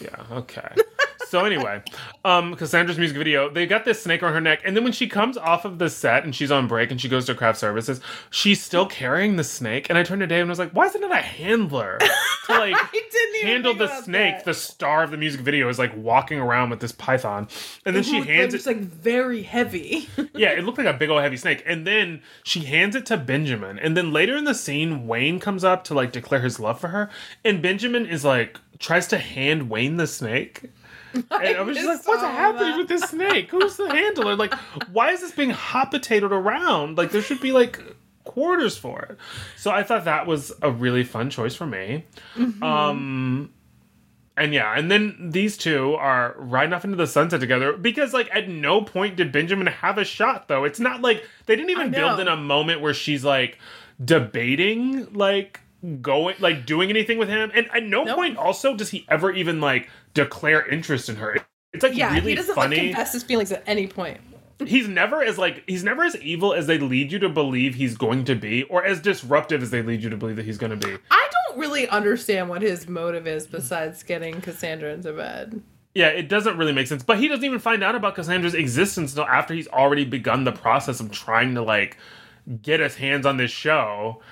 yeah, okay. So anyway, um, Cassandra's music video, they got this snake on her neck, and then when she comes off of the set and she's on break and she goes to craft services, she's still carrying the snake. And I turned to Dave and I was like, "Why isn't it a handler to like I didn't even handle the snake?" that. The star of the music video is like walking around with this python, and then she Who- hands it's it. like very heavy. Yeah, it looked like a big old heavy snake. And then she hands it to Benjamin. And then later in the scene, Wayne comes up to like declare his love for her. And Benjamin is like tries to hand Wayne the snake. And I, was just like, what's happening that. with this snake? Who's the handler? Like, why is this being hot potatoed around? Like, there should be like quarters for it. So I thought that was a really fun choice for me. Um, and yeah, and then these two are riding off into the sunset together because, like, at no point did Benjamin have a shot, though. It's not like they didn't even build in a moment where she's like debating, like, going, like, doing anything with him. And at no Nope. point, also, does he ever even, like, declare interest in her. It's like yeah, really he doesn't like confess his feelings at any point. he's never as like he's never as evil as they lead you to believe he's going to be, or as disruptive as they lead you to believe that he's going to be. I don't really understand what his motive is besides getting Cassandra into bed. Yeah, it doesn't really make sense. But he doesn't even find out about Cassandra's existence until after he's already begun the process of trying to like get his hands on this show.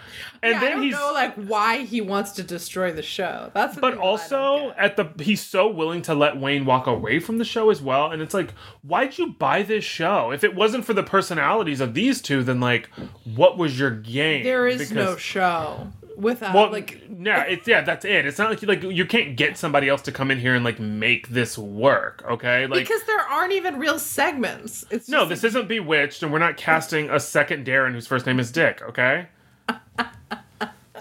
And yeah, then I don't he's know like why he wants to destroy the show. That's the but thing that I don't also at the he's so willing to let Wayne walk away from the show as well. And it's like, why'd you buy this show? If it wasn't for the personalities of these two, then like what was your game? there is no Because- show without uh, well, like yeah, it's yeah, that's it. It's not like you like you can't get somebody else to come in here and like make this work, okay? Like because there aren't even real segments. It's no, this isn't Bewitched, and we're not casting a second Darrin whose first name is Dick, okay?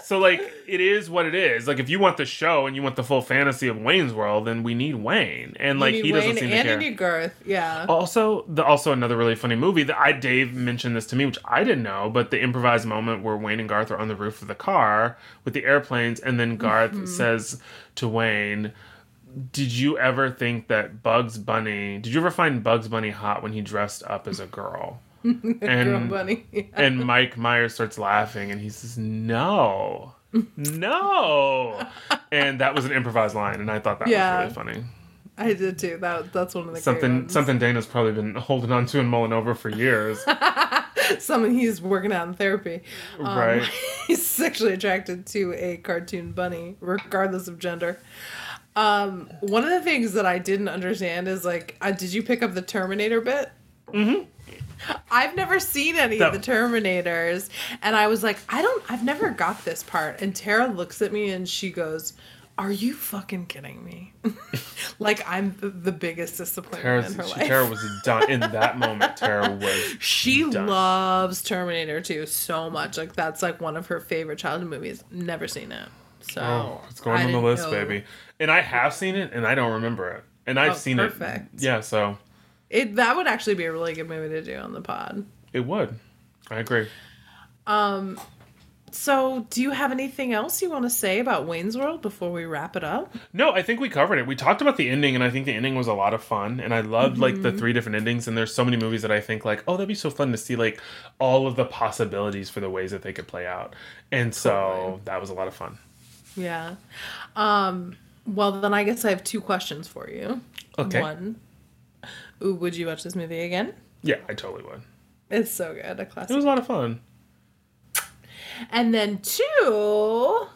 So like it is what it is. Like if you want the show and you want the full fantasy of Wayne's World, then we need Wayne, and like he doesn't seem to and care. you need Girth. Yeah. Also, the also another really funny movie that I Dave mentioned this to me, which I didn't know, but the improvised moment where Wayne and Garth are on the roof of the car with the airplanes, and then Garth Mm-hmm. says to Wayne, "Did you ever think that Bugs Bunny? Did you ever find Bugs Bunny hot when he dressed up as a girl?" Girl and bunny. and Mike Myers starts laughing, and he says, "No." No, and that was an improvised line, and I thought that Yeah. was really funny. I did too. That that's one of the Something something Dana's probably been holding on to and mulling over for years. Something he's working out in therapy. Um, Right. He's sexually attracted to a cartoon bunny, regardless of gender. Um, one of the things that I didn't understand is like, uh, did you pick up the Terminator bit? Mm-hmm. I've never seen any No. of the Terminators, and I was like, I don't, I've never got this part. And Tara looks at me and she goes, "Are you fucking kidding me?" like I'm the, the biggest disappointment Tara's, in her she- life. Tara was done in that moment. Tara was She Done. loves Terminator 2 so much. Like that's like one of her favorite childhood movies. Never seen it. So Oh, it's going I on the list, know. baby. And I have seen it, and I don't remember it. And I've Oh, seen perfect. it. Yeah, so It that would actually be a really good movie to do on the pod. it would. I agree. Um so, do you have anything else you want to say about Wayne's World before we wrap it up? No, I think we covered it. We talked about the ending, and I think the ending was a lot of fun. And I loved like Mm-hmm. the three different endings. And there's so many movies that I think like, oh, that'd be so fun to see like all of the possibilities for the ways that they could play out. And so Totally. that was a lot of fun. Yeah. Um well, then I guess I have two questions for you. Okay. One, ooh, would you watch this movie again? Yeah, I totally would. It's so good, a classic. It was a lot of fun. And then two,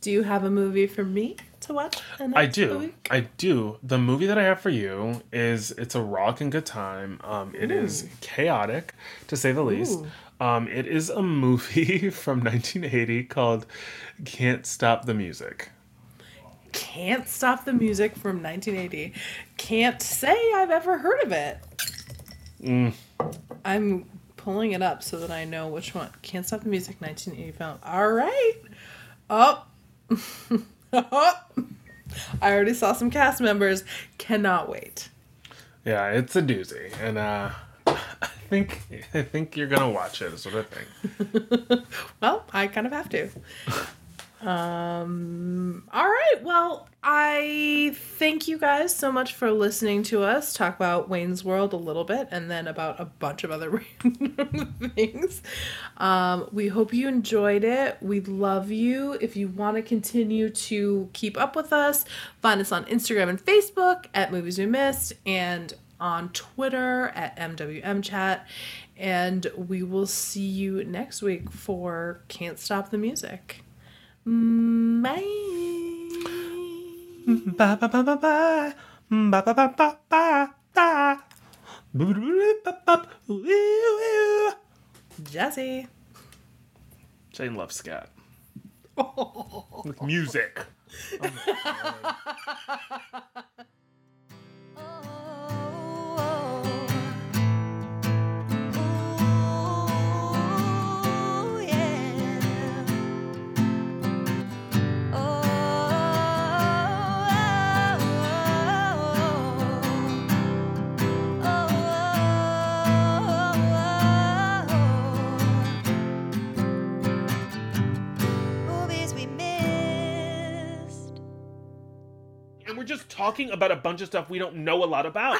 do you have a movie for me to watch? I do. week? I do. The movie that I have for you is it's a rockin' good time. Um, it is chaotic, to say the least. Um, it is a movie from 1980 called "Can't Stop the Music." Can't Stop the Music from 1980. Can't say I've ever heard of it. Mm. I'm pulling it up so that I know which one. Can't Stop the Music 1980 film. All right. Oh. oh. I already saw some cast members. Cannot wait. Yeah, it's a doozy, and uh, I think I think you're gonna watch it. Is what I think. Well, I kind of have to. Um, all right. Well, I thank you guys so much for listening to us talk about Wayne's World a little bit and then about a bunch of other things. Um, we hope you enjoyed it. We love you. If you want to continue to keep up with us, find us on Instagram and Facebook at Movies We Missed and on Twitter at MWM Chat. And we will see you next week for Can't Stop the Music. Bye. Bye bye bye bye bye. Bye bye bye bye bye. bye. Jazzy. Jane loves scat. With music. Oh talking about a bunch of stuff we don't know a lot about.